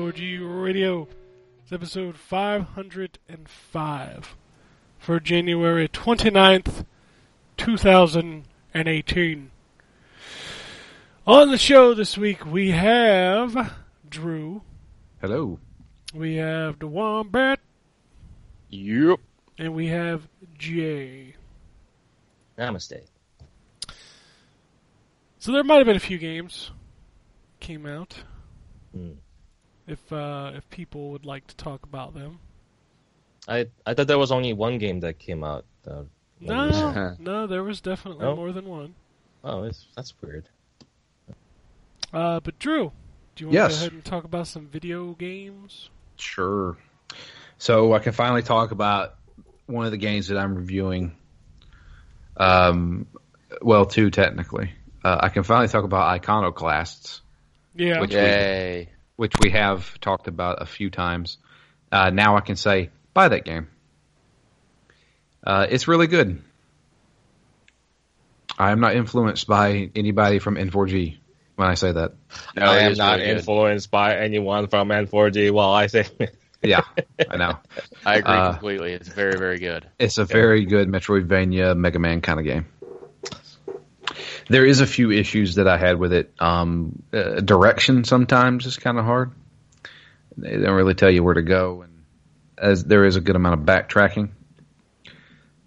N4G Radio. It's episode 505 for January 29th, 2018. On the show this week, we have Drew, Hello. we have the Wombat, Yep. and we have Jay. Namaste. So there might have been a few games came out. Hmm. If uh, if people would like to talk about them. I I thought there was only one game that came out. Uh, when it was- No, no, there was definitely No? more than one. oh, it's, that's weird. Uh, but Drew, do you want to go ahead and talk about some video games? Sure. So I can finally talk about one of the games that I'm reviewing. Um, well, two technically. Uh, I can finally talk about Iconoclasts, Yeah, Which- Yay. Which we have talked about a few times. Uh, now I can say buy that game. Uh, it's really good. I am not influenced by anybody from N4G when I say that. I am not influenced by anyone from N4G while I say Yeah, I know. I agree Uh, completely. It's very, very good. It's a very good Metroidvania Mega Man kind of game. There is a few issues that I had with it. Um, uh, direction sometimes is kind of hard. They don't really tell you where to go, and as there is a good amount of backtracking.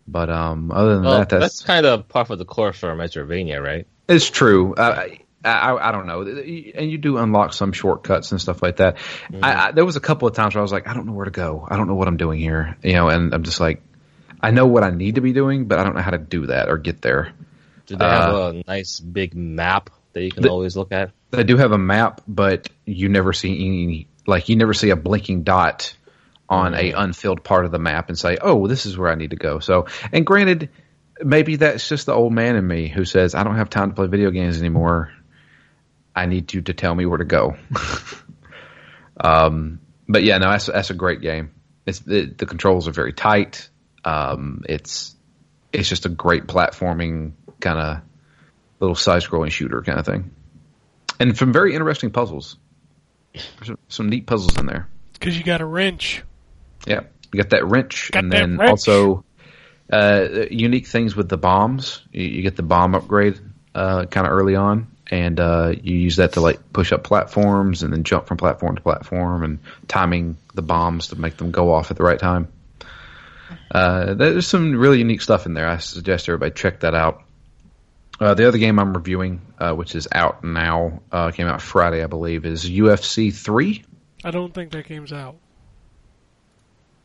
But um, other than well, that, that's, that's, kind of part of the course for Metroidvania, right? it's true. I, I I don't know, and you do unlock some shortcuts and stuff like that. I, I, there was a couple of times where I was like, I don't know where to go. I don't know what I'm doing here, you know, and I'm just like, I know what I need to be doing, but I don't know how to do that or get there. Do they have Uh, a nice big map that you can always look at? They do have a map, but you never see any like you never see a blinking dot on a unfilled part of the map and say, "Oh, this is where I need to go." So, and granted, maybe that's just the old man in me who says, "I don't have time to play video games anymore. I need you to tell me where to go." um, but yeah, no, that's that's a great game. It's the, the controls are very tight. Um, it's it's just a great platforming kind of little side-scrolling shooter kind of thing and some very interesting puzzles. Some, some neat puzzles in there. because you got a wrench. Yeah, you got that wrench, Got and that then wrench. also uh, unique things with the bombs. You, you get the bomb upgrade uh, kind of early on, and uh, you use that to like push up platforms and then jump from platform to platform, and timing the bombs to make them go off at the right time. Uh, there's some really unique stuff in there. I suggest everybody check that out. Uh, the other game I'm reviewing, uh, which is out now, uh, came out Friday, I believe, is UFC 3. I don't think that game's out.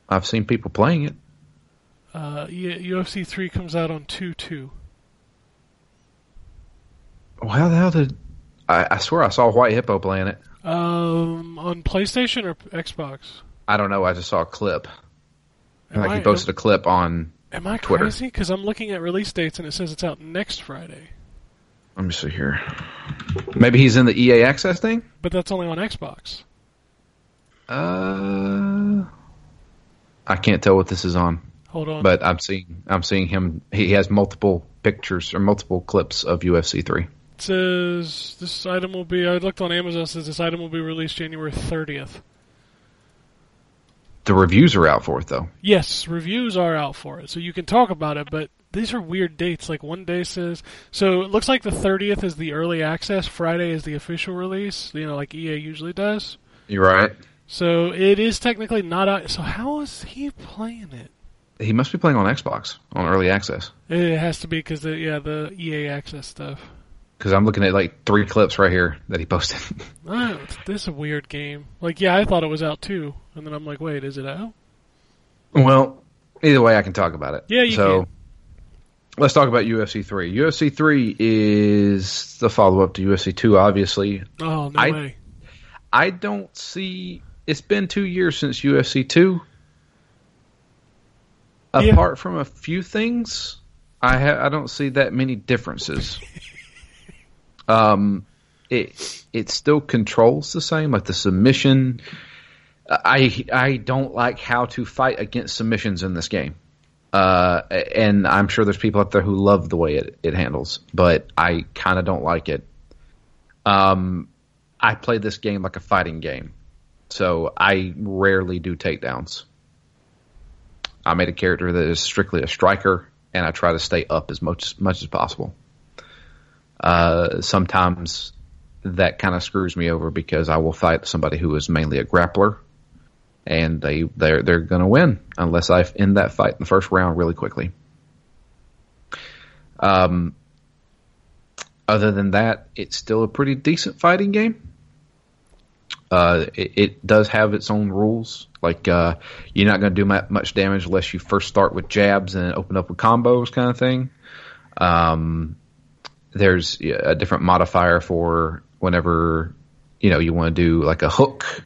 I've seen people playing it. Uh, UFC 3 comes out on 2 2. Well, how the hell did I, I swear I saw White Hippo playing it? Um, on PlayStation or Xbox? I don't know. I just saw a clip. Am like I, he posted a clip on. Am I Twitter. crazy? Because I'm looking at release dates and it says it's out next Friday. Let me see here. Maybe he's in the EA Access thing. But that's only on Xbox. Uh, I can't tell what this is on, Hold on. but I'm seeing I'm seeing him. He has multiple pictures or multiple clips of UFC three. It says this item will be. I looked on Amazon. It says this item will be released January 30th. The reviews are out for it though. Yes, reviews are out for it, so you can talk about it. But these are weird dates. Like one day says, so it looks like the 30th is the early access. Friday is the official release. You know, like EA usually does. You're right. So it is technically not out. So how is he playing it? He must be playing on Xbox on early access It has to be because yeah the EA access stuff. Because I'm looking at like three clips right here that he posted. Ah, this is a weird game. Like yeah, I thought it was out too, and then I'm like, wait, is it out? well, either way, I can talk about it. Yeah, you so, can. Let's talk about UFC three. UFC three is the follow up to UFC two. Obviously, Oh no I- way. I don't see. It's been two years since UFC two. Yeah. Apart from a few things, I ha- I don't see that many differences. Um, it it still controls the same, like the submission. I I don't like how to fight against submissions in this game. Uh, and I'm sure there's people out there who love the way it, it handles, but I kind of don't like it. Um, I play this game like a fighting game, so I rarely do takedowns. I made a character that is strictly a striker, and I try to stay up as much much as possible. Uh, sometimes that kind of screws me over because I will fight somebody who is mainly a grappler, and they they're they're going to win unless I end that fight in the first round really quickly. Um, other than that, it's still a pretty decent fighting game. Uh, it, it does have its own rules. Like uh, you're not going to do much damage unless you first start with jabs and open up with combos, kind of thing. Um, there's a different modifier for whenever you know you want to do like a hook.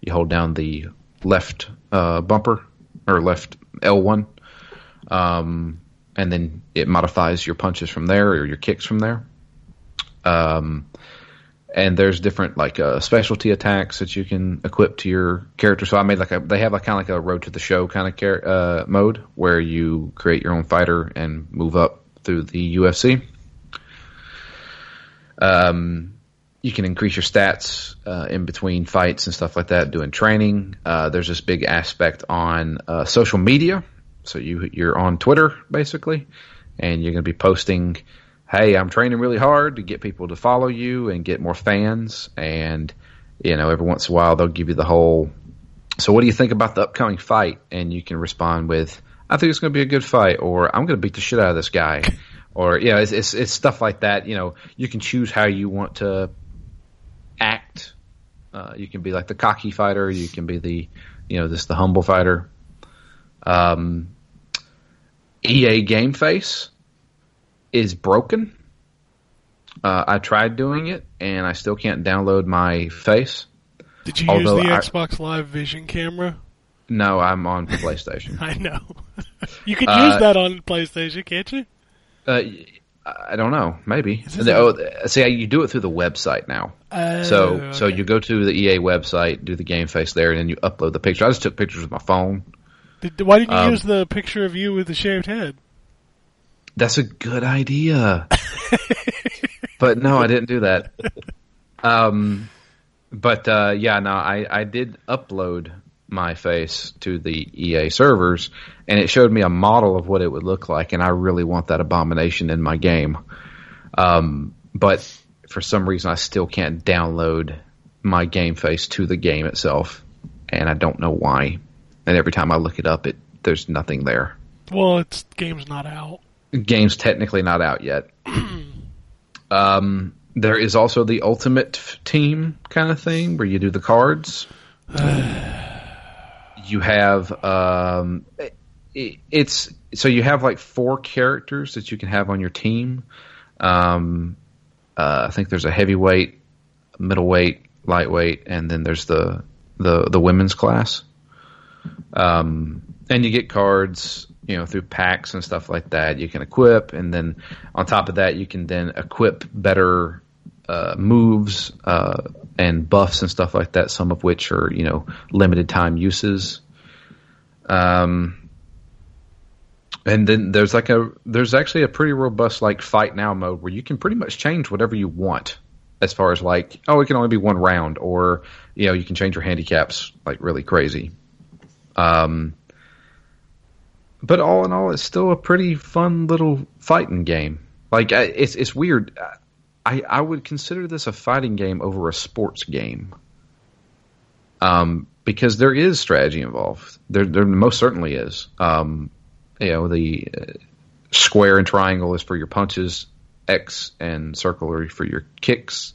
You hold down the left uh, bumper or left L1, um, and then it modifies your punches from there or your kicks from there. Um, and there's different like uh, specialty attacks that you can equip to your character. So I made like a they have like kind of like a road to the show kind of char- uh, mode where you create your own fighter and move up through the UFC. Um, you can increase your stats uh, in between fights and stuff like that doing training. Uh, there's this big aspect on uh, social media. So you you're on Twitter basically, and you're going to be posting, "Hey, I'm training really hard to get people to follow you and get more fans." And you know, every once in a while they'll give you the whole. So what do you think about the upcoming fight? And you can respond with, "I think it's going to be a good fight," or "I'm going to beat the shit out of this guy." Or yeah, it's, it's it's stuff like that. You know, you can choose how you want to act. Uh, you can be like the cocky fighter. You can be the, you know, this the humble fighter. Um, EA Game Face is broken. Uh, I tried doing it, and I still can't download my face. Did you although use the I- Xbox Live Vision camera? No, I'm on PlayStation. I know. you can Uh, use that on PlayStation, can't you? Uh, I don't know. Maybe. Oh, see, you do it through the website now. So Oh, so okay. you go to the EA website, do the game face there, and then you upload the picture. I just took pictures with my phone. Did, why didn't you um, use the picture of you with the shaved head? That's a good idea. but no, I didn't do that. Um, but uh, yeah, no, I, I did upload my face to the EA servers, and it showed me a model of what it would look like, and I really want that abomination in my game. Um, but for some reason, I still can't download my game face to the game itself, and I don't know why. And every time I look it up, it there's nothing there Well, it's game's not out. game's technically not out yet. um, there is also the ultimate team kind of thing where you do the cards. you have um, it, it's so you have like four characters that you can have on your team. Um, uh, I think there's a heavyweight, middleweight, lightweight, and then there's the the the women's class. Um, and you get cards, you know, through packs and stuff like that. You can equip, and then on top of that, you can then equip better uh, moves uh, and buffs and stuff like that. Some of which are, you know, limited time uses. Um, and then there's like a there's actually a pretty robust like fight now mode where you can pretty much change whatever you want as far as like oh it can only be one round or you know you can change your handicaps like really crazy. Um, but all in all, it's still a pretty fun little fighting game. Like it's it's weird. I I would consider this a fighting game over a sports game. Um, because there is strategy involved. There there most certainly is. Um, you know the uh, square and triangle is for your punches, X and circle are for your kicks.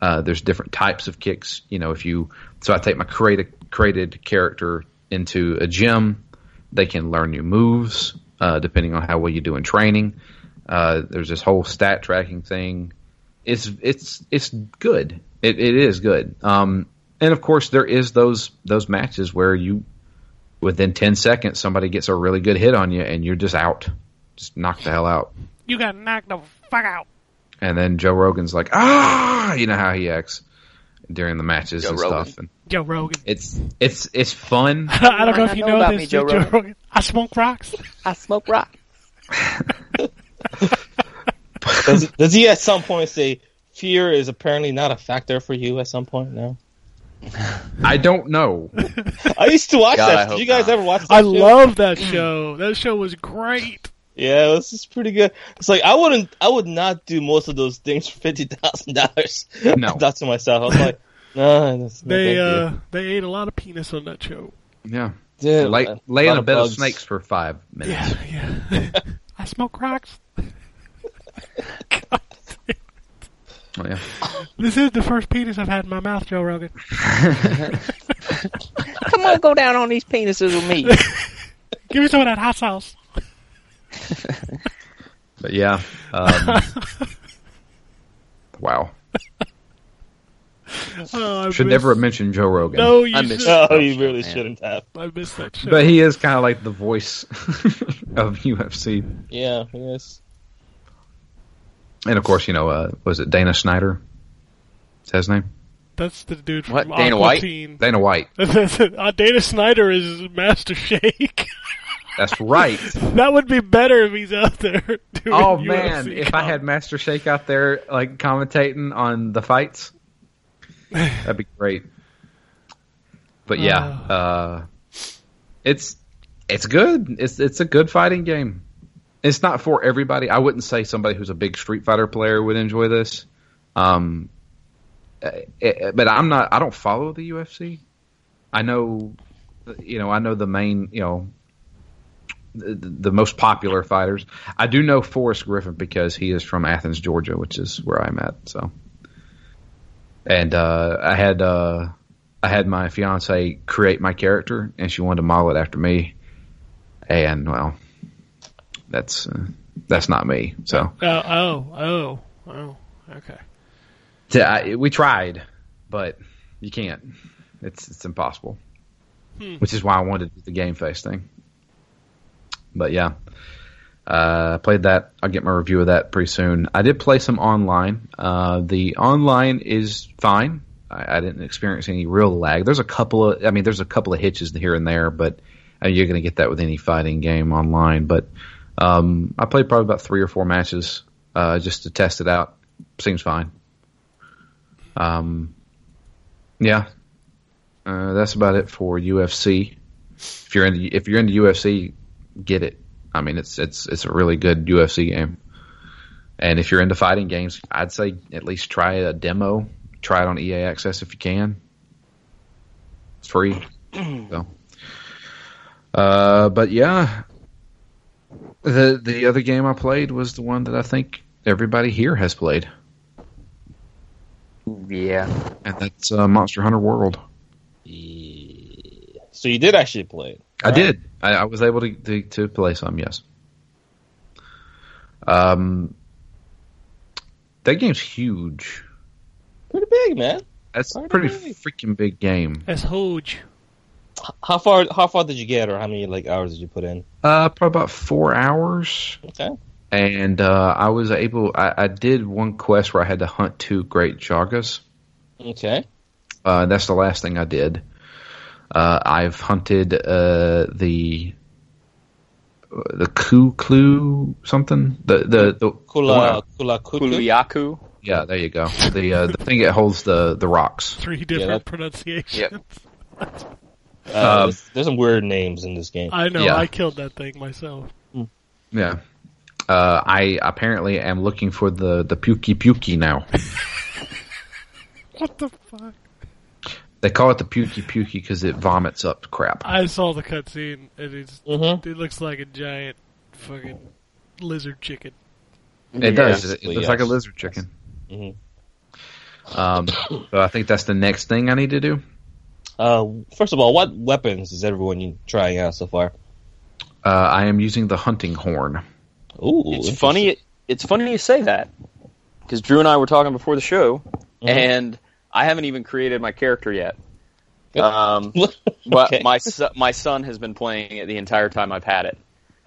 Uh, there's different types of kicks. You know, if you so I take my created created character into a gym, they can learn new moves uh, depending on how well you do in training. Uh, there's this whole stat tracking thing. It's it's it's good. It it is good. Um, and of course there is those those matches where you within ten seconds somebody gets a really good hit on you and you're just out, just knocked the hell out. You got knocked the fuck out. And then Joe Rogan's like, ah, you know how he acts during the matches Joe and Rogan. stuff. And Joe Rogan. it's it's it's fun. I don't know if you know, know about this, me, Joe but Joe Rogan. Rogan. I smoke rocks. I smoke rock. Does, does he at some point say fear is apparently not a factor for you at some point? now? I don't know. I used to watch God, that. Did you guys not. ever watch that? I show? love that show. That show was great. Yeah, this is pretty good. It's like I wouldn't, I would not do most of those things for fifty thousand dollars. No. that's to myself. I was like, no, that's, They thank uh they ate a lot of penis on that show. Yeah. Yeah, Lay, a lay in a of bed of bugs. snakes for five minutes. Yeah, yeah. I smoke rocks. Oh, yeah. This is the first penis I've had in my mouth, Joe Rogan. Come on, go down on these penises with me. Give me some of that hot sauce. But yeah. Um, wow. Oh, I Should miss- never have mentioned Joe Rogan. No, you I miss should. Oh, you really man. shouldn't have. I missed that show. But he is kind of like the voice of UFC. Yeah, yes. And of course, you know, uh, was it Dana Snyder? Is that his name? That's the dude from What, Aqua Dana White? Dana White. uh, Dana Snyder is Master Shake. That's right. that would be better if he's out there. Doing oh UFC man, if I had Master Shake out there like commentating on the fights, that'd be great. But yeah, uh, it's it's good. It's it's a good fighting game. It's not for everybody. I wouldn't say somebody who's a big Street Fighter player would enjoy this. Um, eh, eh, but I'm not. I don't follow the UFC. I know, you know, I know the main, you know, the, the most popular fighters. I do know Forrest Griffin because he is from Athens, Georgia, which is where I'm at. So, and uh, I had uh, I had my fiance create my character, and she wanted to model it after me. And well, that's uh, that's not me. So Oh, oh, oh, oh. Okay. t- I, we tried, but you can't. It's it's impossible. Which is why I wanted the game face thing. But yeah, uh, I played that. I'll get my review of that pretty soon. I did play some online. Uh, the online is fine. I, I didn't experience any real lag. There's a couple of, I mean, there's a couple of hitches here and there, but uh, you're going to get that with any fighting game online. But um, I played probably about three or four matches uh, just to test it out. Seems fine. Um, yeah, uh, that's about it for UFC. If you're into if you're into UFC, get it. I mean, it's it's it's a really good UFC game. And if you're into fighting games, I'd say at least try a demo. Try it on EA Access if you can. It's free. so, uh, but yeah, the the other game I played was the one that I think everybody here has played, Yeah. and that's uh, Monster Hunter World. Yeah. So you did actually play it. I did. I, I was able to, to to play some. Yes. Um, that game's huge. Pretty big, man. That's a Pretty pretty big. freaking big game. That's huge. How far? How far did you get, or how many like hours did you put in? Uh, probably about four hours, Okay. and uh, I was able. I, I did one quest where I had to hunt two great Jagras. Okay. Uh, that's the last thing I did. Uh, I've hunted uh, the the Ku Clue something. The the the Kula Kula Kutu. Kuluyaku. Yeah, there you go. The uh, the thing that holds the the rocks. Three different that- pronunciations. Uh, Um, there's, there's some weird names in this game. I know. Yeah. I killed that thing myself. Yeah. Uh, I apparently am looking for the the Pukei-Pukei now. What the fuck? They call it the pukey pukey because it vomits up crap. I saw the cutscene, and it's Mhm. it looks like a giant fucking lizard chicken. It does. It, it Basically, looks like a lizard chicken. Mhm. Um, so I think that's the next thing I need to do. Uh, first of all, what weapons is everyone trying out so far? Uh, I am using the hunting horn. Ooh, It's funny. It's funny you say that because Drew and I were talking before the show, Mhm. and I haven't even created my character yet. Um, interesting. but my son, my son has been playing it the entire time I've had it,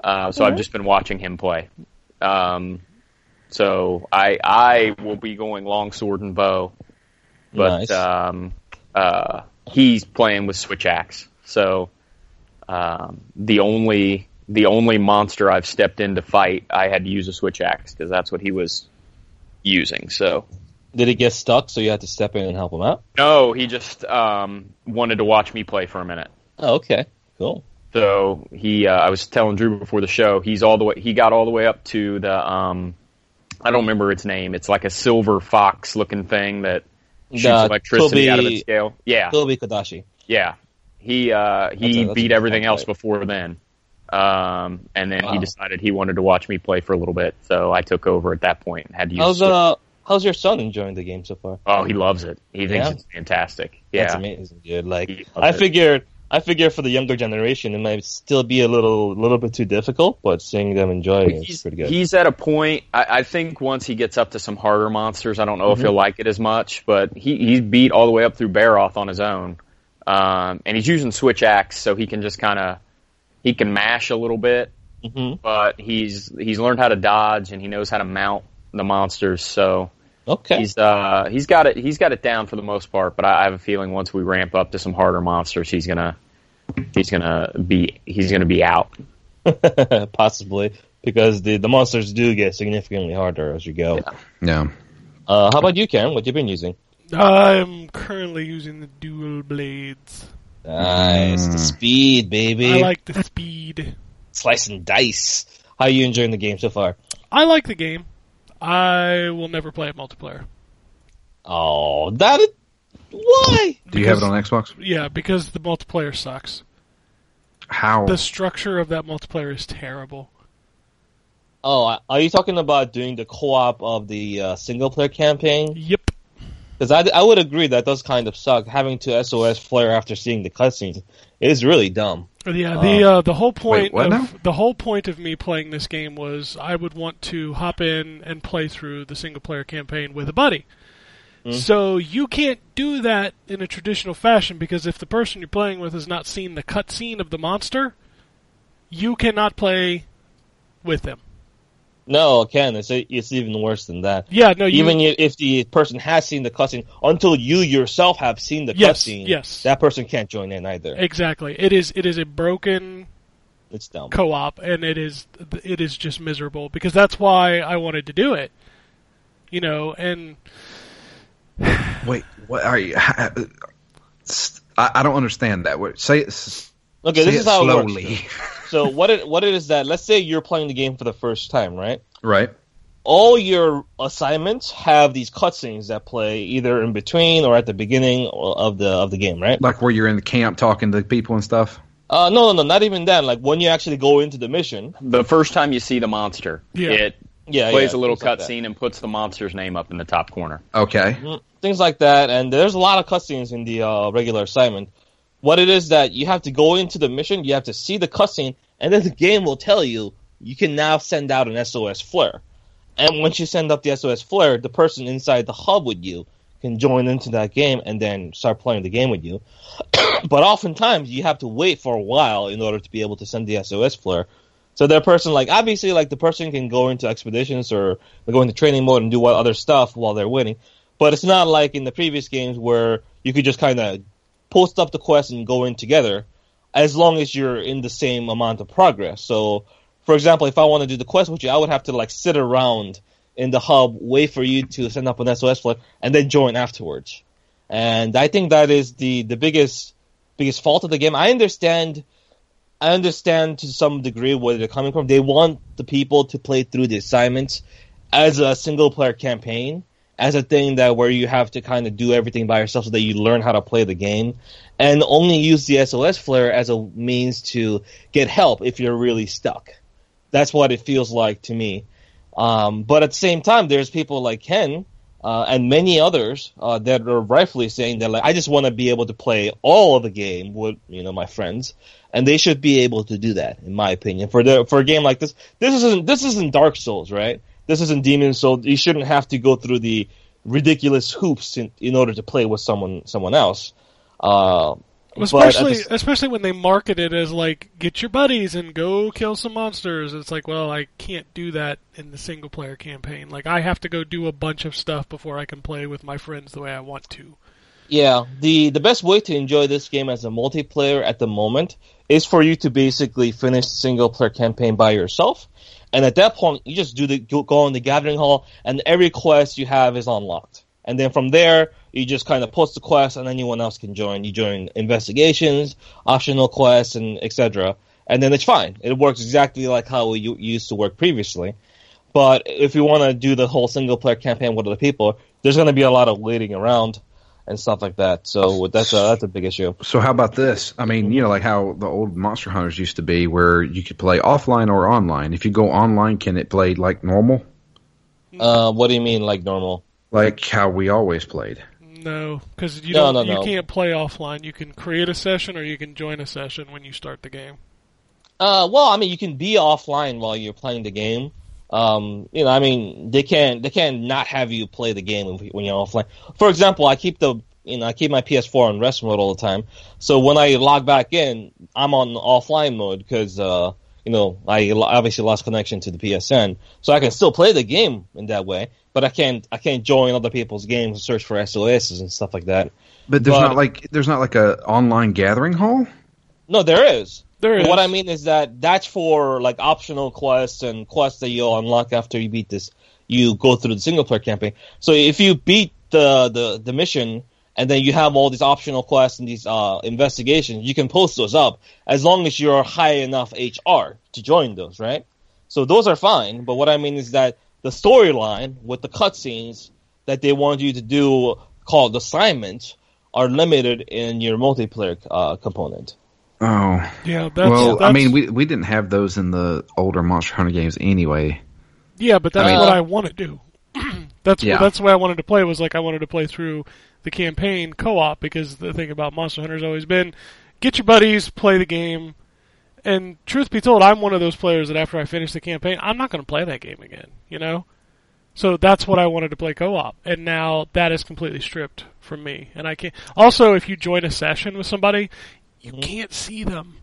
uh, so I've just been watching him play. Um, so I I will be going long sword and bow, but Nice. um, uh, he's playing with switch axe. So um, the only the only monster I've stepped in to fight, I had to use a switch axe because that's what he was using. So Did he get stuck, so you had to step in and help him out? no, he just um, wanted to watch me play for a minute. Oh, okay, cool. So he, uh, I was telling Drew before the show, he's all the way, he got all the way up to the, um, I don't remember its name. It's like a silver fox looking thing that shoots The electricity out of its scale. Yeah, Tobi-Kadachi. yeah. He uh, That's he a- that's beat everything else before then, um, and then he decided he wanted to watch me play for a little bit. So I took over at that point and had to use. How's uh how's your son enjoying the game so far? oh, he loves it. He thinks Yeah? it's fantastic. That's Yeah, amazing, dude. Like I it. figured I figure for the younger generation it might still be a little little bit too difficult, but seeing them enjoying it is pretty good. he's at a point. I, I think once he gets up to some harder monsters, I don't know if Mm-hmm. he'll like it as much. But he he's beat all the way up through Barroth on his own, um, and he's using switch axe, so he can just kind of he can mash a little bit. hmm But he's he's learned how to dodge and he knows how to mount the monsters. So Okay. he's uh he's got it he's got it down for the most part. But I, I have a feeling once we ramp up to some harder monsters, he's gonna he's gonna be he's gonna be out. Possibly. Because the, the monsters do get significantly harder as you go. Yeah. Uh, how about you, Ken? What have you been using? I'm currently using the dual blades. Nice. The Mm. speed, baby. I like the speed. Slice and dice. How are you enjoying the game so far? I like the game. I will never play it multiplayer. Oh, that is... Why? Do you have it on Xbox? Yeah, because the multiplayer sucks. How? The structure of that multiplayer is terrible. Oh, are you talking about doing the co-op of the uh, single-player campaign? Yep. Because I, I would agree that does kind of suck. Having to SOS flare after seeing the cutscenes is really dumb. Yeah, the uh, the whole point what of now? the whole point of me playing this game was I would want to hop in and play through the single player campaign with a buddy. So you can't do that in a traditional fashion because if the person you're playing with has not seen the cutscene of the monster, you cannot play with them. No, Ken, it's it's even worse than that. Yeah, no, you even if the person has seen the cutscene, until you yourself have seen the Yes, cutscene, yes. that person can't join in either. exactly. It is it is a broken It's dumb. co-op and it is it is just miserable because that's why I wanted to do it. You know, and Wait, what are you? I, I don't understand that. What- Say it. s- Okay, say this it is how it works. slowly. So what it what it is that let's say you're playing the game for the first time, right? right. All your assignments have these cutscenes that play either in between or at the beginning of the of the game, right? Like where you're in the camp talking to people and stuff. Uh, no, no, no, not even then. Like when you actually go into the mission, The first time you see the monster, Yeah. it yeah, plays yeah, a little things like cutscene and puts the monster's name up in the top corner. Okay. things like that. And there's a lot of cutscenes in the uh, regular assignment. What it is that you have to go into the mission, you have to see the cutscene, and then the game will tell you you can now send out an SOS flare. And once you send up the SOS flare, the person inside the hub with you can join into that game and then start playing the game with you. but oftentimes you have to wait for a while in order to be able to send the SOS flare. So that person, like obviously, like the person can go into expeditions or go into training mode and do other stuff while they're waiting. But it's not like in the previous games where you could just kind of post up the quest and go in together, as long as you're in the same amount of progress. So, for example, if I want to do the quest with you, I would have to like sit around in the hub, wait for you to send up an SOS flare, and then join afterwards. And I think that is the the biggest biggest fault of the game. I understand. I understand to some degree where they're coming from. They want the people to play through the assignments as a single player campaign as a thing that where you have to kind of do everything by yourself so that you learn how to play the game, and only use the SOS flare as a means to get help if you're really stuck. That's what it feels like to me. Um, but at the same time, there's people like Ken uh, and many others uh, that are rightfully saying that like I just want to be able to play all of the game with you know my friends, and they should be able to do that, in my opinion. For the for a game like this, this isn't this isn't Dark Souls, right? This isn't Demon Souls. You shouldn't have to go through the ridiculous hoops in, in order to play with someone someone else. Uh, at the Especially, especially when they market it as like, get your buddies and go kill some monsters. It's like, well, I can't do that in the single player campaign. Like, I have to go do a bunch of stuff before I can play with my friends the way I want to. Yeah, the the best way to enjoy this game as a multiplayer at the moment is for you to basically finish the single player campaign by yourself, and at that point you just do the go, in the gathering hall, and every quest you have is unlocked, and then from there you just kind of post the quest, and anyone else can join. You join investigations, optional quests, and etc. And then it's fine. It works exactly like how it used to work previously. But if you want to do the whole single player campaign with other people, there's going to be a lot of waiting around and stuff like that. So that's a that's a big issue. So how about this? I mean, you know, like how the old Monster Hunters used to be, where you could play offline or online. If you go online, can it play like normal, Uh, what do you mean, like normal? like how we always played? No, because you No, don't. no, you no. can't play offline. You can create a session or you can join a session when you start the game. Uh, well, I mean, you can be offline while you're playing the game. Um, you know, I mean, they can they can not have you play the game when- when you're offline. For example, I keep the you know I keep my PS4 on rest mode all the time. So when I log back in, I'm on offline mode because uh, you know I obviously lost connection to the PSN, so I can still play the game in that way. But I can't I can't join other people's games and search for SOSs and stuff like that. But there's But- not like there's not like a online gathering hall. No, there is. There is. What I mean is that that's for like optional quests and quests that you'll unlock after you beat this. You go through the single player campaign. So if you beat the the, the mission and then you have all these optional quests and these uh, investigations, you can post those up as long as you're high enough HR to join those, right? So those are fine. But what I mean is that the storyline with the cutscenes that they want you to do called assignments are limited in your multiplayer uh, component. Oh, Yeah, that's. well, I mean, we we didn't have those in the older Monster Hunter games anyway. Yeah, but that's I mean- what I want to do. that's Yeah. that's the way I wanted to play. Was like I wanted to play through the campaign co-op because the thing about Monster Hunter has always been get your buddies, play the game. And truth be told, I'm one of those players that after I finish the campaign, I'm not going to play that game again. You know, so that's what I wanted to play co-op, and now that is completely stripped from me. And I can't. Also, if you join a session with somebody, you Mm-hmm. can't see them.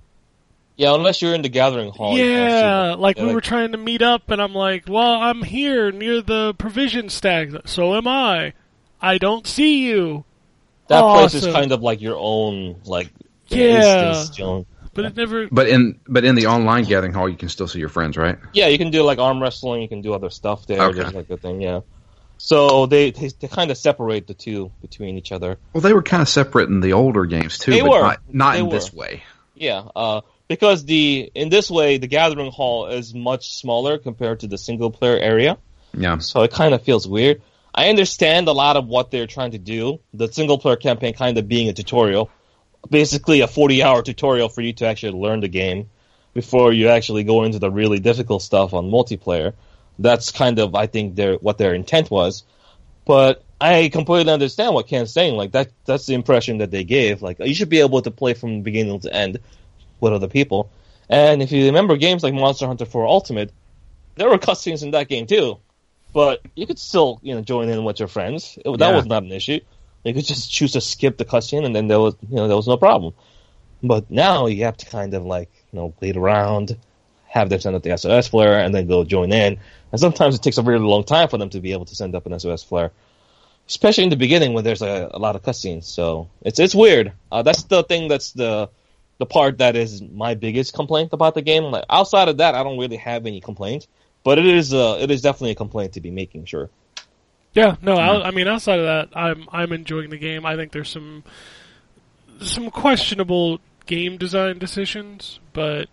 Yeah, unless you're in the gathering hall. you can't see Yeah, them. like Yeah, we were trying to meet up, and I'm like, well, I'm here near the provision stack. So am I. I don't see you. that place is kind of like your own, like Yeah. instance. But it never. But in but in the online gathering hall, you can still see your friends, right? Yeah, you can do like arm wrestling. You can do other stuff there. Okay. There's like a thing. Yeah. So they, they they kind of separate the two between each other. Well, they were kind of separate in the older games too, They but were. not, not in were. this way. Yeah, uh, because the in this way the gathering hall is much smaller compared to the single player area. Yeah. so it kind of feels weird. I understand a lot of what they're trying to do. The single player campaign kind of being a tutorial, basically a 40 hour tutorial for you to actually learn the game before you actually go into the really difficult stuff on multiplayer. That's kind of, I think, their what their intent was. But I completely understand what Ken's saying. Like that, that's the impression that they gave. Like you should be able to play from beginning to end with other people. And if you remember games like Monster Hunter 4 Ultimate, there were cutscenes in that game too but you could still you know join in with your friends. It, that Yeah. was not an issue. You could just choose to skip the cutscene, and then there was you know there was no problem. But now you have to kind of like you know wait around, have them send up the SOS flare, and then they'll join in. And sometimes it takes a really long time for them to be able to send up an SOS flare, especially in the beginning when there's a, a lot of cutscenes. So it's it's weird. Uh, that's the thing. That's the the part that is my biggest complaint about the game. Like outside of that, I don't really have any complaints. But it is uh, it is definitely a complaint to be making sure. Yeah, no. I, I mean, outside of that, I'm I'm enjoying the game. I think there's some some questionable game design decisions, but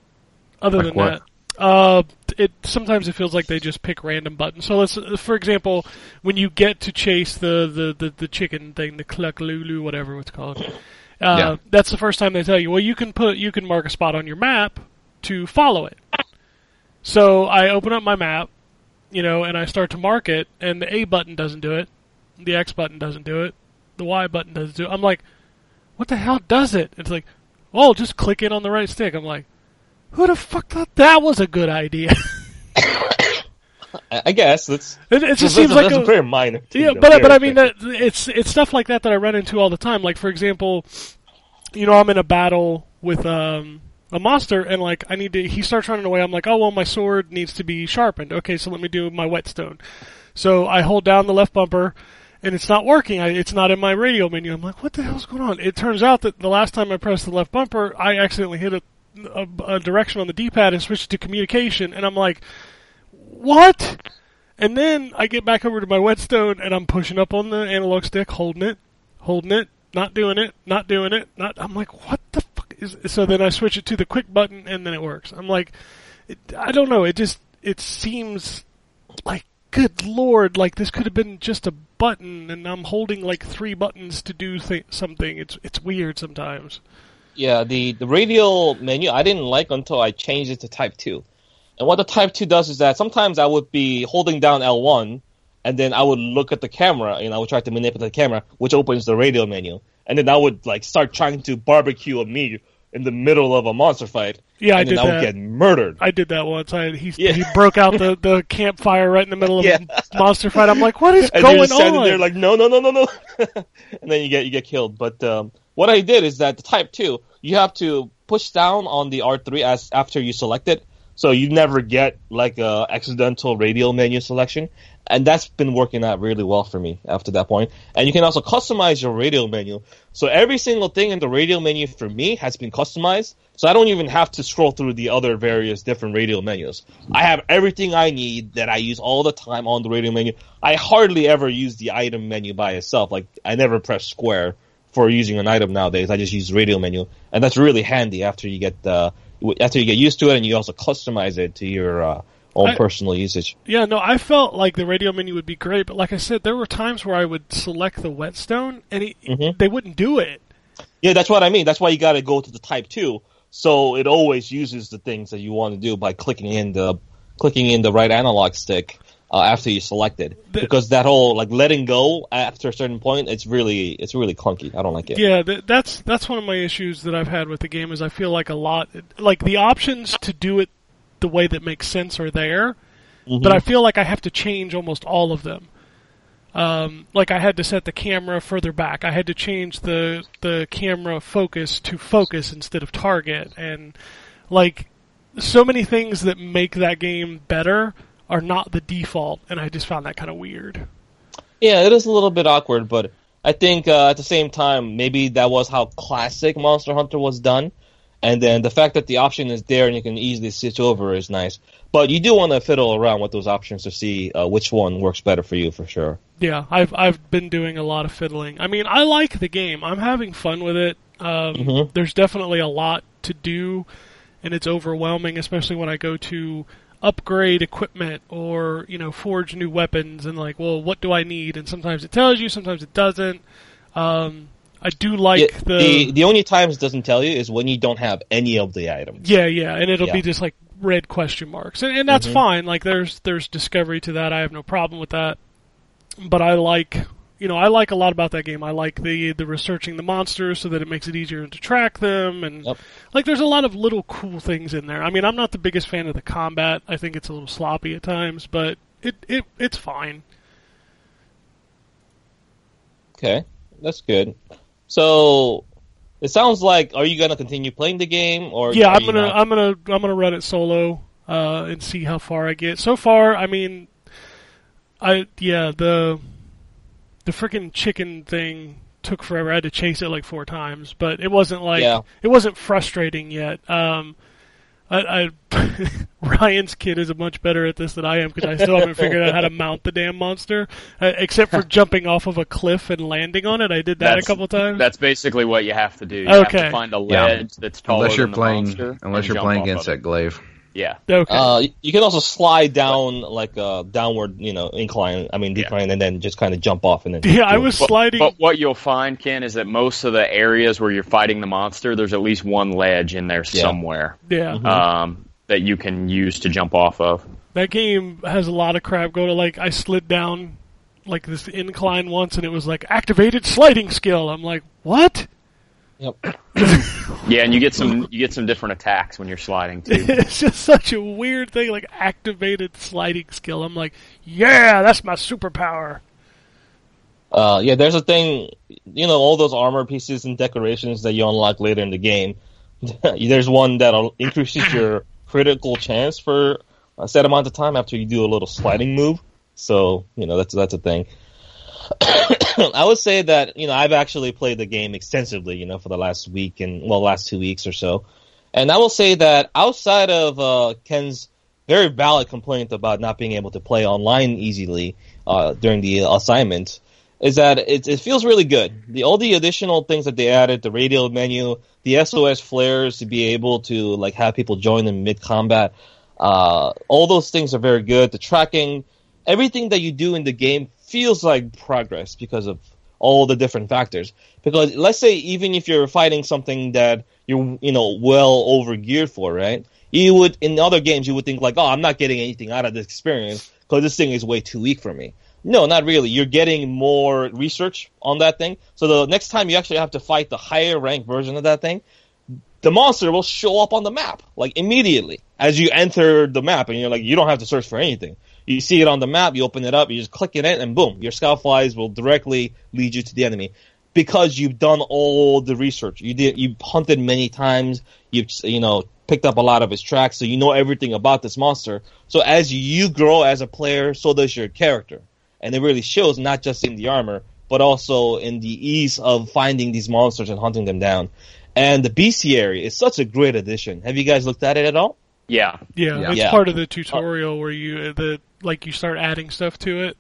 other Like than what? that, uh, it sometimes it feels like they just pick random buttons. So let's, for example, when you get to chase the the the, the chicken thing, the cluck lulu, whatever it's called. Uh, Yeah. That's the first time they tell you. Well, you can put you can mark a spot on your map to follow it. So I open up my map, you know, and I start to mark it, and the A button doesn't do it, the X button doesn't do it, the Y button doesn't do it. I'm like, what the hell does it? It's like, oh, just click it on the right stick. I'm like, who the fuck thought that was a good idea? I guess that's it, it just seems like a, very minor. thing, yeah, but but I mean that it's it's stuff like that that I run into all the time. Like for example, you know, I'm in a battle with um a monster and like I need to he starts running away. I'm like, "Oh, well my sword needs to be sharpened." Okay, so let me do my whetstone. So I hold down the left bumper and it's not working. I, it's not in my radial menu. I'm like, "What the hell's going on?" It turns out that the last time I pressed the left bumper, I accidentally hit a a, a direction on the D-pad and switch it to communication and I'm like, "What?" And then I get back over to my whetstone and I'm pushing up on the analog stick, holding it, holding it, not doing it, not doing it, not. I'm like, what the fuck is? So then I switch it to the quick button and then it works. I'm like, it, I don't know. It just it seems like good lord, like this could have been just a button and I'm holding like three buttons to do th- something. It's it's weird sometimes. Yeah, the, the radial menu I didn't like until I changed it to Type 2. And what the Type 2 does is that sometimes I would be holding down L1, and then I would look at the camera, and I would try to manipulate the camera, which opens the radial menu. And then I would like start trying to barbecue a meat in the middle of a monster fight. Yeah, I did I would that. get murdered. I did that once. I he Yeah. he broke out the, the campfire right in the middle of Yeah. a monster fight. I'm like, what is and going you're standing on? there like no no no no no and then you get you get killed but um, what i did is that the type 2 you have to push down on the r3 as after you select it. So you never get like a accidental radial menu selection. And that's been working out really well for me after that point. point. And you can also customize your radial menu. So every single thing in the radial menu for me has been customized. So i don't even have to scroll through the other various different radial menus. I have everything i need that i use all the time on the radial menu. I hardly ever use the item menu by itself. Like i never press square for using an item nowadays i just use the radial menu and that's really handy after you get uh, after you get used to it and you also customize it to your uh, own I- personal usage Yeah, no, I felt like the radial menu would be great, but like I said, there were times where I would select the whetstone and it, Mhm. they wouldn't do it. Yeah, that's what I mean. That's why you got to go to the Type Two, so it always uses the things that you want to do by clicking in the clicking in the right analog stick uh, after you select it. The- because that whole like letting go after a certain point, it's really it's really clunky. I don't like it. Yeah, th- that's that's one of my issues that I've had with the game is I feel like a lot like the options to do it the way that makes sense are there, but I feel like I have to change almost all of them. Um, like I had to set the camera further back. I had to change the the camera focus to focus instead of target, and like so many things that make that game better are not the default, and I just found that kind of weird. Yeah, it is a little bit awkward, but I think uh, at the same time, maybe that was how classic Monster Hunter was done. And then the fact that the option is there and you can easily switch over is nice. But you do want to fiddle around with those options to see uh, which one works better for you for sure. Yeah, I've I've been doing a lot of fiddling. I mean, I like the game. I'm having fun with it. Um, Mhm. There's definitely a lot to do, and it's overwhelming, especially when I go to upgrade equipment or you know forge new weapons and like, well, what do I need? And sometimes it tells you, sometimes it doesn't. Um, I do like Yeah, the, the the only times it doesn't tell you is when you don't have any of the items. yeah, yeah, and it'll Yeah. be just like red question marks, and, and that's Mhm. fine. Like there's there's discovery to that. I have no problem with that. But I like, you know, I like a lot about that game. I like the the researching the monsters so that it makes it easier to track them, and Yep. like there's a lot of little cool things in there. I mean, I'm not the biggest fan of the combat. I think it's a little sloppy at times, but it it it's fine. Okay, that's good. So it sounds like are you gonna continue playing the game or yeah, I'm gonna not? I'm gonna I'm gonna run it solo uh, and see how far I get. So far, I mean, I yeah the the freaking chicken thing took forever. I had to chase it like four times, but it wasn't like Yeah. it wasn't frustrating yet. Um, I, I Ryan's kid is a much better at this than I am because I still haven't figured out how to mount the damn monster, uh, except for jumping off of a cliff and landing on it. I did that That's- a couple times. That's basically what you have to do. You have Okay. to find a Yeah. ledge that's taller Unless you're than the playing, monster unless and you're jump playing off against that glaive. Yeah. Okay. Uh, you can also slide down like a downward, you know, incline. I mean, Yeah. decline, and then just kind of jump off and then. yeah, I do it. was But, sliding. but what you'll find, Ken, is that most of the areas where you're fighting the monster, there's at least one ledge in there Yeah. somewhere yeah, um, that you can use to jump off of. that game has a lot of crap going. on. Like I slid down like this incline once, and it was like activated sliding skill. I'm like, what? Yep. Yeah, and you get some you get some different attacks when you're sliding too. it's just such a weird thing, like activated sliding skill. I'm like, yeah, that's my superpower. Uh, yeah, there's a thing, you know, all those armor pieces and decorations that you unlock later in the game. there's one that increases your critical chance for a set amount of time after you do a little sliding move. So, you know, that's that's a thing. I would say that you know I've actually played the game extensively, you know, for the last week and well, last two weeks or so, and I will say that outside of uh, Ken's very valid complaint about not being able to play online easily uh, during the assignment, is that it, it feels really good. The all the additional things that they added, the radial menu, the SOS flares to be able to like have people join in mid combat, uh, all those things are very good. The tracking, everything that you do in the game feels like progress because of all the different factors. Because let's say even if you're fighting something that you're you know well over geared for, right? You would in other games you would think like, oh, I'm not getting anything out of this experience because this thing is way too weak for me. No, not really. You're getting more research on that thing. So the next time you actually have to fight the higher rank version of that thing, the monster will show up on the map like immediately as you enter the map, and you're like, you don't have to search for anything. You see it on the map, you open it up, you just click it in, and boom, your scout flies will directly lead you to the enemy because you've done all the research. You did, you've hunted many times. You've you know picked up a lot of his tracks, so you know everything about this monster. So as you grow as a player, so does your character, and it really shows not just in the armor, but also in the ease of finding these monsters and hunting them down. And the bestiary is such a great addition. Have you guys looked at it at all? Yeah. Yeah, Yeah. that's Yeah. part of the tutorial where you the like you start adding stuff to it.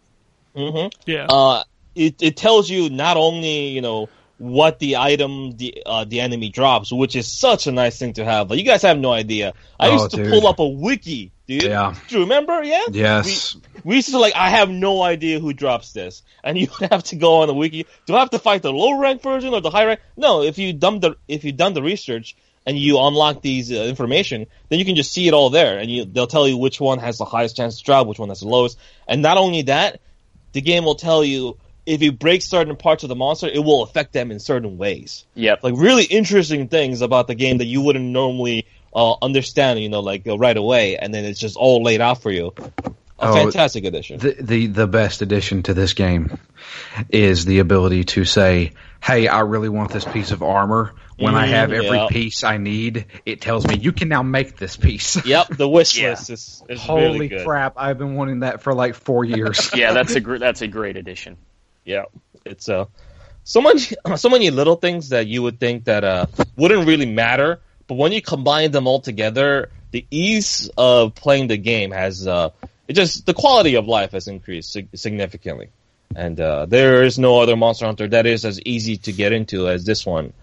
Mm-hmm. Yeah, uh, it it tells you not only you know what the item the uh, the enemy drops, which is such a nice thing to have. Like, you guys have no idea. I Oh, used to dude. pull up a wiki, dude. Yeah. Do you remember? Yeah. Yes. We used to like, I have no idea who drops this, and you have to go on the wiki. Do I have to fight the low rank version or the high rank? No, if you done the if you done the research and you unlock these uh, information, then you can just see it all there, and you they'll tell you which one has the highest chance to drop, which one has the lowest, and not only that, the game will tell you if you break certain parts of the monster, it will affect them in certain ways Yep. like really interesting things about the game that you wouldn't normally uh, understand, you know, like uh, right away, and then it's just all laid out for you. A Oh, fantastic addition. The, the the best addition to this game is the ability to say, "Hey, I really want this piece of armor." When I Mhm, have every yeah. piece I need, it tells me you can now make this piece. yep, the wish Yeah. list is, is Holy really good. crap! I've been wanting that for like four years. Yeah, that's a gr- that's a great addition. Yeah, it's uh, so much, so many little things that you would think that uh wouldn't really matter, but when you combine them all together, the ease of playing the game has uh, it just the quality of life has increased significantly, and uh, there is no other Monster Hunter that is as easy to get into as this one.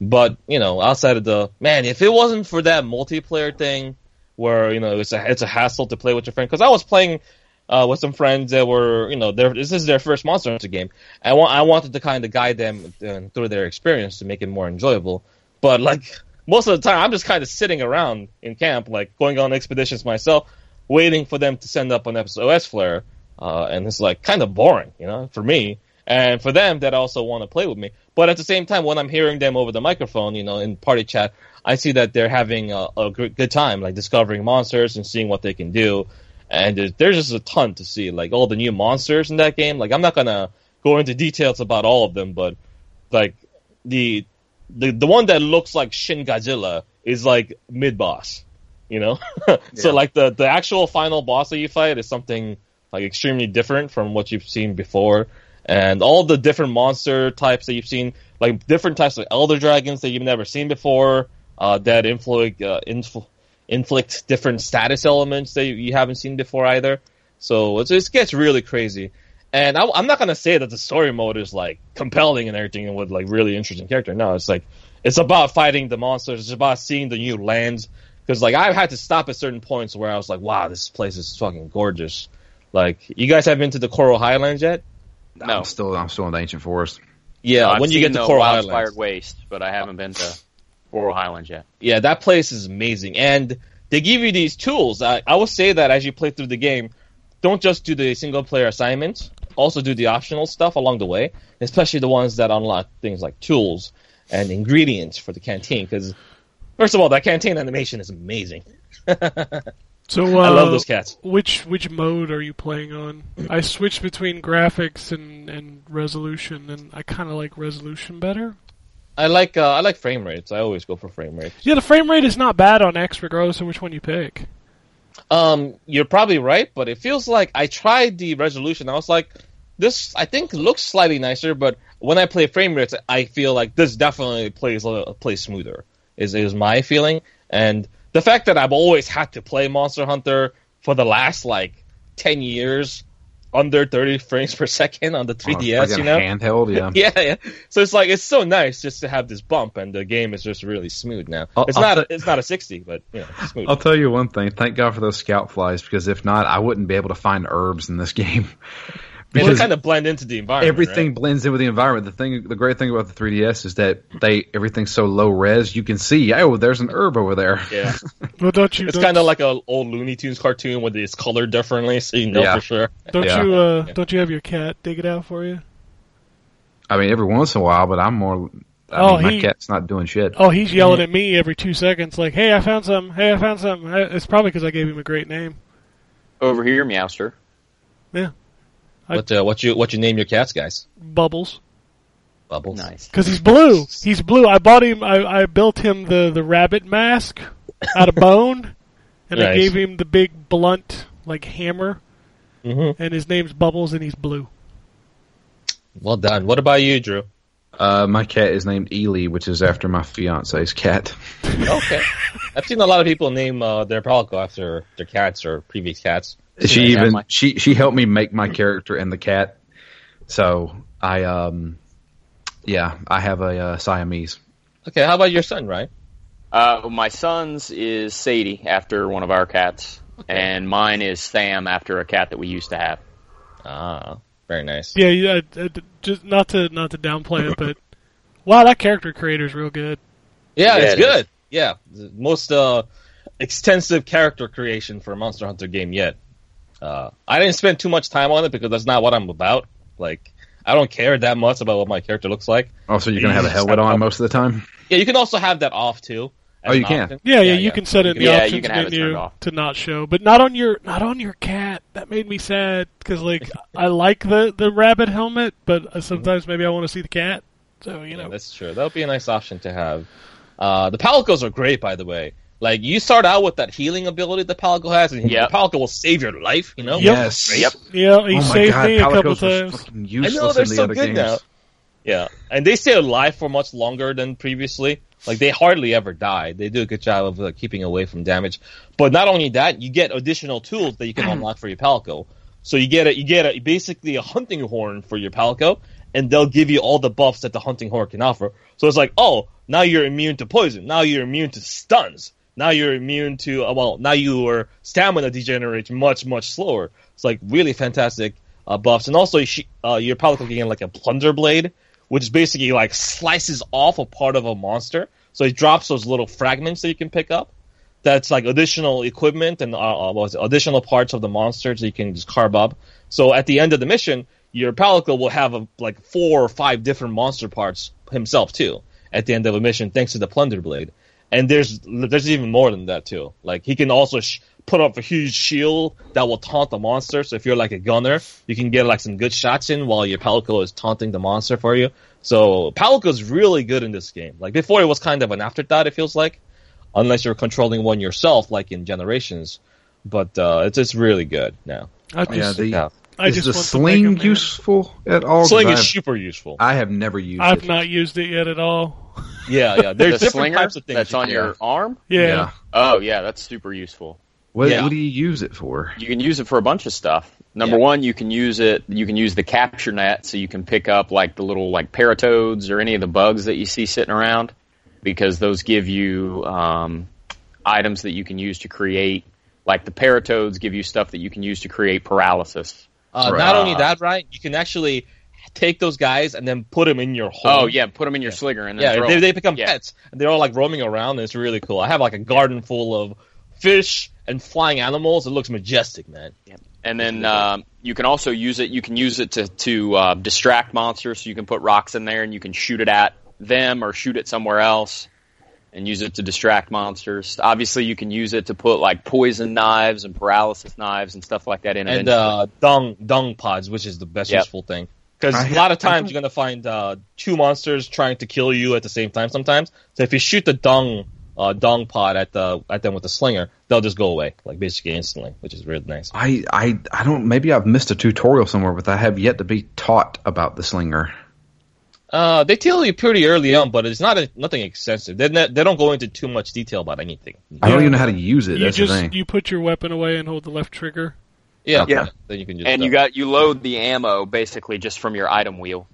But you know, outside of the man, if it wasn't for that multiplayer thing, where you know it's a it's a hassle to play with your friend, because I was playing uh, with some friends that were, you know, this is their first Monster Hunter game. I want, I wanted to kind of guide them through their experience to make it more enjoyable. But like most of the time, I'm just kind of sitting around in camp, like going on expeditions myself, waiting for them to send up an SOS flare, uh, and it's like kind of boring, you know, for me and for them that also want to play with me. But at the same time, when I'm hearing them over the microphone, you know, in party chat, I see that they're having a, a good, time, like discovering monsters and seeing what they can do and there's, there's just a ton to see, like all the new monsters in that game. Like I'm not gonna go into details about all of them, but like the the the one that looks like Shin Godzilla is like mid boss, you know. so like the the actual final boss that you fight is something like extremely different from what you've seen before, and all the different monster types that you've seen, like different types of elder dragons that you've never seen before, uh, that inflict uh, infl- inflict different status elements that you, haven't seen before either. So it gets really crazy. And I, I'm not gonna say that the story mode is like compelling and everything and with like really interesting character. No, it's like it's about fighting the monsters. It's about seeing the new lands, because like I've had to stop at certain points where I was like, wow, this place is fucking gorgeous. Like, you guys have been to the Coral Highlands yet? No. I'm still I'm still in the ancient forest. Yeah, I've when you get to the Coral Wild Highlands. Inspired Waste, but I haven't been to Coral Highlands yet. Yeah, that place is amazing, and they give you these tools. I, I will say that as you play through the game, don't just do the single player assignments. Also do the optional stuff along the way, especially the ones that unlock things like tools and ingredients for the canteen. Because first of all, that canteen animation is amazing. So uh, I love those cats. Which which mode are you playing on? I switched between graphics and, and resolution, and I kind of like resolution better. I like uh, I like frame rates. I always go for frame rates. Yeah, the frame rate is not bad on X, regardless of which one you pick. Um, you're probably right, but it feels like I tried the resolution. I was like, this I think looks slightly nicer, but when I play frame rates, I feel like this definitely plays a plays smoother. Is is my feeling, and the fact that I've always had to play Monster Hunter for the last like ten years under 30 frames per second on the 3DS, Like you know. handheld, yeah. Yeah, yeah. So it's like it's so nice just to have this bump, and the game is just really smooth now. I'll- it's I'll not t- it's not a 60, but you know, it's smooth. I'll tell you one thing. Thank God for those scout flies because if not, I wouldn't be able to find herbs in this game. Well, they kind of blend into the environment. everything right? blends in with the environment. The thing, the great thing about the 3DS is that they everything's so low res. You can see, oh, there's an herb over there. Yeah. Well, don't you? It's kind of like an old Looney Tunes cartoon where it's colored differently, so you know Yeah. for sure. Don't Yeah. you? Uh, Yeah. Don't you have your cat dig it out for you? I mean, every once in a while, but I'm more. I Oh, mean, my he- cat's not doing shit. Oh, he's yelling at me every two seconds, like, "Hey, I found some! Hey, I found some!" It's probably because I gave him a great name. Over here, Meowster. I- What uh, what you what you name your cats, guys? Bubbles, Bubbles. Nice. because he's blue. He's blue. I bought him. I, I built him the the rabbit mask out of bone, and I gave him the big blunt like hammer, hmm and his name's Bubbles, and he's blue. Well done. What about you, Drew? Uh, my cat is named Ely, which is after my fiance's cat. Okay. I've seen a lot of people name uh, their palico after their cats or previous cats. She Yeah, even my- she she helped me make my character and the cat. So I um, yeah, I have a uh, Siamese. Okay, how about your son, right? Uh, my son's is Sadie after one of our cats, and mine is Sam after a cat that we used to have. Ah, very nice. Yeah, yeah. uh, Just not to not to downplay it, but wow, that character creator's real good. Yeah, Yeah, it's it is. good. Yeah, most uh, extensive character creation for a Monster Hunter game yet. Uh, I didn't spend too much time on it because that's not what I'm about. Like, I don't care that much about what my character looks like. Also, you're gonna have a helmet on most of the time. Yeah, you can also have that off too. Oh, you can? option. Yeah, yeah, you can set it in the Yeah, you options can have it menu turned off. to not show, but not on your not on your cat. That made me sad because like I like the the rabbit helmet, but uh, sometimes maybe I want to see the cat. So you Yeah, know, that's true. That would be a nice option to have. Uh, the Palicos are great, by the way. Like you start out with that healing ability that Palico has, and Yep. Palico will save your life. You know. Yep. Yes. Yep. yeah, he oh saved god, me a couple Palicos were times. fucking I useless know they're in the so good games. now. Yeah, and they stay alive for much longer than previously. Like they hardly ever die. They do a good job of uh, keeping away from damage. But not only that, you get additional tools that you can unlock for your Palico. So you get a you get a basically a hunting horn for your Palico, and they'll give you all the buffs that the hunting horn can offer. So it's like, oh, now you're immune to poison. Now you're immune to stuns. Now you're immune to uh, well, now your stamina degenerates much much slower. It's like really fantastic uh, buffs, and also uh, your Palico can get like a plunder blade, which basically like slices off a part of a monster. So it drops those little fragments that you can pick up. That's like additional equipment and uh, uh, additional parts of the monsters that you can just carve up. So at the end of the mission, your Palico will have a, like four or five different monster parts himself too. At the end of a mission, thanks to the plunder blade. And there's there's even more than that too. Like he can also sh- put up a huge shield that will taunt the monster. So if you're like a gunner, you can get like some good shots in while your Palico is taunting the monster for you. So Palico's really good in this game. Like before, it was kind of an afterthought. It feels like, unless you're controlling one yourself, like in Generations. But uh, it's it's really good now. I just, Yeah, the, Yeah. I is just the want to make sling 'em, man. useful at all? 'Cause Sling is have, super useful. I have never used it. I've it. not used it yet at all. Yeah, yeah. There's the different slinger types of things that's you on can your arm. Yeah. Oh yeah, that's super useful. What, Yeah. what do you use it for? You can use it for a bunch of stuff. Number Yeah. one, you can use it. You can use the capture net, so you can pick up like the little like paratoads or any of the bugs that you see sitting around, because those give you um, items that you can use to create. Like the paratoads give you stuff that you can use to create paralysis. Uh, Right. Not only that, right? You can actually take those guys and then put them in your home. Oh yeah, put them in your slinger and then yeah. They, they become Yeah. pets, and they're all like roaming around. And it's really cool. I have like a garden full of fish and flying animals. It looks majestic, man. And then um, you can also use it. You can use it to to uh, distract monsters. So you can put rocks in there and you can shoot it at them or shoot it somewhere else, and use it to distract monsters. Obviously, you can use it to put like poison knives and paralysis knives and stuff like that in it. and uh, dung dung pods, which is the best Yep. useful thing. Because a lot of times you're gonna find uh, two monsters trying to kill you at the same time. Sometimes, so if you shoot the dung uh, dung pod at the at them with the slinger, they'll just go away like basically instantly, which is really nice. I, I I don't maybe I've missed a tutorial somewhere, but I have yet to be taught about the slinger. Uh, they tell you pretty early on, but it's not a, nothing extensive. They ne- they don't go into too much detail about anything. I don't even know how to use it. You That's just the thing. you put your weapon away and hold the left trigger. Yeah, Yeah. Then you can just and uh, you got you load the ammo basically just from your item wheel.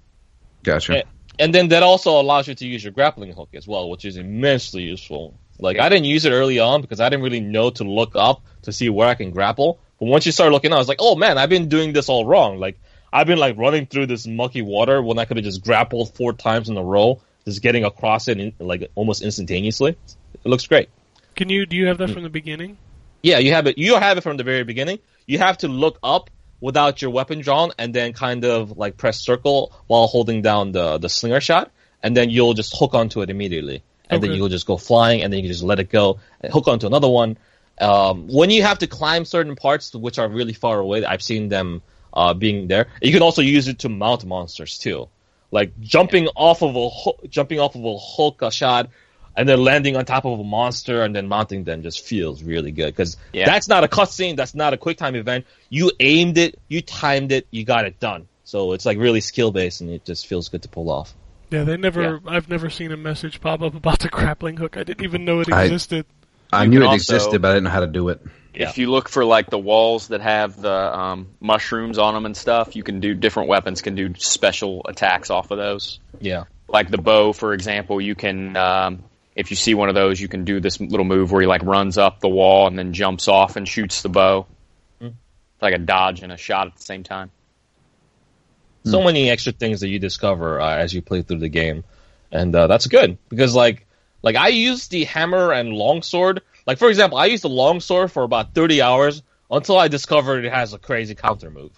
Gotcha. Yeah. And then that also allows you to use your grappling hook as well, which is immensely useful. Like I didn't use it early on because I didn't really know to look up to see where I can grapple. But once you start looking, I was like, oh man, I've been doing this all wrong. Like I've been like running through this mucky water when I could have just grappled four times in a row, just getting across it in, like almost instantaneously. It looks great. Can you do you have that Hmm. from the beginning? Yeah, you have it. You have it from the very beginning. You have to look up without your weapon drawn, and then kind of like press circle while holding down the the slinger shot, and then you'll just hook onto it immediately, and then you'll just go flying, and then you can just let it go, and hook onto another one. Um, when you have to climb certain parts which are really far away, I've seen them uh, being there. You can also use it to mount monsters too, like jumping off of a hook, jumping off of a hook a shot, and then landing on top of a monster and then mounting them just feels really good because Yeah. that's not a cutscene, that's not a quick time event. You aimed it, you timed it, you got it done. So it's like really skill based and it just feels good to pull off. Yeah, they never. I've never seen a message pop up about the grappling hook. I didn't even know it existed. I You knew it also- existed, but I didn't know how to do it. Yeah. If you look for like the walls that have the um, mushrooms on them and stuff, you can do different weapons can do special attacks off of those. Yeah. Like the bow, for example, you can um, if you see one of those, you can do this little move where he like runs up the wall and then jumps off and shoots the bow. Hmm. It's like a dodge and a shot at the same time. so many extra things that you discover uh, as you play through the game, and uh, that's good because like like I used the hammer and longsword. Like for example, I used the longsword for about thirty hours until I discovered it has a crazy counter move,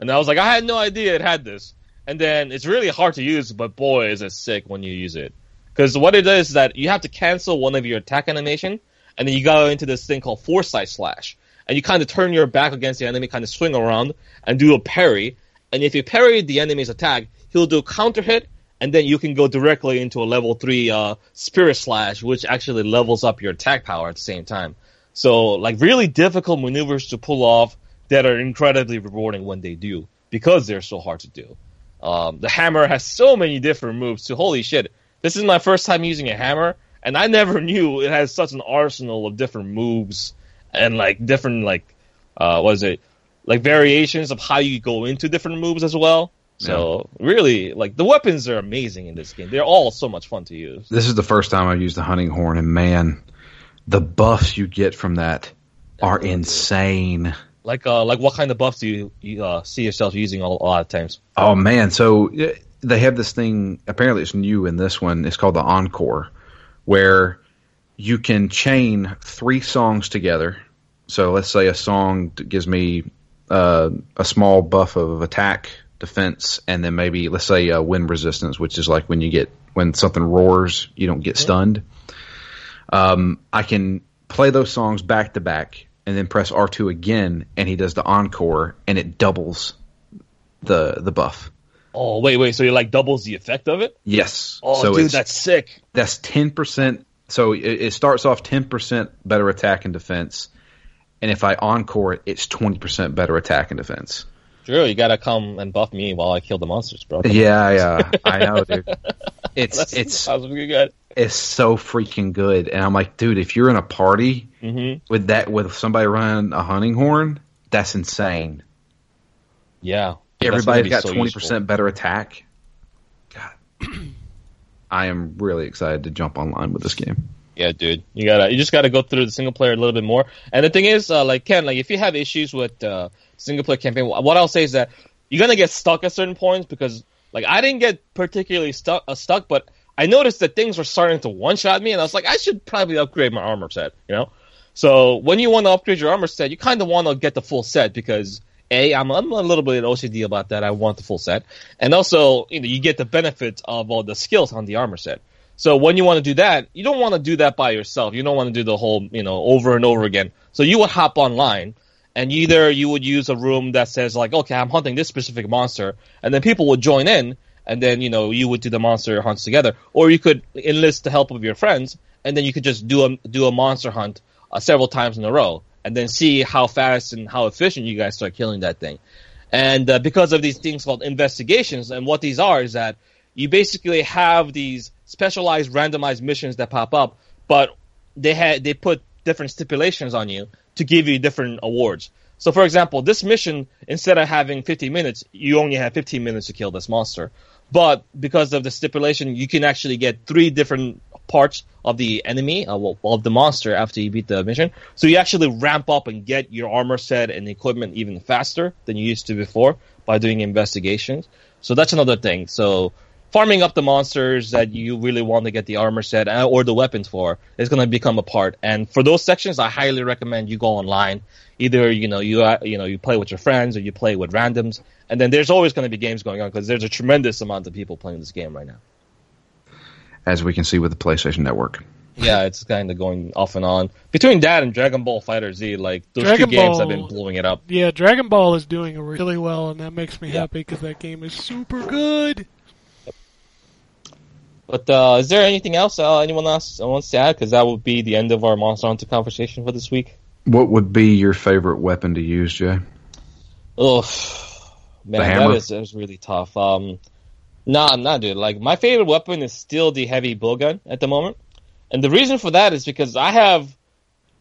and I was like, I had no idea it had this. And then it's really hard to use, but boy, is it sick when you use it. Because what it is is that you have to cancel one of your attack animation, and then you go into this thing called foresight slash, and you kind of turn your back against the enemy, kind of swing around and do a parry. And if you parry the enemy's attack, he'll do a counter hit, and then you can go directly into a level three uh, spirit slash, which actually levels up your attack power at the same time. So like really difficult maneuvers to pull off that are incredibly rewarding when they do because they're so hard to do. Um, the hammer has so many different moves. So holy shit, this is my first time using a hammer, and I never knew it has such an arsenal of different moves and like different like uh, what is it like variations of how you go into different moves as well. So really, like the weapons are amazing in this game. They're all so much fun to use. This is the first time I've used the hunting horn, and man, the buffs you get from that are insane. Like uh, like what kind of buffs do you, you uh, see yourself using a, lot of times? Oh man, so they have this thing. Apparently, it's new in this one. It's called the Encore, where you can chain three songs together. So let's say a song gives me uh, a small buff of attack, defense, and then maybe let's say uh, wind resistance, which is like when you get when something roars, you don't get stunned. Um, I can play those songs back to back, and then press R two again, and he does the encore, and it doubles the the buff. Oh wait, wait. So it like doubles the effect of it? Yes. Oh, so dude, that's sick. that's ten percent. So it, it starts off ten percent better attack and defense, and if I encore it, it's twenty percent better attack and defense. Drew, you gotta come and buff me while I kill the monsters, bro. Come. Yeah, yeah, I know, dude. It's That's, it's it's so freaking good, and I'm like, dude, if you're in a party hmm with that with somebody running a hunting horn, that's insane. Yeah. That's Everybody's gonna got twenty useful. percent better attack. God, I am really excited to jump online with this game. Yeah, dude, you gotta you just gotta go through the single player a little bit more. And the thing is, uh, like Ken, like if you have issues with uh, single player campaign, what I'll say is that you're gonna get stuck at certain points because like I didn't get particularly stuck, uh, stuck, but I noticed that things were starting to one shot me, and I was like, I should probably upgrade my armor set, you know. So when you want to upgrade your armor set, you kind of want to get the full set because a I'm, I'm a little bit OCD about that. I want the full set, and also you know you get the benefits of all the skills on the armor set. So when you want to do that, you don't want to do that by yourself. You don't want to do the whole you know over and over again. So you would hop online, and either you would use a room that says like, okay, I'm hunting this specific monster, and then people would join in, and then you know you would do the monster hunts together, or you could enlist the help of your friends, and then you could just do a do a monster hunt uh, several times in a row, and then see how fast and how efficient you guys start killing that thing. And uh, because of these things called investigations, and what these are is that you basically have these specialized randomized missions that pop up, but they had they put different stipulations on you to give you different awards. So, for example, this mission instead of having 15 minutes, you only have 15 minutes to kill this monster. But because of the stipulation, you can actually get three different parts of the enemy, uh, well, of the monster after you beat the mission. So you actually ramp up and get your armor set and equipment even faster than you used to before by doing investigations. So that's another thing. So farming up the monsters that you really want to get the armor set uh, or the weapons for is going to become a part. And for those sections, I highly recommend you go online. Either you know you uh, you know you play with your friends or you play with randoms. And then there's always going to be games going on because there's a tremendous amount of people playing this game right now. As we can see with the PlayStation Network. Yeah, it's kind of going off and on between that and Dragon Ball FighterZ. Like those Dragon two games have been blowing it up. Yeah, Dragon Ball is doing really well, and that makes me Yeah. happy because that game is super good. But uh, is there anything else uh, anyone else wants to add? Because that would be the end of our Monster Hunter conversation for this week. What would be your favorite weapon to use, Jay? Oh man, that hammer? is, that is really tough. Um, nah, nah, dude. Like my favorite weapon is still the heavy bow gun at the moment, and the reason for that is because I have,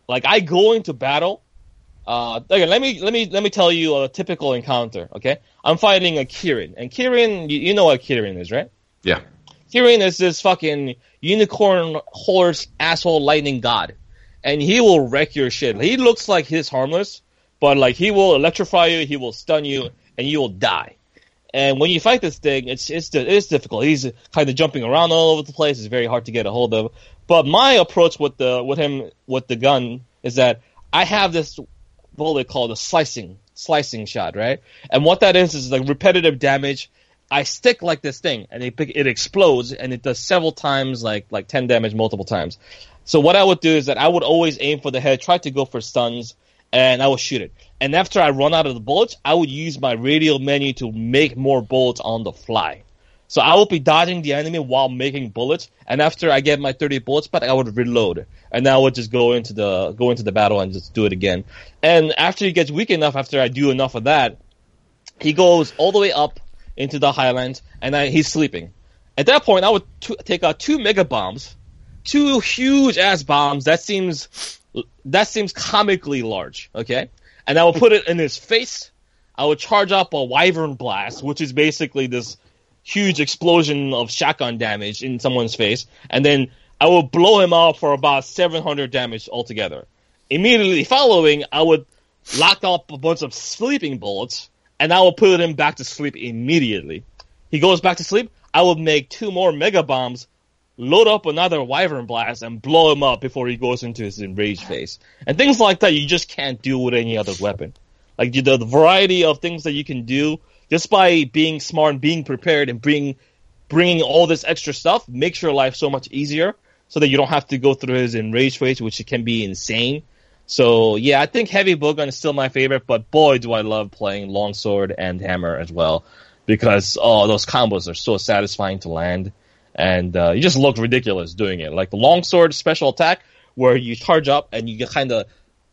like, I go into battle. Uh, okay, let me let me let me tell you a typical encounter. Okay, I'm fighting a Kirin, and Kirin, you, you know what Kirin is, right? Yeah. Kirin is this fucking unicorn horse asshole lightning god, and he will wreck your shit. He looks like he's harmless, but like he will electrify you, he will stun you, and you will die. And when you fight this thing, it's it's it's difficult. He's kind of jumping around all over the place. It's very hard to get a hold of. But my approach with the with him with the gun is that I have this bullet called a slicing slicing shot, right? And what that is is like repetitive damage. I stick like this thing, and it it explodes, and it does several times, like like ten damage multiple times. So what I would do is that I would always aim for the head, try to go for stuns, and I would shoot it. And after I run out of the bullets, I would use my radial menu to make more bullets on the fly. So I would be dodging the enemy while making bullets, and after I get my 30 bullets back, I would reload, and I would just go into the go into the battle and just do it again. And after he gets weak enough, after I do enough of that, he goes all the way up into the highlands, and I, he's sleeping. At that point, I would t- take out two mega bombs, two huge ass bombs. That seems that seems comically large, okay? And I will put it in his face. I will charge up a wyvern blast, which is basically this huge explosion of shotgun damage in someone's face, and then I will blow him out for about 700 damage altogether. Immediately following, I would lock up a bunch of sleeping bullets, and I will put him back to sleep immediately. He goes back to sleep. I will make two more mega bombs, load up another wyvern blast, and blow him up before he goes into his enraged phase. And things like that you just can't do with any other weapon. Like the, the variety of things that you can do just by being smart and being prepared and bring bringing all this extra stuff makes your life so much easier so that you don't have to go through his enraged phase, which can be insane. So yeah, I think heavy bowgun is still my favorite, but boy, do I love playing longsword and hammer as well because oh, those combos are so satisfying to land, and uh, you just look ridiculous doing it. Like the longsword special attack, where you charge up and you kind of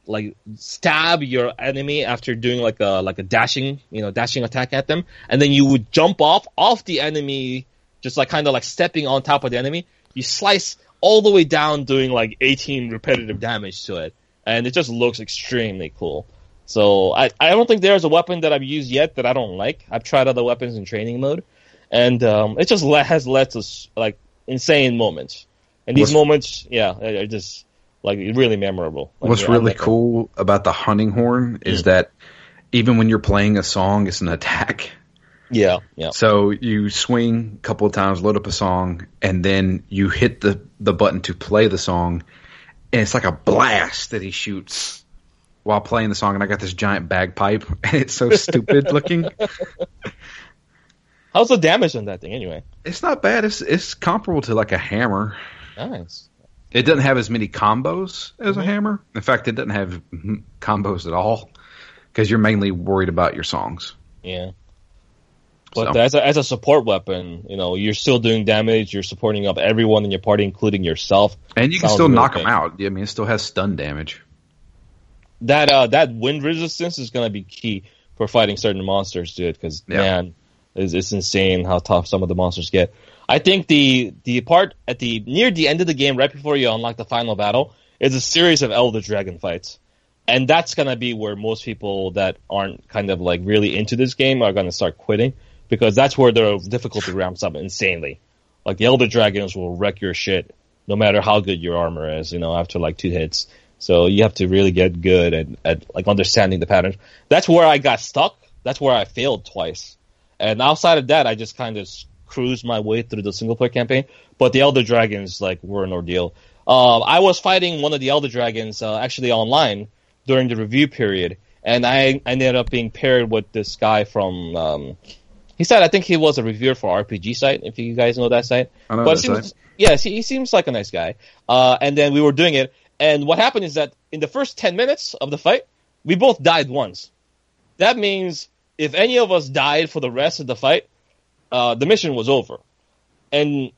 like stab your enemy after doing like a like a dashing you know dashing attack at them, and then you would jump off off the enemy, just like kind of like stepping on top of the enemy. You slice all the way down, doing like 18 repetitive damage to it, and it just looks extremely cool. So I, I don't think there's a weapon that I've used yet that I don't like. I've tried other weapons in training mode, and um, it just le- has led to like insane moments. And these What's- moments, yeah, are just like really memorable. Like, What's yeah, really cool about the hunting horn is that even when you're playing a song, it's an attack. Yeah, yeah. So you swing a couple of times, load up a song, and then you hit the, the button to play the song, and it's like a blast that he shoots while playing the song. And I got this giant bagpipe, and it's so stupid looking. How's the damage on that thing anyway? It's not bad. It's it's comparable to like a hammer. Nice. It doesn't have as many combos as Mm-hmm. a hammer. In fact, it doesn't have combos at all because you're mainly worried about your songs. Yeah. But So- as a, as a support weapon, you know, you're still doing damage. You're supporting up everyone in your party, including yourself. And you can Sounds still knock good. them out. I mean, it still has stun damage. That uh, that wind resistance is gonna be key for fighting certain monsters, dude. Because Yeah. man, it's, it's insane how tough some of the monsters get. I think the the part at the near the end of the game, right before you unlock the final battle, is a series of Elder Dragon fights, and that's gonna be where most people that aren't kind of like really into this game are gonna start quitting because that's where the difficulty ramps up insanely. Like the Elder Dragons will wreck your shit, no matter how good your armor is. You know, after like two hits. So you have to really get good at, at like understanding the patterns. That's where I got stuck. That's where I failed twice. And outside of that, I just kind of cruised my way through the single player campaign. But the Elder Dragons like were an ordeal. Um, I was fighting one of the Elder Dragons uh, actually online during the review period, and I ended up being paired with this guy from. Um, he said I think he was a reviewer for RPG site. If you guys know that site, I know but that seems, site. yes, he, he seems like a nice guy. Uh, and then we were doing it, and what happened is that in the first ten minutes of the fight, we both died once. That means if any of us died for the rest of the fight, uh, the mission was over. And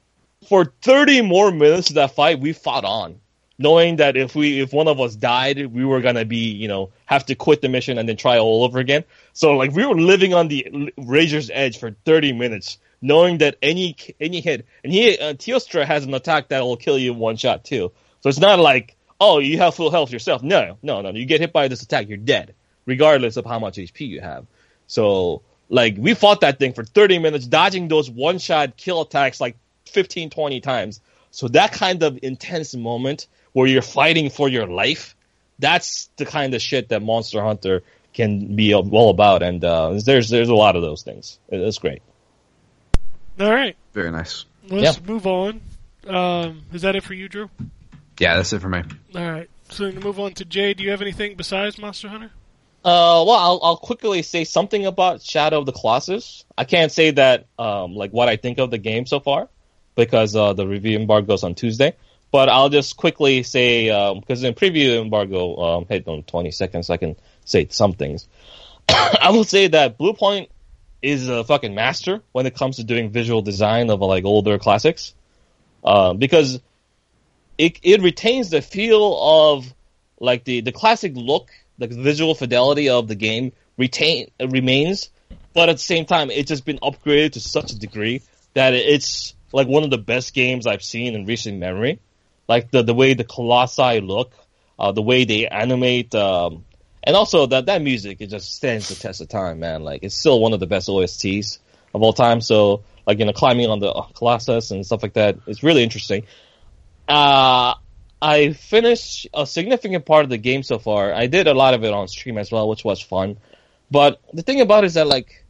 for 30 more minutes of that fight, we fought on, knowing that if we if one of us died, we were gonna be you know have to quit the mission and then try all over again. So like we were living on the razor's edge for 30 minutes, knowing that any any hit and he uh, Teostra has an attack that will kill you in one shot too. So it's not like oh you have full health yourself. No, no, no. You get hit by this attack, you're dead, regardless of how much HP you have. So like we fought that thing for 30 minutes, dodging those one shot kill attacks like 15, 20 times. So that kind of intense moment where you're fighting for your life, that's the kind of shit that Monster Hunter can be all about. And uh, there's there's a lot of those things. It's great. All right, Very nice. let's move on. Um, is that it for you, Drew? Yeah, that's it for me. All right. So to move on to Jay, do you have anything besides Monster Hunter? Uh, well, I'll, I'll quickly say something about Shadow of the Colossus. I can't say that, um, like what I think of the game so far, because uh, the review embargo goes on Tuesday. But I'll just quickly say, because in preview embargo um, hit on 20 seconds, I can say some things. I will say that Bluepoint is a fucking master when it comes to doing visual design of like older classics, uh, because it it retains the feel of like the the classic look, the visual fidelity of the game retain uh, remains, but at the same time, it's just been upgraded to such a degree that it's like one of the best games I've seen in recent memory. Like the the way the colossi look, uh, the way they animate, um, and also that that music it just stands the test of time, man. Like it's still one of the best OSTs of all time. So like you know, climbing on the uh, Colossus and stuff like that, it's really interesting. Uh, I finished a significant part of the game so far. I did a lot of it on stream as well, which was fun. But the thing about it is that like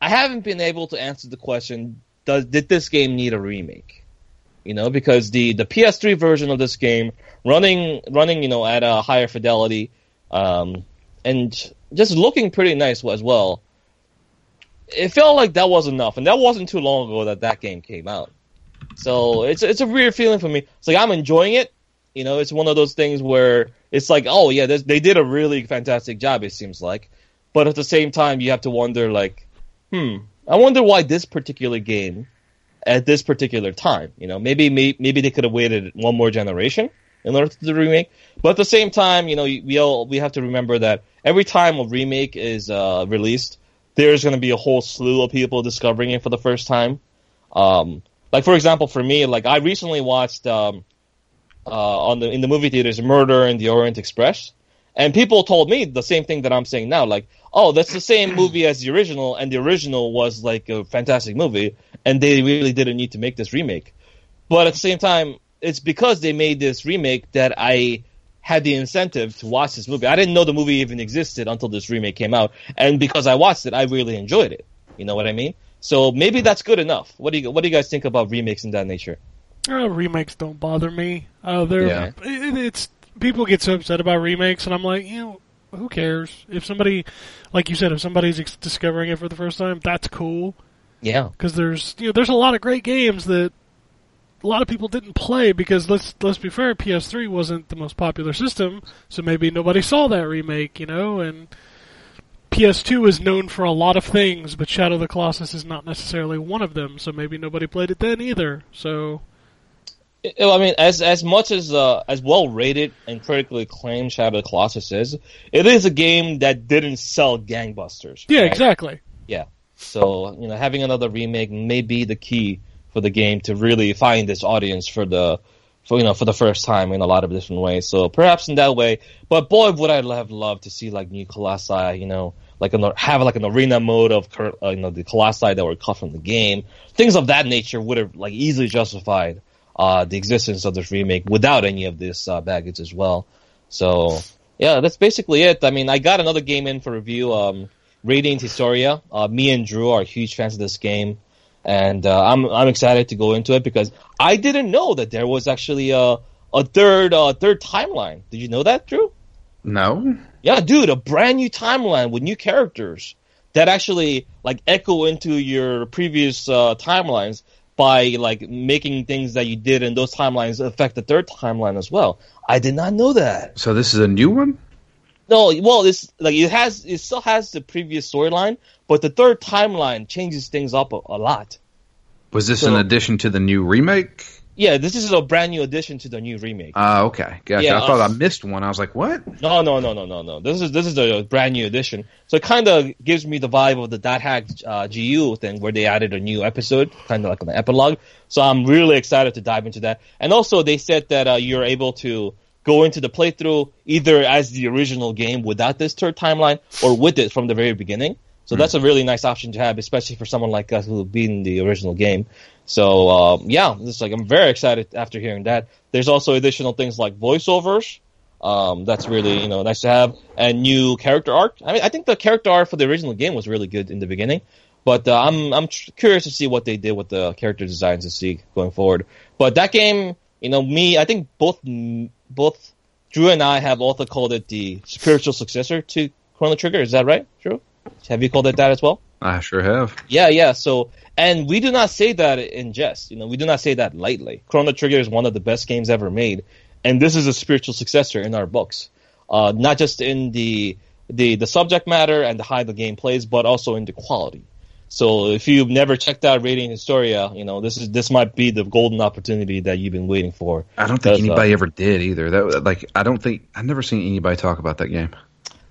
I haven't been able to answer the question: Does did this game need a remake? You know, because the the PS3 version of this game running running you know at a higher fidelity, um, and just looking pretty nice as well. It felt like that was enough, and that wasn't too long ago that that game came out. So it's it's a weird feeling for me. It's like I'm enjoying it. You know, it's one of those things where it's like, oh yeah, they did a really fantastic job. It seems like, but at the same time, you have to wonder like, hmm, I wonder why this particular game at this particular time. You know, maybe may, maybe they could have waited one more generation in order to do the remake. But at the same time, you know, we all we have to remember that every time a remake is uh, released, there's going to be a whole slew of people discovering it for the first time. Um, like for example, for me, like I recently watched um, uh, on the in the movie theaters Murder in the Orient Express, and people told me the same thing that I'm saying now. Like, oh, that's the same movie as the original, and the original was like a fantastic movie, and they really didn't need to make this remake. But at the same time, it's because they made this remake that I had the incentive to watch this movie. I didn't know the movie even existed until this remake came out, and because I watched it, I really enjoyed it. You know what I mean? So maybe that's good enough. What do you What do you guys think about remakes in that nature? Uh, remakes don't bother me. Uh, they're Yeah. it, it's people get so upset about remakes, and I'm like, you know, who cares? If somebody, like you said, if somebody's ex- discovering it for the first time, that's cool. Yeah, Because there's you know there's a lot of great games that a lot of people didn't play because let's let's be fair, PS3 wasn't the most popular system, so maybe nobody saw that remake, you know, and PS2 is known for a lot of things, but Shadow of the Colossus is not necessarily one of them, so maybe nobody played it then either. So I- mean, as as much as uh, as well rated and critically acclaimed Shadow of the Colossus is, it is a game that didn't sell gangbusters. yeah, right? exactly. Yeah. So you know, having another remake may be the key for the game to really find this audience for the, for you know, for the first time in a lot of different ways. So perhaps in that way. But boy, would I have loved to see like new Colossi. You know, like an, have like an arena mode of uh, you know the Colossi that were cut from the game. Things of that nature would have like easily justified uh, the existence of this remake without any of this uh, baggage as well. So yeah, that's basically it. I mean, I got another game in for review. Um, Radiant Historia. Uh, me and Drew are huge fans of this game, and uh, I'm I'm excited to go into it because I didn't know that there was actually a a third uh, third timeline. Did you know that, Drew? No, Yeah, dude, a brand new timeline with new characters that actually like echo into your previous uh, timelines by like making things that you did in those timelines affect the third timeline as well. I did not know that. so this is a new one. No, well, it's like it has it still has the previous storyline, but the third timeline changes things up a, a lot. Was this So- an addition to the new remake? Yeah, this is a brand new addition to the new remake. Ah, okay, gotcha. Yeah, I thought uh, I missed one. I was like, what? No, no, no, no, no, no. This is this is a brand new edition. So it kind of gives me the vibe of the Dot Hack uh, GU thing, where they added a new episode, kind of like an epilogue. So I'm really excited to dive into that. And also, they said that uh, you're able to go into the playthrough either as the original game without this third timeline, or with it from the very beginning. So that's a really nice option to have, especially for someone like us who beat in the original game. So um, yeah, it's like I'm very excited after hearing that. There's also additional things like voiceovers. Um, that's really you know nice to have, and new character art. I mean, I think the character art for the original game was really good in the beginning, but uh, I'm I'm tr- curious to see what they did with the character designs to see going forward. But that game, you know, me, I think both both Drew and I have also called it the spiritual successor to Chrono Trigger. Is that right, Drew? Have you called it that as well? I sure have. Yeah, yeah. So, and we do not say that in jest. You know, we do not say that lightly. Chrono Trigger is one of the best games ever made, and this is a spiritual successor in our books. Uh, not just in the the the subject matter and how the game plays, but also in the quality. So, if you've never checked out Radiant Historia, you know this is this might be the golden opportunity that you've been waiting for. I don't think uh, anybody ever did either. That like I don't think I've never seen anybody talk about that game.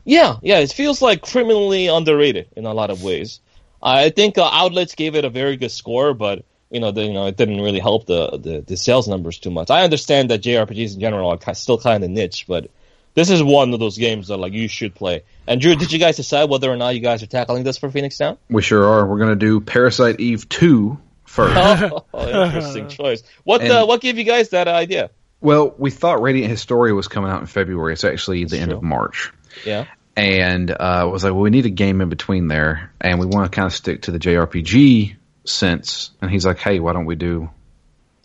Yeah, yeah, it feels like criminally underrated in a lot of ways. I think uh, outlets gave it a very good score, but you know, the, you know, it didn't really help the, the the sales numbers too much. I understand that JRPGs in general are still kind of niche, but this is one of those games that like you should play. And Drew, did you guys decide whether or not you guys are tackling this for Phoenix Down? We sure are. We're gonna do Parasite Eve two first. oh, interesting choice. What uh, what gave you guys that idea? well, we thought Radiant Historia was coming out in February. It's actually the end true. of March. Yeah. and uh, was like, well, we need a game in between there, and we want to kind of stick to the JRPG sense. And he's like, hey, why don't we do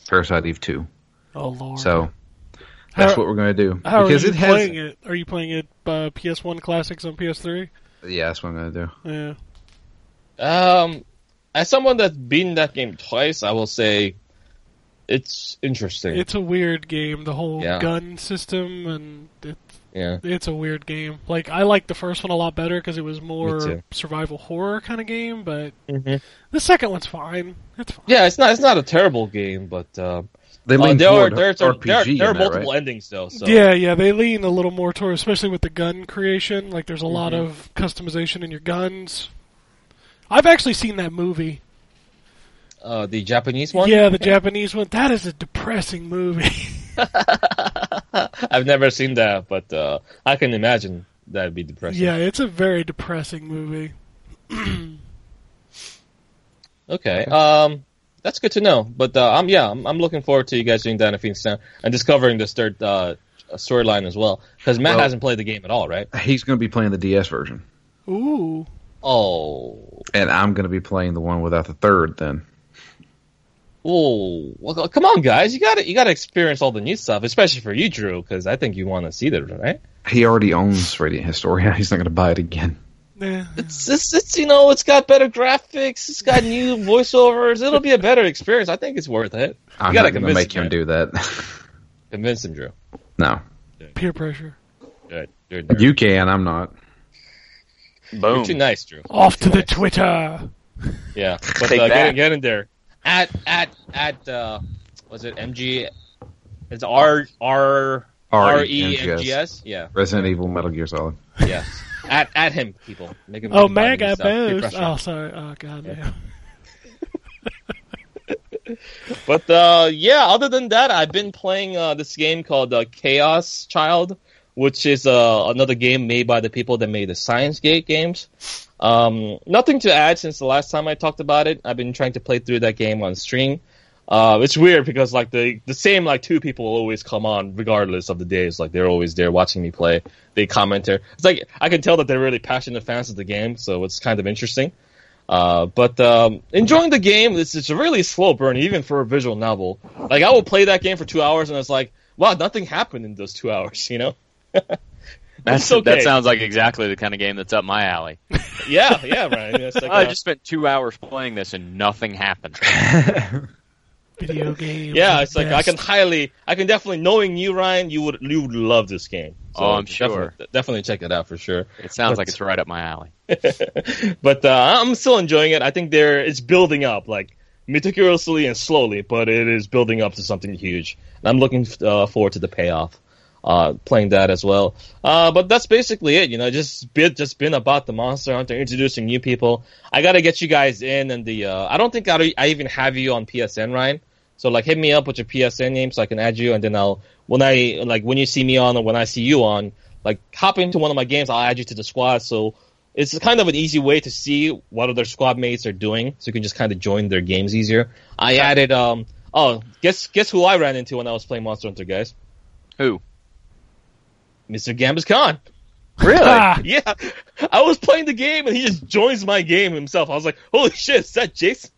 Parasite Eve two? Oh lord. So that's How- what we're going to do How because are you it has. playing it? Are you playing it uh, PS1 classics on PS3? Yeah, that's what I'm going to do. Yeah. Um, as someone that's beaten that game twice, I will say it's interesting. It's a weird game. The whole Yeah. gun system and it, yeah. it's a weird game. Like I like the first one a lot better because it was more survival horror kind of game. But Mhm. the second one's fine. It's fine. Yeah, it's not it's not a terrible game, but uh, They uh, lean there are toward there's a, RPG there, are- there are in that, multiple right? endings though. So Yeah, yeah, they lean a little more toward, especially with the gun creation. Like, there's a lot Mm-hmm. of customization in your guns. I've actually seen that movie. uh, the Japanese one. Yeah, the Japanese one. That is a depressing movie. I've never seen that, but uh, I can imagine that'd be depressing. yeah, it's a very depressing movie. Okay. Um, that's good to know. But uh, I'm yeah, I'm, I'm looking forward to you guys doing that in Phoenix Down and discovering this third uh, storyline as well. Because Matt Well- hasn't played the game at all, right? He's going to be playing the DS version, Ooh. Oh, and I'm going to be playing the one without the third. Then oh, well, come on, guys, you got to you got to experience all the new stuff, especially for you, Drew, because I think you want to see that, right? he already owns Radiant Historia. He's not going to buy it again. Yeah. It's, it's it's you know it's got better graphics, it's got new voiceovers. It'll be a better experience. I think it's worth it. I'm gotta not going to convince make him, him do that. Convince him, Drew. no, Peer pressure. Good. You're, you're, you can. I'm not. Boom. you're too nice, Drew. Off to the Twitter. Yeah, but Take uh, get, get in there. At at at uh, was it MG? It's R R R E M G S. Yeah, Resident Evil, Metal Gear Solid. yes. At at him, people. Make him Oh, buy the new mega. Boost. Oh, sorry. Oh, god damn. But uh, yeah, other than that, I've been playing uh, this game called uh, Chaos Child, which is uh, another game made by the people that made the Steins;Gate games. Um, nothing to add since the last time I talked about it. I've been trying to play through that game on stream. Uh, it's weird because like the the same like two people always come on regardless of the days. Like they're always there watching me play. They comment there. It's like I can tell that they're really passionate fans of the game, so it's kind of interesting. Uh, but um, enjoying the game. It's, it's a really slow burn, even for a visual novel. Like I will play that game for two hours, and it's like, wow, nothing happened in those two hours. You know? That's, okay. That sounds like exactly the kind of game that's up my alley. yeah, yeah, right. It's like, I uh, just spent two hours playing this and nothing happened. Video games. yeah, it's like I can highly, I can definitely, knowing you, Ryan, you would you would love this game. So Oh, I'm definitely- sure. Definitely check it out for sure. It sounds But- like it's right up my alley. but uh, I'm still enjoying it. I think there it's building up like meticulously and slowly, but it is building up to something huge. And I'm looking uh, forward to the payoff. Uh, playing that as well. Uh, but that's basically it. You know, just been just been about the Monster Hunter, introducing new people. I gotta get you guys in, and the uh, I don't think I, I even have you on PSN, Ryan. So like, hit me up with your PSN name so I can add you, and then I'll when I like when you see me on or when I see you on, like hop into one of my games, I'll add you to the squad. So it's kind of an easy way to see what other squad mates are doing, so you can just kind of join their games easier. I added um oh guess guess who I ran into when I was playing Monster Hunter, guys? Who? Mr. Gambus Khan. Ah, Yeah, I was playing the game and he just joins my game himself. I was like, holy shit, is that Jason?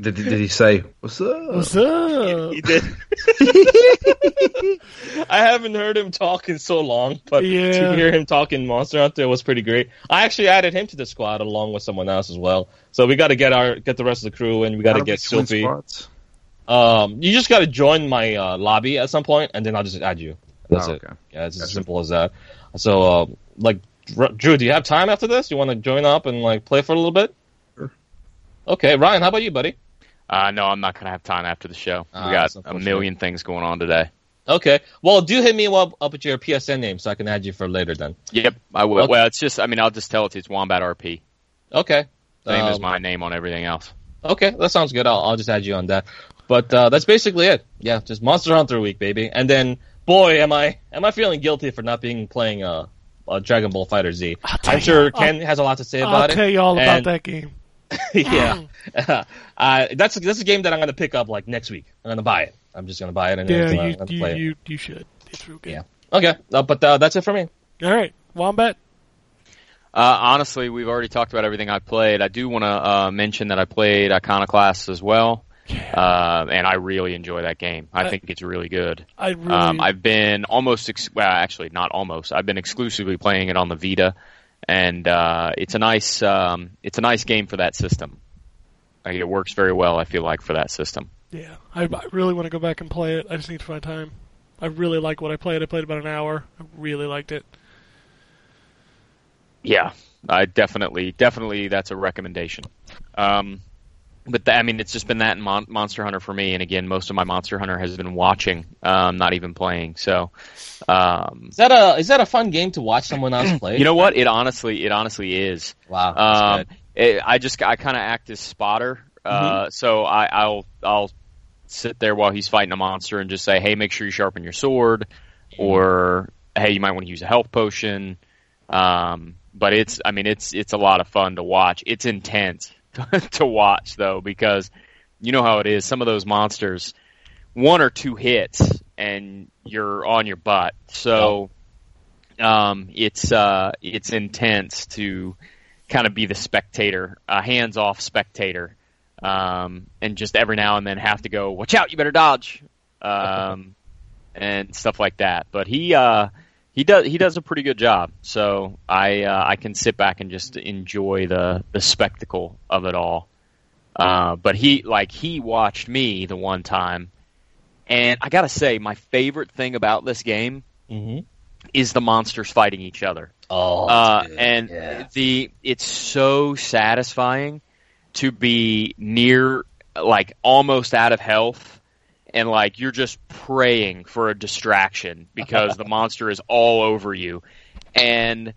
Did, did he say what's up? What's up? He did. I haven't heard him talk in so long, but Yeah. to hear him talk in Monster Hunter was pretty great. I actually added him to the squad along with someone else as well. So we got to get our get the rest of the crew and we got to get join Sylvie. Um, you just got to join my uh, lobby at some point, and then I'll just add you. That's Oh, it. Yeah, it's as simple as that. So, uh, like, Dr- Drew, do you have time after this? You want to join up and like play for a little bit? Sure. Okay, Ryan, how about you, buddy? Uh, no, I'm not going to have time after the show. Ah, we got a million things going on today. Okay, well, do hit me up, up with your PSN name so I can add you for later. Then. Yep, I will. Okay. Well, it's just, I mean, I'll just tell it to it's Wombat RP. Okay. Same as Um, my name on everything else. Okay, that sounds good. I'll, I'll just add you on that. But uh, that's basically it. Yeah, just Monster Hunter week, baby. And then, boy, am I am I feeling guilty for not being playing uh, uh Dragon Ball FighterZ. tell I'm sure you- Ken has a lot to say about I'll about it. tell you all about and- that game. yeah, uh, that's that's a game that I'm gonna pick up like next week. I'm gonna buy it. I'm just gonna buy it and Yeah, then uh, I'm you, gonna you, play it. you, you should. It's real good. Yeah. Okay, uh, but uh, that's it for me. All right, Wombat. Uh, honestly, we've already talked about everything I played. I do want to uh, mention that I played Iconoclast as well, uh, and I really enjoy that game. I I- think it's really good. I really. Um, I've been almost, ex- well, actually, not almost. I've been exclusively playing it on the Vita, and uh, it's a nice, um, it's a nice game for that system. It works very well. I feel like for that system. yeah, I, I really want to go back and play it. I just need to find time. I really like what I played. I played about an hour. I really liked it. Yeah, I definitely, definitely, that's a recommendation. Um, but th- I mean, it's just been that Mon- Monster Hunter for me. And again, most of my Monster Hunter has been watching, um, not even playing. So, um, Is that a is that a fun game to watch someone else play? you know what? It honestly, it honestly is. wow. Um, it, I just I kind of act as spotter, uh, so I, I'll I'll sit there while he's fighting a monster and just say, hey, make sure you sharpen your sword, or hey, you might want to use a health potion. Um, but it's I mean it's it's a lot of fun to watch. It's intense to watch though because you know how it is. Some of those monsters, one or two hits, and you're on your butt. So, um, it's uh, it's intense to kind of be the spectator, a hands-off spectator, um, and just every now and then have to go, "Watch out! You better dodge," um, and stuff like that. But he uh, he does he does a pretty good job. So I uh, I can sit back and just enjoy the the spectacle of it all. Uh, but he like he watched me the one time, and I gotta say my favorite thing about this game Mm-hmm. is the monsters fighting each other. Oh, Uh, and yeah. the it's so satisfying to be near like almost out of health and like you're just praying for a distraction because the monster is all over you. And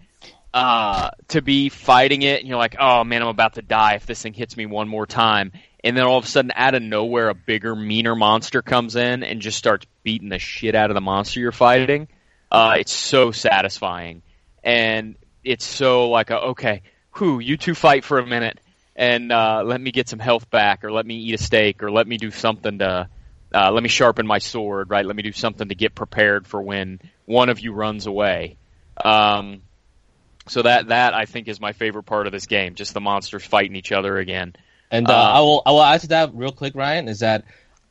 uh to be fighting it and you're like oh man I'm about to die if this thing hits me one more time. And then all of a sudden out of nowhere a bigger meaner monster comes in and just starts beating the shit out of the monster you're fighting. Uh it's so satisfying. And it's so like a, okay, whew, you two fight for a minute and uh, let me get some health back, or let me eat a steak, or let me do something to, uh, let me sharpen my sword, right? Let me do something to get prepared for when one of you runs away. Um, so that that I think is my favorite part of this game, just the monsters fighting each other again. And uh, Uh, I will I will add to that real quick, Ryan. Is that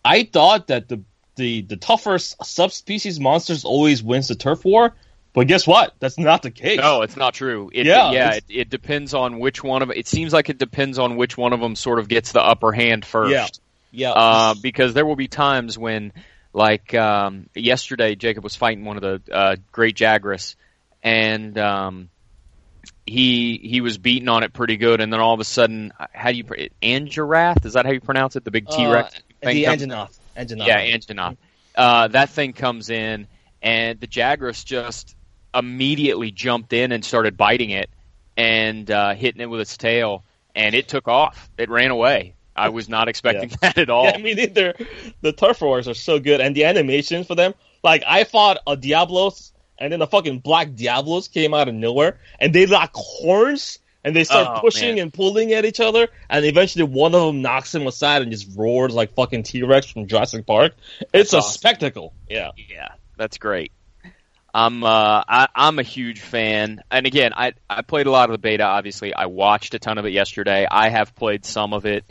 I thought that the the the tougher subspecies monsters always wins the turf war, but guess what? That's not the case. No, it's not true. It, Yeah, yeah, it, it depends on which one of it seems like it depends on which one of them sort of gets the upper hand first. Yeah. Yeah. uh, because there will be times when, like um, yesterday, Jacob was fighting one of the uh, great Jagras, and um, he he was beating on it pretty good, and then all of a sudden, how do you Angirath? Is that how you pronounce it? The big T Rex uh, the Anjanath. Anjanath. yeah, Anjanath. Uh, that thing comes in, and the Jagras just immediately jumped in and started biting it and uh, hitting it with its tail, and it took off. It ran away. I was not expecting that at all. Yeah, me neither. The turf wars are so good, and the animation for them. Like I fought a Diablos, and then the fucking black Diablos came out of nowhere, and they lock horns, and they start Oh, pushing man. and pulling at each other, and eventually one of them knocks him aside and just roars like fucking T Rex from Jurassic Park. It's a awesome. spectacle. Yeah. Yeah, that's great. I'm uh, I, I'm a huge fan, and again, I I played a lot of the beta. Obviously, I watched a ton of it yesterday. I have played some of it.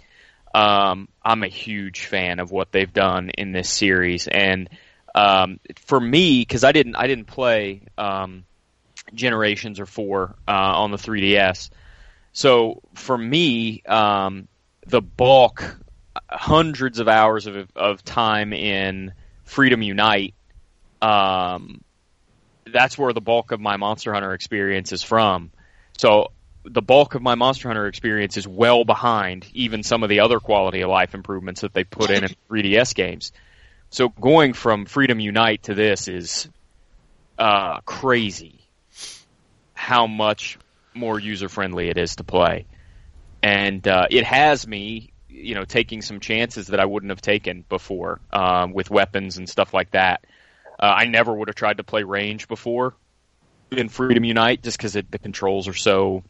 Um, I'm a huge fan of what they've done in this series, and um, for me, because I didn't I didn't play um, Generations or four uh, on the 3DS, so for me, um, the bulk, hundreds of hours of of time in Freedom Unite um, that's where the bulk of my Monster Hunter experience is from. So the bulk of my Monster Hunter experience is well behind even some of the other quality of life improvements that they put in in 3DS games. So going from Freedom Unite to this is uh, crazy. How much more user friendly it is to play, and uh, it has me, you know, taking some chances that I wouldn't have taken before um, with weapons and stuff like that. Uh, I never would have tried to play range before in Freedom Unite just because the controls are so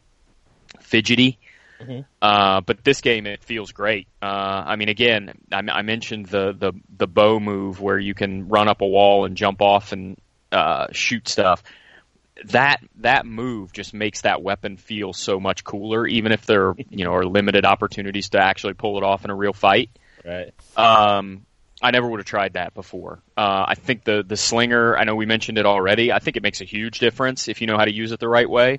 fidgety. Mhm. Uh, but this game, it feels great. Uh, I mean, again, I, I mentioned the, the the bow move where you can run up a wall and jump off and uh, shoot stuff. That that move just makes that weapon feel so much cooler, even if there you know are limited opportunities to actually pull it off in a real fight. Right. Um, I never would have tried that before. Uh, I think the the slinger. I know we mentioned it already. I think it makes a huge difference if you know how to use it the right way.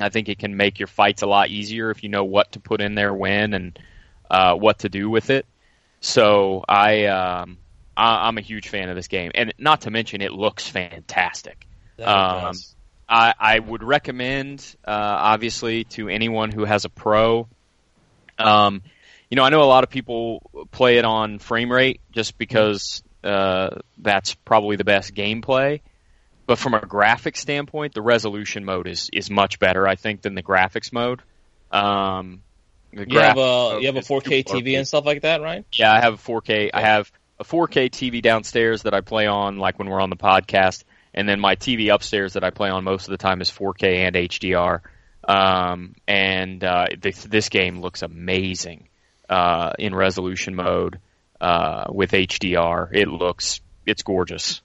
I think it can make your fights a lot easier if you know what to put in there when and uh, what to do with it. So I, um, I I'm a huge fan of this game, and not to mention it looks fantastic. Um. I, I would recommend, uh, obviously, to anyone who has a pro. Um, you know, I know a lot of people play it on frame rate just because uh, that's probably the best gameplay. But from a graphics standpoint, the resolution mode is, is much better, I think, than the graphics mode. Um, the You have a you have a 4K too blurry. TV and stuff like that, right? Yeah, I have a 4K. I have a 4K TV downstairs that I play on, like when we're on the podcast, and then my TV upstairs that I play on most of the time is 4K and HDR. Um, and uh, this, this game looks amazing. uh, in resolution mode uh, with HDR. It looks it's gorgeous,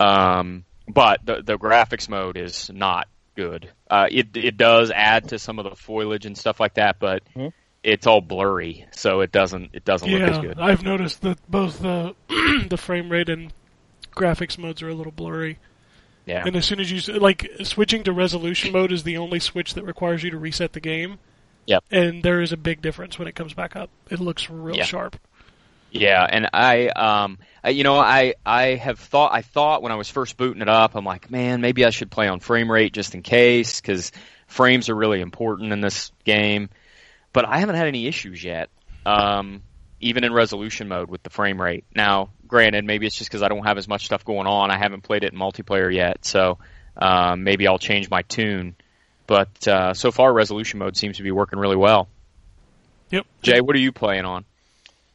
um, but the the graphics mode is not good. Uh, it it does add to some of the foliage and stuff like that, but Mhm. it's all blurry, so it doesn't it doesn't look as good. I've noticed that both the the frame rate and graphics modes are a little blurry. Yeah, And as soon as you like switching to resolution mode is the only switch that requires you to reset the game. Yep. And there is a big difference when it comes back up. It looks real Yeah. sharp. Yeah, and I, um, I- you know, I, I have thought, I thought when I was first booting it up, I'm like, man, maybe I should play on frame rate just in case, because frames are really important in this game. But I haven't had any issues yet, um, even in resolution mode with the frame rate. Now, granted, maybe it's just because I don't have as much stuff going on. I haven't played it in multiplayer yet, so um, maybe I'll change my tune. But uh, so far, resolution mode seems to be working really well. Yep. Jay, what are you playing on?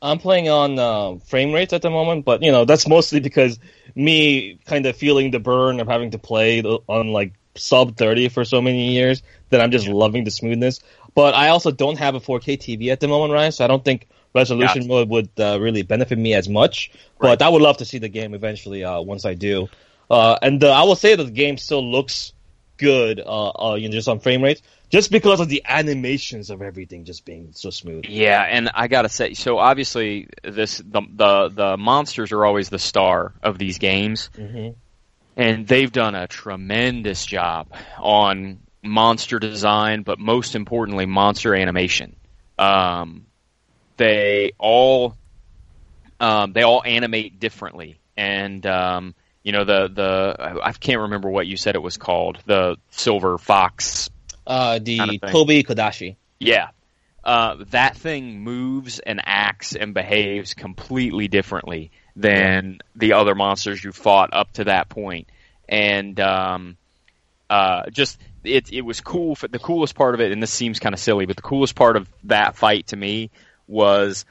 I'm playing on uh, frame rates at the moment, but you know that's mostly because me kind of feeling the burn of having to play on like sub 30 for so many years that I'm just loving the smoothness. But I also don't have a 4K TV at the moment, right? So I don't think resolution Gotcha. mode would uh, really benefit me as much. But I would love to see the game eventually uh, once I do. Uh, and uh, I will say that the game still looks good, uh, uh, you know, just on frame rates, just because of the animations of everything just being so smooth. Yeah, and I gotta say, so obviously this the the the monsters are always the star of these games, hmm and they've done a tremendous job on monster design, but most importantly, monster animation. Um, they all um, they all animate differently, and um, you know the the I can't remember what you said it was called, the silver fox Uh, the Kind of thing. Tobi-Kadachi. Yeah. Uh, that thing moves and acts and behaves completely differently than the other monsters you fought up to that point. And um, uh, just it it was cool. For, the coolest part of it, and this seems kind of silly, but the coolest part of that fight to me was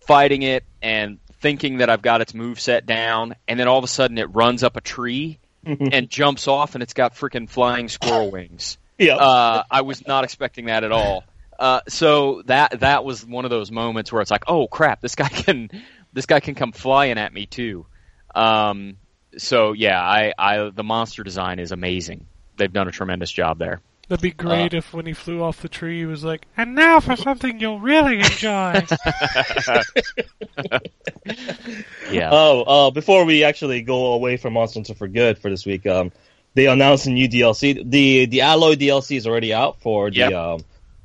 fighting it and thinking that I've got its move set down, and then all of a sudden it runs up a tree and jumps off, and it's got freaking flying squirrel wings. Yeah. Uh, I was not expecting that at all. Uh, so that that was one of those moments where it's like, oh crap, this guy can this guy can come flying at me too. Um, so yeah, I, I the monster design is amazing. They've done a tremendous job there. That'd be great if when he flew off the tree, he was like, "And now for something you'll really enjoy." Yeah. Oh, uh, before we actually go away from Monster Hunter for good for this week, um, they announced a new DLC. The the Aloy DLC is already out for the Yep. um,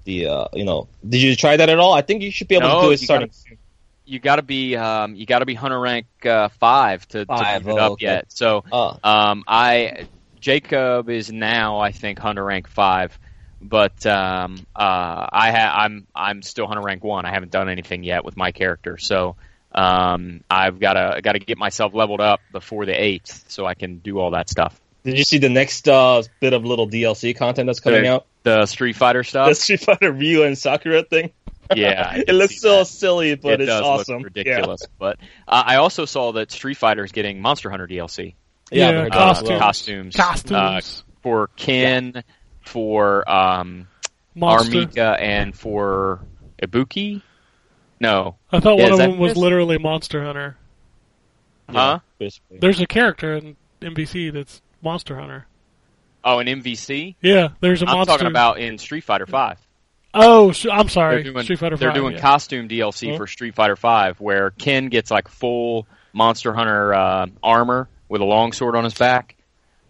the uh, you know. Did you try that at all? I think you should be able No, to do it you starting. gotta- you got to be um, you got to be hunter rank uh, five to, Five, to boot it oh, up okay. yet. So Uh, Um, I Jacob is now I think hunter rank five, but um, uh, I ha- I'm I'm still hunter rank one. I haven't done anything yet with my character, so um, I've got to got to get myself leveled up before the eighth, so I can do all that stuff. Did you see the next uh, bit of little DLC content that's coming The- out? The Street Fighter stuff. The stuff, Street Fighter Ryu and Sakura thing. yeah, it looks so that. silly, but it it's does awesome. look ridiculous. But uh, I also saw that Street Fighter is getting Monster Hunter DLC. Yeah, Yeah, yeah uh, costumes. costumes, Costumes, uh, for Ken, for um, monster. R. Mika, and for Ibuki. No, I thought Yeah, one of them was this? literally Monster Hunter. huh? basically. There's a character in MVC that's Monster Hunter. Oh, in MVC. Yeah, there's a I'm monster. talking about in Street Fighter Five. Oh, I'm sorry. They're doing Street Fighter they're 5, doing yeah. costume DLC for Street Fighter Five, where Ken gets like full Monster Hunter uh, armor with a long sword on his back.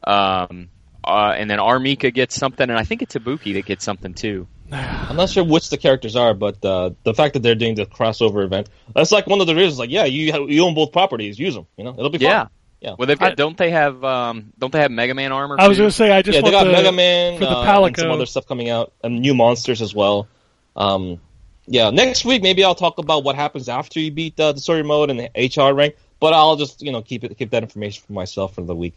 Um, uh, and then R. Mika gets something, and I think it's Ibuki that gets something too. I'm not sure which the characters are, but uh, the fact that they're doing the crossover event, that's like one of the reasons. Like, yeah, you you own both properties, use them. You know, it'll be fun. Yeah. Yeah. Well, they've got, I- don't they have um, don't they have Mega Man armor? I was going to say, I just yeah, they got the, Mega Man for the uh, and some other stuff coming out, and new monsters as well. Um, yeah, next week maybe I'll talk about what happens after you beat uh, the story mode and the HR rank. But I'll just you know keep it keep that information for myself for the week.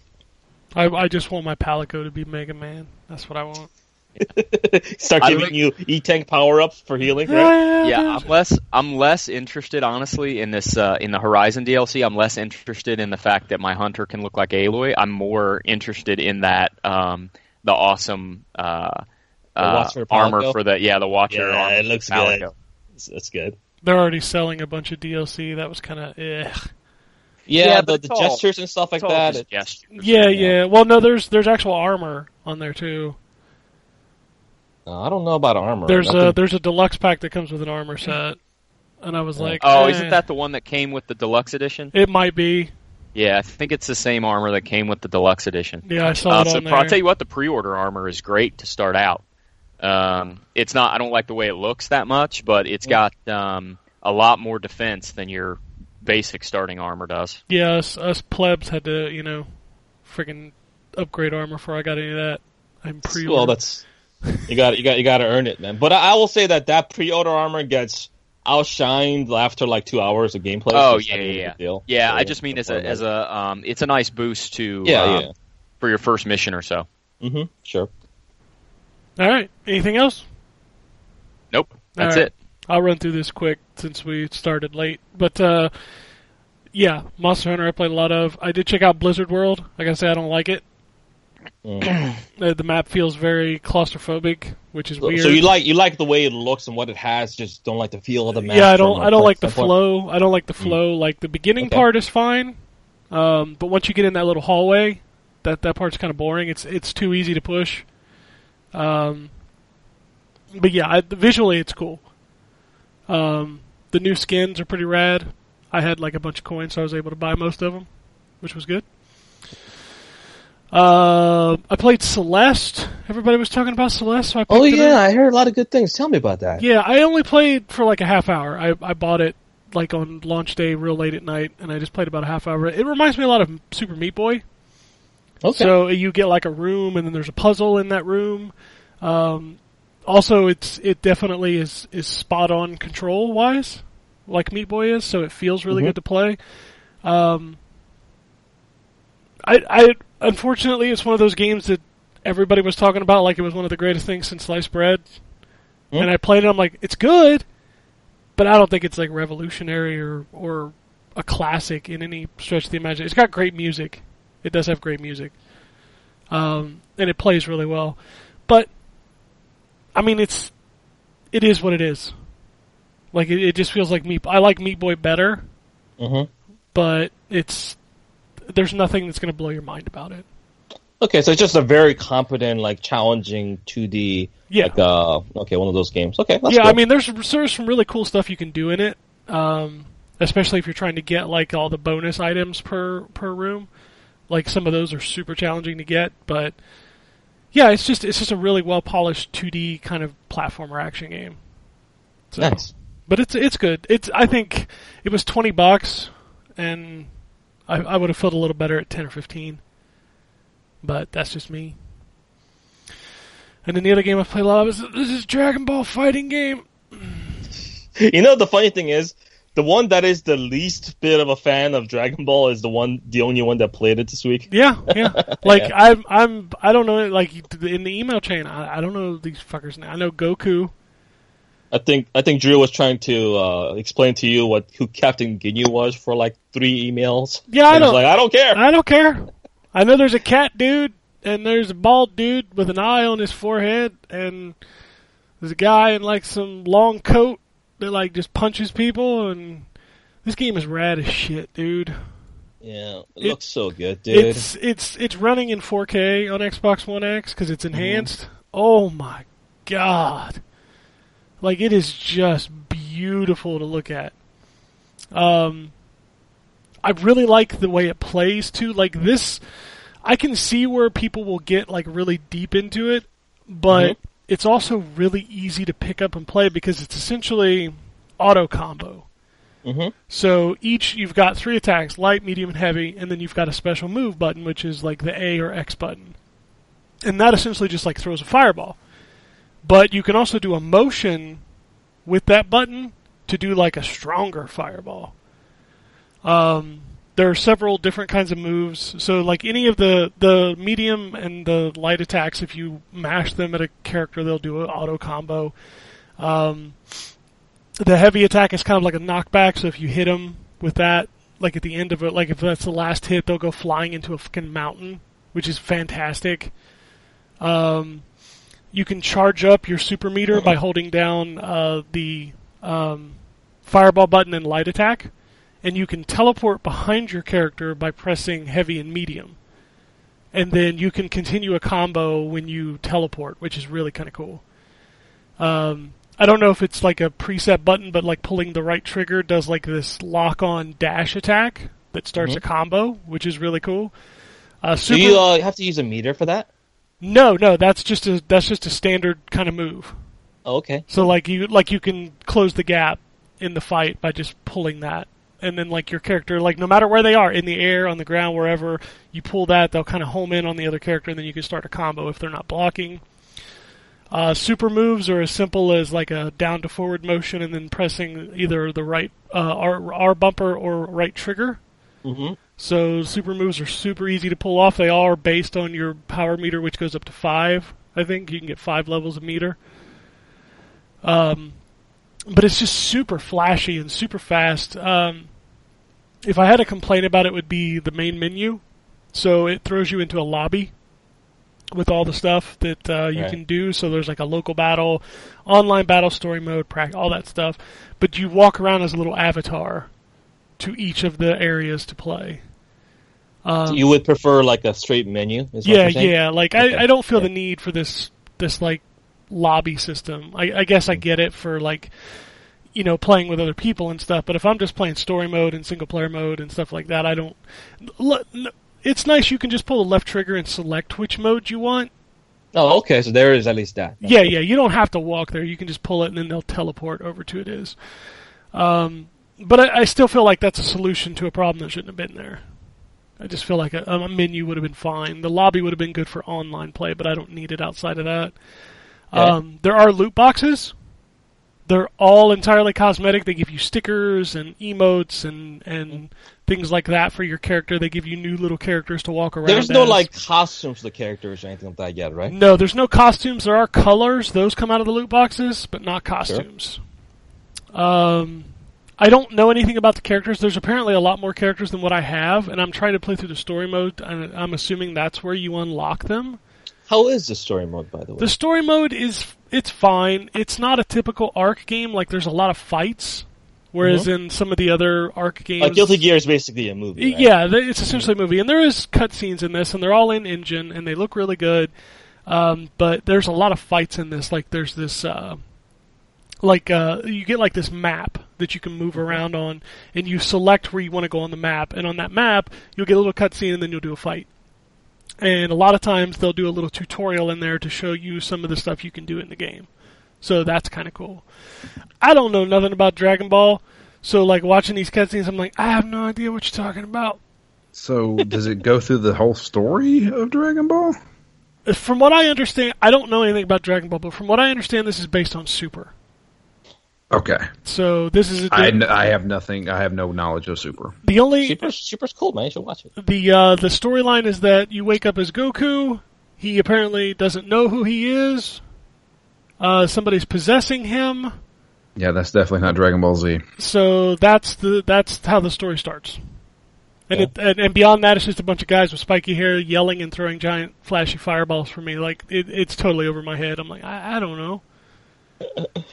I, I just want my Palico to be Mega Man. That's what I want. Start giving like- you E tank power ups for healing, right? Yeah, I'm less I'm less interested honestly in this uh, in the Horizon DLC. I'm less interested in the fact that my hunter can look like Aloy. I'm more interested in that um, the awesome uh, uh, armor for the yeah the Watcher Yeah, armor it looks Palico. good. That's, that's good. they're already selling a bunch of DLC. That was kind of eh. Yeah, Yeah, the, but the it's all- gestures and stuff like that. just gestures. Yeah, yeah. Well, no, there's there's actual armor on there too. Uh, I don't know about armor. There's I a think- there's a deluxe pack that comes with an armor set, and I was like, Oh, eh, isn't that the one that came with the deluxe edition? It might be. Yeah, I think it's the same armor that came with the deluxe edition. Yeah, I saw Uh, it so on I'll tell you what, the pre-order armor is great to start out. Um, it's not. I don't like the way it looks that much, but it's got um, a lot more defense than your basic starting armor does. Yeah, us, us plebs had to, you know, freaking upgrade armor before I got any of that. I'm pre well, that's you got you got you got to earn it, man. But I, I will say that that pre-order armor gets outshined after like two hours of gameplay. Oh it's yeah, yeah, yeah. deal. Yeah, So, I just mean as a as a um, it's a nice boost to yeah, um, yeah. for your first mission or so. Mm-hmm. Sure. All right. Anything else? Nope, that's All right. it. I'll run through this quick since we started late. But uh, yeah, Monster Hunter I played a lot of. I did check out Blizzard World. Like I say, I don't like it. Mm. The map feels very claustrophobic, which is So, weird. so you like you like the way it looks and what it has, just don't like the feel of the map. yeah, I don't. I don't like the flow. I don't like the flow. Like the beginning Okay. part is fine, um, but once you get in that little hallway, that that part's kind of boring. It's it's too easy to push. Um, but yeah, I, visually it's cool. Um, the new skins are pretty rad. I had like a bunch of coins, so I was able to buy most of them, which was good. Uh, I played Celeste. Everybody was talking about Celeste, so I Oh yeah, I heard a lot of good things. Tell me about that. Yeah, I only played for like a half hour. I I bought it like on launch day, real late at night, and I just played about a half hour. It reminds me a lot of Super Meat Boy. Okay. So you get like a room, and then there's a puzzle in that room. Um, also, it's it definitely is is spot on control wise, like Meat Boy is. So it feels really Mhm. good to play. Um, I I unfortunately it's one of those games that everybody was talking about like it was one of the greatest things since sliced bread. Hmm. And I played it. I'm like, it's good, but I don't think it's like revolutionary or or a classic in any stretch of the imagination. It's got great music. It does have great music, um, and it plays really well. But I mean, it's it is what it is. Like it, it just feels like Meat. I like Meat Boy better, Mhm. but it's there's nothing that's going to blow your mind about it. Okay, so it's just a very competent, like challenging 2D. Yeah. Like, uh, okay, one of those games. Okay. That's yeah, cool. I mean, there's there's some really cool stuff you can do in it, um, especially if you're trying to get like all the bonus items per per room. Like some of those are super challenging to get, but yeah, it's just it's just a really well polished 2D kind of platformer action game. So, nice. but it's it's good. It's I think it was twenty bucks, and I, I would have felt a little better at ten or fifteen. But that's just me. And then the other game I played a lot of is this is Dragon Ball fighting game. You know, the funny thing is, the one that is the least bit of a fan of Dragon Ball is the one, the only one that played it this week. Yeah, yeah. Like I'm, I'm, I don't know. Like in the email chain, I, I don't know these fuckers. Now. I know Goku. I think I think Drew was trying to uh, explain to you what who Captain Ginyu was for like three emails. Yeah, I don't. like, I don't care. I don't care. I know there's a cat dude, and there's a bald dude with an eye on his forehead, and there's a guy in like some long coat that like just punches people, and this game is rad as shit, dude. Yeah, it, It- looks so good, dude. It's it's it's running in 4K on Xbox One X because it's enhanced. Oh my god! Like it is just beautiful to look at. Um, I really like the way it plays too. Like this, I can see where people will get like really deep into it, but Mhm. it's also really easy to pick up and play because it's essentially auto combo. hmm So each you've got three attacks: light, medium, and heavy, and then you've got a special move button, which is like the A or X button, and that essentially just like throws a fireball. But you can also do a motion with that button to do like a stronger fireball. Um, there are several different kinds of moves. So like any of the the medium and the light attacks, if you mash them at a character, they'll do an auto combo. Um, the heavy attack is kind of like a knockback. So if you hit them with that, like at the end of it, like if that's the last hit, they'll go flying into a fucking mountain, which is fantastic. Um, you can charge up your super meter by holding down uh, the um, fireball button and light attack, and you can teleport behind your character by pressing heavy and medium. And then you can continue a combo when you teleport, which is really kind of cool. Um, I don't know if it's like a preset button, but like pulling the right trigger does like this lock on dash attack that starts a combo, which is really cool. Uh, Do you uh, have to use a meter for that? No, no, that's just a that's just a standard kind of move. Oh, okay. So like you like you can close the gap in the fight by just pulling that. And then like your character like no matter where they are in the air, on the ground, wherever, you pull that, they'll kind of home in on the other character and then you can start a combo if they're not blocking. Uh, super moves are as simple as like a down to forward motion and then pressing either the right uh, R, R bumper or right trigger. Mm-hmm. So super moves are super easy to pull off. They all are based on your power meter, which goes up to five. I think you can get five levels of meter. Um, but it's just super flashy and super fast. Um, if I had a complaint about it, would be the main menu. So it throws you into a lobby with all the stuff that uh, you Right. can do. So there's like a local battle, online battle, story mode, all that stuff. But you walk around as a little avatar to each of the areas to play. Um, you would prefer like a straight menu? Is yeah, yeah. Like Okay. I, I don't feel Yeah. the need for this this like lobby system. I, I guess I get it for like you know playing with other people and stuff. But if I'm just playing story mode and single player mode and stuff like that, I don't. It's nice you can just pull the left trigger and select which mode you want. Oh, okay. So there is at least that. Yeah, yeah. You don't have to walk there. You can just pull it and then they'll teleport over to it is. Um, but I, I still feel like that's a solution to a problem that shouldn't have been there. I just feel like a, a menu would have been fine. The lobby would have been good for online play, but I don't need it outside of that. Okay. Um, there are loot boxes. They're all entirely cosmetic. They give you stickers and emotes and, and things like that for your character. They give you new little characters to walk around. There's no as. like costumes for the characters or anything like that yet, right? No, there's no costumes. There are colors; those come out of the loot boxes, but not costumes. Um, I don't know anything about the characters. There's apparently a lot more characters than what I have, and I'm trying to play through the story mode. And I'm assuming that's where you unlock them. How is the story mode, by the way? The story mode is it's fine. It's not a typical Arc game. Like there's a lot of fights, whereas in some of the other Arc games, like Guilty Gear is basically a movie. Right? yeah, it's essentially a movie, and there is cutscenes in this, and they're all in engine, and they look really good. Um, but there's a lot of fights in this. Like there's this, uh, like uh, you get like this map that you can move around on, and you select where you want to go on the map, and on that map you'll get a little cutscene, and then you'll do a fight. And a lot of times they'll do a little tutorial in there to show you some of the stuff you can do in the game. So that's kind of cool. I don't know nothing about Dragon Ball, so like watching these cutscenes, I'm like, I have no idea what you're talking about. So does it go through the whole story of Dragon Ball? From what I understand, I don't know anything about Dragon Ball, but from what I understand, this is based on Super. Okay, So this is a, I, kn- I have nothing. I have no knowledge of Super. the only Super's, Super's cool, man. You should watch it. the uh, the storyline is that you wake up as Goku. He apparently doesn't know who he is. Uh, somebody's possessing him. Yeah, that's definitely not Dragon Ball Z. So that's the that's how the story starts. And, Yeah. it, and and beyond that, it's just a bunch of guys with spiky hair yelling and throwing giant flashy fireballs for me. Like it, it's totally over my head. I'm like, I, I don't know.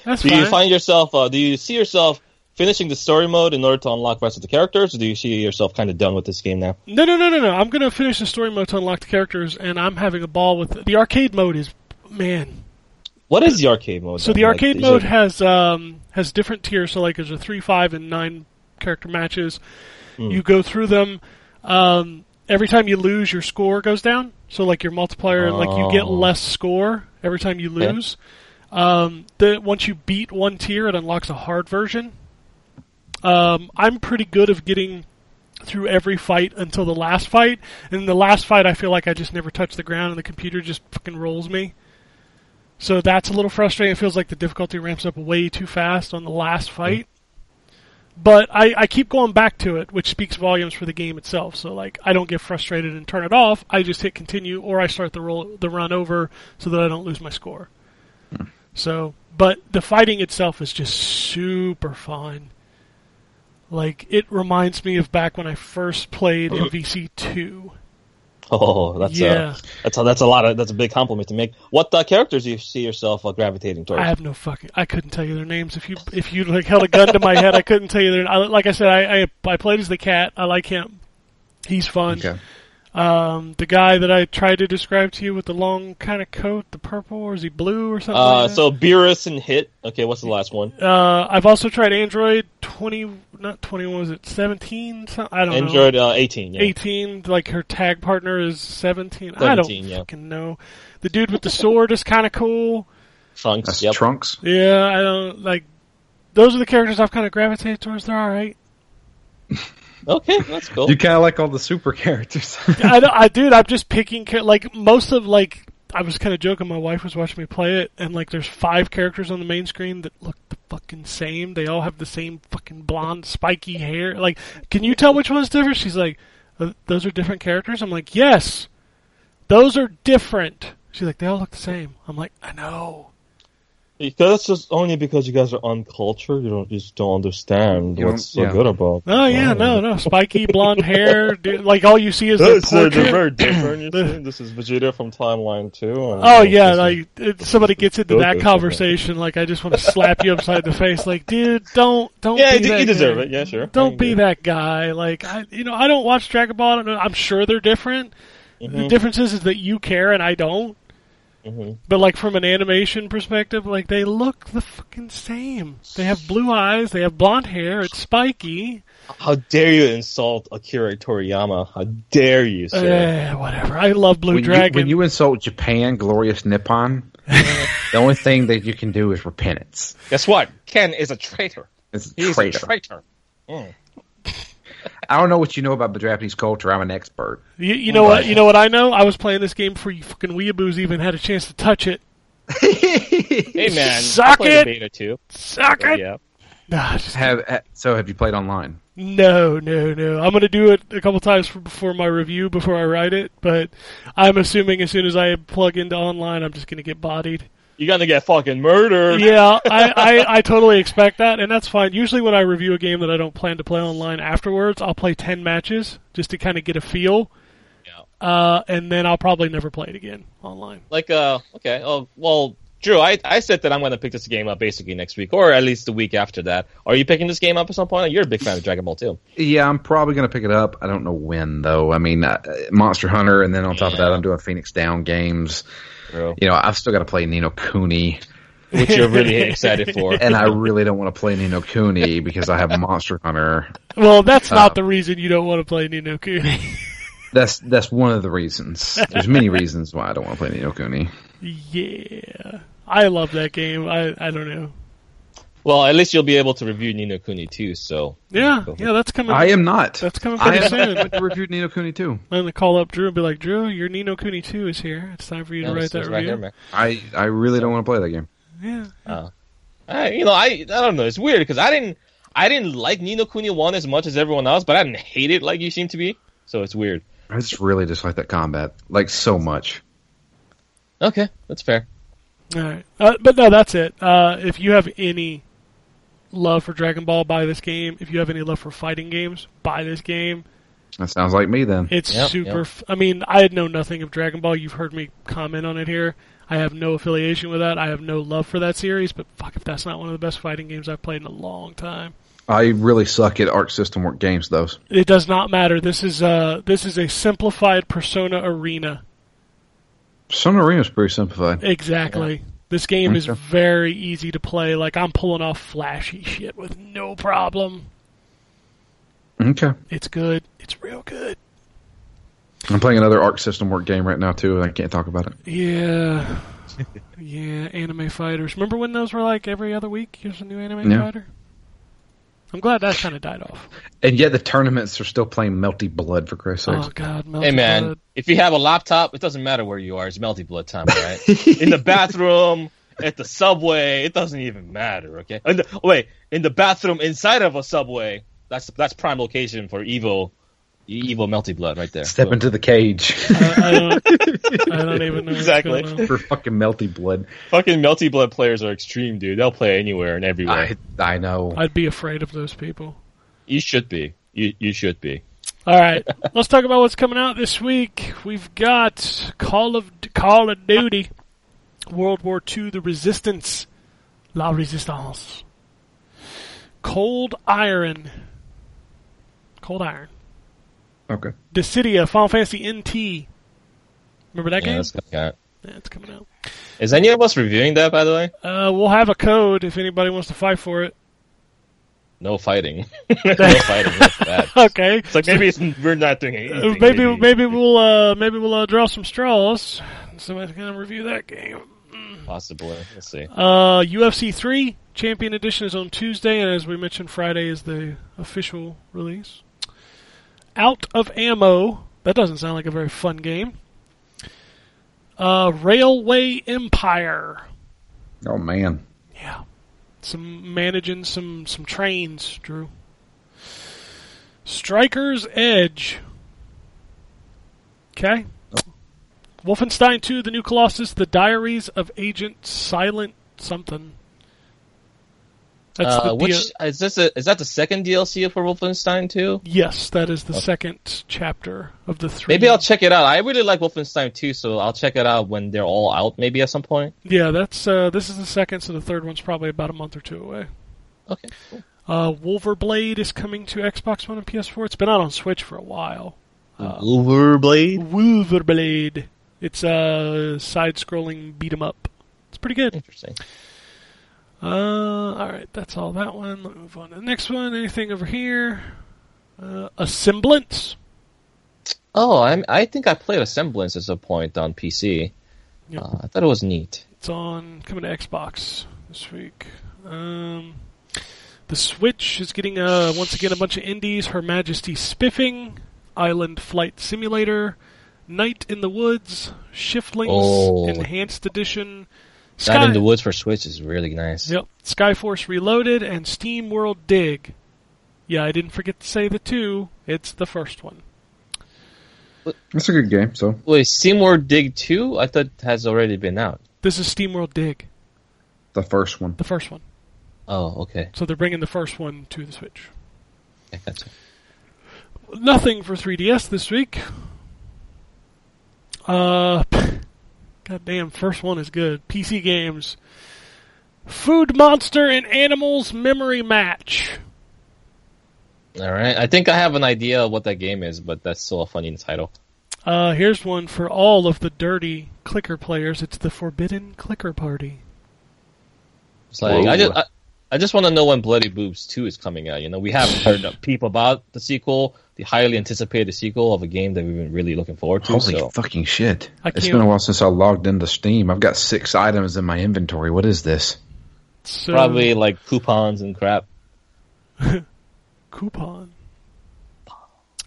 That's Do fine. you find yourself? Uh, do you see yourself finishing the story mode in order to unlock the rest of the characters, or do you see yourself kind of done with this game now? No, no, no, no, no. I'm going to finish the story mode to unlock the characters, and I'm having a ball with it. the arcade mode. Is man. What is the arcade mode? So then? the arcade is mode it- has um, has different tiers. So like there's a three, five, and nine character matches. You go through them. Um, every time you lose, your score goes down. So like your multiplier, like you get Oh. less score every time you lose. Um, the once you beat one tier, it unlocks a hard version. Um, I'm pretty good of getting through every fight until the last fight. And in the last fight, I feel like I just never touch the ground, and the computer just fucking rolls me. So that's a little frustrating. It feels like the difficulty ramps up way too fast on the last fight. But I, I keep going back to it, which speaks volumes for the game itself. So like I don't get frustrated and turn it off. I just hit continue, or I start the roll the run over so that I don't lose my score. So, but the fighting itself is just super fun. Like it reminds me of back when I first played MVC two. Oh, that's Yeah. uh, that's a, that's a lot of that's a big compliment to make. What uh, characters do you see yourself uh, gravitating towards? I have no fucking. I couldn't tell you their names. If you if you like held a gun to my head, I couldn't tell you their. I, like I said, I, I I played as the cat. I like him. He's fun. Okay. Um, the guy that I tried to describe to you with the long kind of coat, the purple, or is he blue or something? uh, like so Beerus and Hit. Okay, what's the last one? uh, I've also tried Android twenty, not twenty one. Was it seventeen? I don't know. Android uh, 18. Yeah. 18 like her tag partner is 17, i don't yeah. fucking know the dude with the sword is kind of cool Trunks. That's yep. Trunks. yeah i don't like those are the characters i've kind of gravitated towards they're all right Okay, that's cool. You kind of like all the super characters. I, don't- I dude i'm just picking like most of like i was kind of joking my wife was watching me play it and like there's five characters on the main screen that look the fucking same. They all have the same fucking blonde spiky hair. Like can you tell which one's different? She's like "Uh, those are different characters? I'm like yes. Those are different. She's like they all look the same. I'm like i know. Because that's just only because you guys are uncultured. You don't just don't understand You what's don't- so yeah. good about. Oh yeah, no, no, spiky blonde hair. Dude, like all you see is the That's uh, they're very different. You see? This is Vegeta from Timeline Two. Oh yeah, like it, somebody gets into that conversation, like I just want to slap you upside the face. Like, dude, don't don't. yeah, be you, that you deserve guy. it. Yeah, sure. Don't be agree. that guy. Like I, you know, I don't watch Dragon Ball. I don't know. I'm sure they're different. The Mhm. difference is, is that you care and I don't. Mhm. But like from an animation perspective, like they look the fucking same. They have blue eyes. They have blonde hair. It's spiky. How dare you insult Akira Toriyama? How dare you, sir? Eh, whatever. I love Blue when, you, Dragon. when you insult Japan, glorious Nippon, the only thing that you can do is repentance. Guess what? Ken is a traitor. It's He's traitor. a traitor. Mm. I don't know what you know about the Japanese culture. I'm an expert. You, you know what? You know what I know? I was playing this game before you fucking weeaboos even had a chance to touch it. Hey man, I Suck played it! the beta too. Suck it! Yeah. Nah, Have so? Have you played online? no, no, no. I'm gonna do it a couple times for, before my review, before I write it. But I'm assuming as soon as I plug into online, I'm just gonna get bodied. You're gonna get fucking murdered. Yeah, I, I, I totally expect that, and that's fine. Usually, when I review a game that I don't plan to play online afterwards, I'll play ten matches just to kind of get a feel. Yeah. Uh, and then I'll probably never play it again online. Like, uh, okay. Oh, well, Drew, I, I said that I'm gonna pick this game up basically next week, or at least the week after that. Are you picking this game up at some point? You're a big fan of Dragon Ball too. Yeah, I'm probably going to pick it up. I don't know when though. I mean, uh, Monster Hunter, and then on top of that, I'm doing Phoenix Down games. Bro. You know, I've still got to play Ni no Kuni, Which you're really excited for. and I really don't want to play Ni no Kuni because I have Monster Hunter. Well, that's not Uh, the reason you don't want to play Ni no Kuni. That's that's one of the reasons. There's many reasons why I don't want to play Ni no Kuni. yeah, I love that game. I I don't know. Well, at least you'll be able to review Ni no Kuni too. So Yeah, yeah, that's coming. I am not. That's coming I pretty am soon. reviewed Ni no Kuni too. I'm gonna call up Drew and be like, Drew, your Ni no Kuni two is here. It's time for you to write that right review. here, man. I I really don't want to play that game. yeah, I, you know, I I don't know. It's weird because I didn't I didn't like Ni no Kuni one as much as everyone else, but I didn't hate it like you seem to be. So it's weird. I just really dislike that combat like so much. Okay, that's fair. all right. Uh, but no, that's it. Uh, if you have any love for Dragon Ball, buy this game. If you have any love for fighting games, buy this game. That sounds like me then. It's Yep, super. yep. F- I mean, I had known nothing of Dragon Ball. You've heard me comment on it here. I have no affiliation with that. I have no love for that series. But fuck, if that's not one of the best fighting games I've played in a long time. I really suck at Arc System Work games though. It does not matter. This is uh this is a simplified Persona Arena. Persona Arena is pretty simplified. Exactly. This game is very easy to play. Like I'm pulling off flashy shit with no problem. Okay. It's good. It's real good. I'm playing another Arc System Work game right now too, and I can't talk about it. Yeah. yeah, anime fighters. Remember when those were like every other week? Here's a new anime Yeah. fighter. I'm glad that kind of died off. And yet the tournaments are still playing Melty Blood for Christ's sake. Oh God, Hey man, Blood. if you have a laptop, it doesn't matter where you are. It's melty blood time, right? in the bathroom, at the subway, it doesn't even matter. Okay. In the, wait, in the bathroom inside of a subway, that's that's prime location for evil, evil melty blood right there. Step into the cage I, I don't. I don't even know. what's Exactly. going on. for fucking Melty Blood. Fucking melty blood players are extreme, dude. They'll play anywhere and everywhere. I I know. I'd be afraid of those people. you should be. You you should be. All right, let's talk about what's coming out this week. We've got Call of Call of Duty, World War II: The Resistance, La Resistance, Cold Iron, Cold Iron, Okay. Dissidia, Final Fantasy NT. Remember that Yeah, game? that's coming out. Yeah, it's coming out. Is any of us reviewing that, by the way? Uh, we'll have a code if anybody wants to fight for it. No fighting. no fighting. That's. Okay. It's like maybe it's, we're not doing Uh, anything. maybe maybe we'll uh maybe we'll uh, draw some straws. Somebody's gonna review that game. possibly. Let's see. Uh, UFC 3 Champion Edition is on Tuesday, and as we mentioned, Friday is the official release. Out of Ammo. That doesn't sound like a very fun game. Uh, Railway Empire. Oh man. Yeah. Some managing some some trains, Drew. Striker's Edge. Okay. Wolfenstein 2, The New Colossus, The Diaries of Agent Silent something. That's Uh, the which is this? A, is that the second DLC for Wolfenstein 2? Yes, that is the second chapter of the three. Maybe I'll check it out. I really like Wolfenstein 2, so I'll check it out when they're all out. Maybe at some point. Yeah, that's uh, this is the second, so the third one's probably about a month or two away. Okay. Cool. Uh, Wulverblade is coming to Xbox One and PS4. It's been out on Switch for a while. Overblade. Wulverblade. It's a side-scrolling beat 'em up. It's pretty good. Interesting. Uh, all right, that's all that one. Let me move on to the next one. Anything over here? Uh, a semblance. Oh, I'm, I think I played a semblance at some point on PC. Yep. Uh, I thought it was neat. It's on coming to Xbox this week. Um, the Switch is getting uh, once again a bunch of indies. Her Majesty Spiffing, Island Flight Simulator, Night in the Woods, Shiftlings Oh. Enhanced Edition, Night in the Woods for Switch is really nice. Yep, Skyforce Reloaded and SteamWorld Dig. Yeah, I didn't forget to say the two. It's the first one. It's a good game. So Wait, SteamWorld Dig 2? I thought has already been out. This is Steam World Dig, the first one. the first one. Oh, okay. So they're bringing the first one to the Switch. Okay, that's Nothing for 3DS this week. Uh, goddamn, first one is good. PC games. Food Monster and Animals Memory Match. All right. I think I have an idea of what that game is, but that's still a funny title. Uh, here's one for all of the dirty clicker players. It's the Forbidden Clicker Party. It's like Whoa. I just I, I just want to know when Bloody Boobs 2 is coming out. You know, we haven't heard a peep about the sequel, the highly anticipated sequel of a game that we've been really looking forward to. Holy so fucking shit! I It's can't- been a while since I logged into Steam. I've got six items in my inventory. What is this? So, probably like coupons and crap. coupon.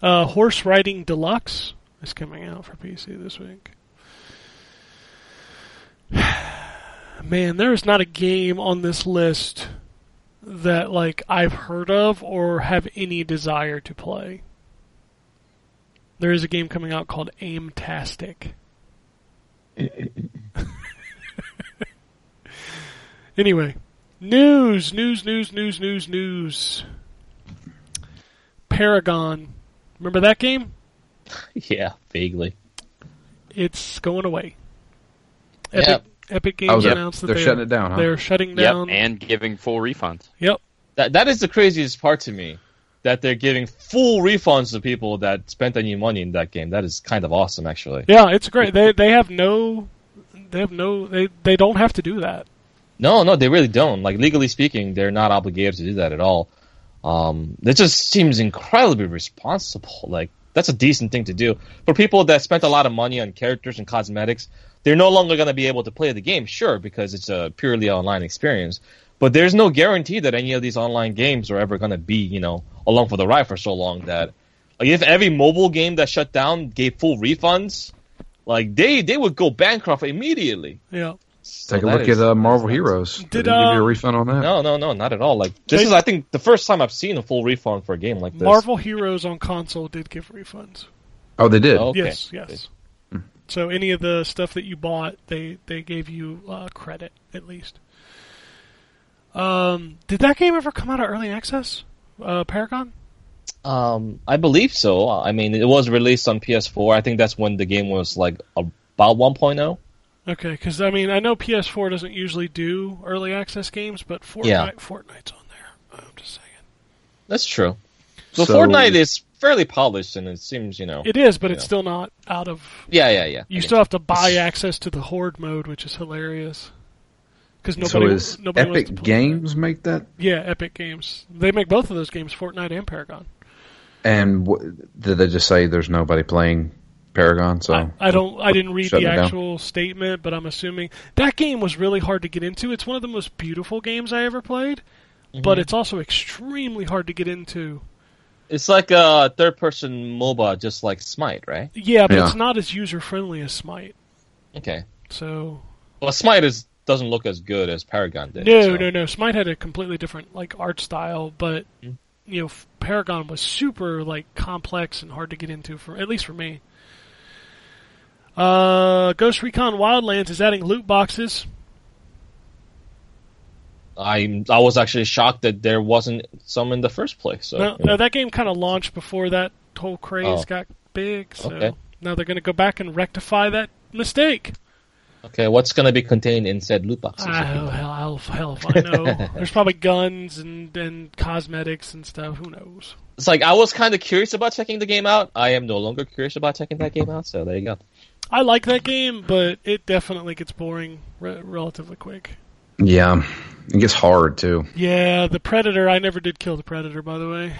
Uh, Horse Riding Deluxe is coming out for PC this week. Man, there is not a game on this list that like I've heard of or have any desire to play. There is a game coming out called Aimtastic. anyway, news, news, news, news, news, news. Paragon. Remember that game? yeah, vaguely. It's going away. Epic, Yep. Epic Games Oh, they're- announced that they're they're shutting it down, huh? They're shutting Yep, down. and giving full refunds. yep. That that is the craziest part to me. That they're giving full refunds to people that spent any money in that game. That is kind of awesome, actually. Yeah, it's great. They they have no they have no they they don't have to do that. No, no, they really don't. Like legally speaking, they're not obligated to do that at all. Um, that just seems incredibly responsible. Like that's a decent thing to do for people that spent a lot of money on characters and cosmetics. They're no longer going to be able to play the game, sure, because it's a purely online experience. But there's no guarantee that any of these online games are ever going to be, you know, along for the ride for so long that, like, if every mobile game that shut down gave full refunds, like they they would go bankrupt immediately. Yeah. So Take a look is- at uh, Marvel. Heroes. Did, Did they give you uh, a refund on that? No, no, no, not at all. Like this They- is, I think, the first time I've seen a full refund for a game like this. Marvel Heroes on console did give refunds. Oh, they did. Oh, Okay. Yes, yes. So any of the stuff that you bought, they they gave you uh, credit at least. Um, did that game ever come out of early access? Uh, Paragon? Um, I believe so. I mean, it was released on PS4. I think that's when the game was like about 1.0. Okay, because I mean, I know PS4 doesn't usually do early access games, but Fortnite, Yeah. Fortnite's on there. I'm just saying. That's true. So, So- Fortnite is fairly polished, and it seems you know. It is, but it's Yeah. still not out of. yeah, yeah, yeah. You I still have to buy access to the Horde mode, which is hilarious. Because so nobody, is nobody wants to Epic play Games make that? that. Yeah, Epic Games. They make both of those games, Fortnite and Paragon. And wh- did they just say there's nobody playing Paragon? So I, I don't. I didn't read the it down? actual statement, but I'm assuming that game was really hard to get into. It's one of the most beautiful games I ever played, Mm-hmm. but it's also extremely hard to get into. It's like a third-person MOBA, just like Smite, right? Yeah, but Yeah. it's not as user friendly as Smite. Okay. So Well, Smite is doesn't look as good as Paragon did. no, so- no, no. Smite had a completely different like art style, but Mm. you know, Paragon was super like complex and hard to get into for at least for me. Uh, Ghost Recon Wildlands is adding loot boxes. I I was actually shocked that there wasn't some in the first place. So No, no, that game kind of launched before that whole craze Oh. got big. So Okay. now they're going to go back and rectify that mistake. okay, what's going to be contained in said loot boxes? Ah, hell, hell, I know. There's probably guns and, and cosmetics and stuff. Who knows? It's like I was kind of curious about checking the game out. I am no longer curious about checking that game out. So there you go. I like that game, but it definitely gets boring re- relatively quick. Yeah, it gets hard too. Yeah, the Predator. I never did kill the Predator, by the way. I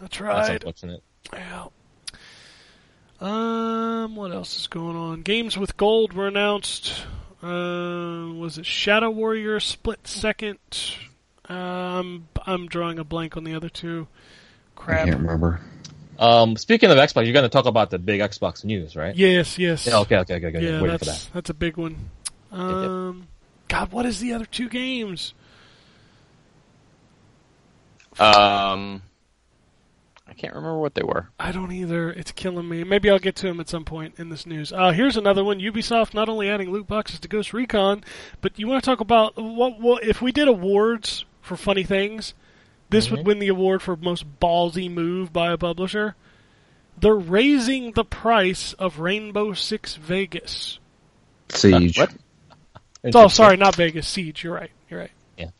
That's tried. unfortunate. Yeah. Um, what else is going on? Games with gold were announced. Uh, was it Shadow Warrior Split Second? Um, I'm drawing a blank on the other two. Crap. I can't remember. Um, speaking of Xbox, you're going to talk about the big Xbox news, right? Yes, yes. Yeah, okay, okay, okay, okay. Yeah, Waiting for that's that. that's a big one. Um, God, what is the other two games? Um, I can't remember what they were. I don't either. It's killing me. Maybe I'll get to them at some point in this news. Uh, here's another one. Ubisoft not only adding loot boxes to Ghost Recon, but you want to talk about what, what if we did awards for funny things? This would win the award for most ballsy move by a publisher. They're raising the price of Rainbow Six Vegas. Siege. what? Oh, sorry, not Vegas. Siege. You're right. You're right. Yeah.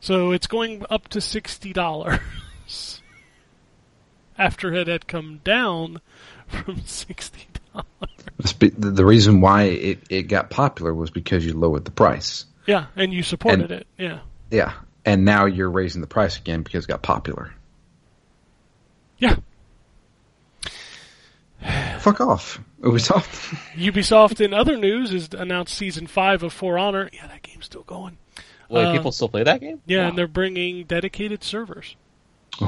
So it's going up to sixty dollars after it had come down from sixty dollars. The the reason why it, it got popular was because you lowered the price. Yeah, and you supported And- it. Yeah. Yeah, and now you're raising the price again because it got popular. Yeah. Fuck off, Ubisoft. Ubisoft in other news has announced season five of For Honor. Yeah, that game's still going. Wait, uh, people still play that game? Yeah, Wow. and they're bringing dedicated servers.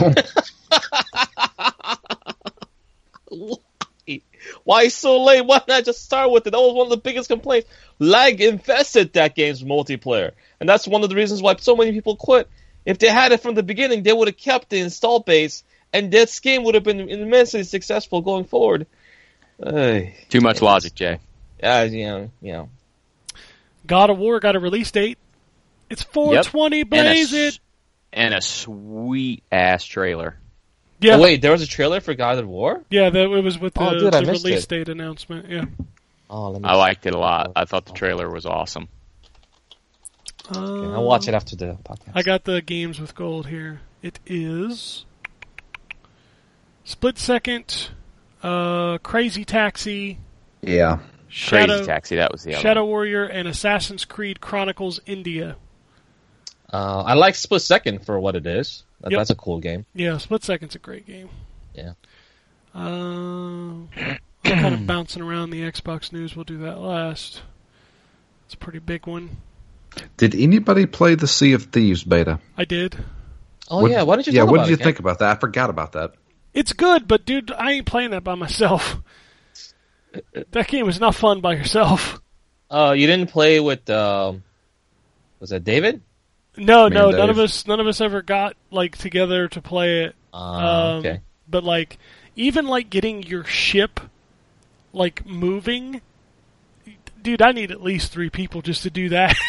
Why so late? Why not just start with it? That was one of the biggest complaints. Lag infested that game's multiplayer. And that's one of the reasons why so many people quit. If they had it from the beginning, they would have kept the install base, and this game would have been immensely successful going forward. Ay, Too much logic, Jay. Ah, yeah, you know, you know. God of War got a release date. It's 420. And a, Blaze it. and a sweet ass trailer. Yeah. Oh, wait, there was a trailer for God of War? Yeah, that it was with oh, the, Oh, dude, the release it. date announcement. Yeah. Oh, let me I liked it a lot. I thought the trailer was awesome. Okay, I'll watch it after the podcast. I got the games with gold here. It is Split Second, uh, Crazy Taxi, yeah, Shadow, Crazy Taxi, that was the other. Shadow one. Warrior, and Assassin's Creed Chronicles India. Uh, I like Split Second for what it is. That, Yep. That's a cool game. Yeah, Split Second's a great game. Yeah. Uh, I'm kind of bouncing around the Xbox news. We'll do that last. It's a pretty big one. Did anybody play the Sea of Thieves beta? I did. Oh What- yeah, why did you? Yeah, talk what did you it, Ken? think about that? I forgot about that. It's good, but dude, I ain't playing that by myself. that game is not fun by yourself. Uh, you didn't play with um, was that David? No, Me no, and none of us, none of us ever got like together to play it. Uh, Um, okay. But like, even like getting your ship like moving, dude, I need at least three people just to do that.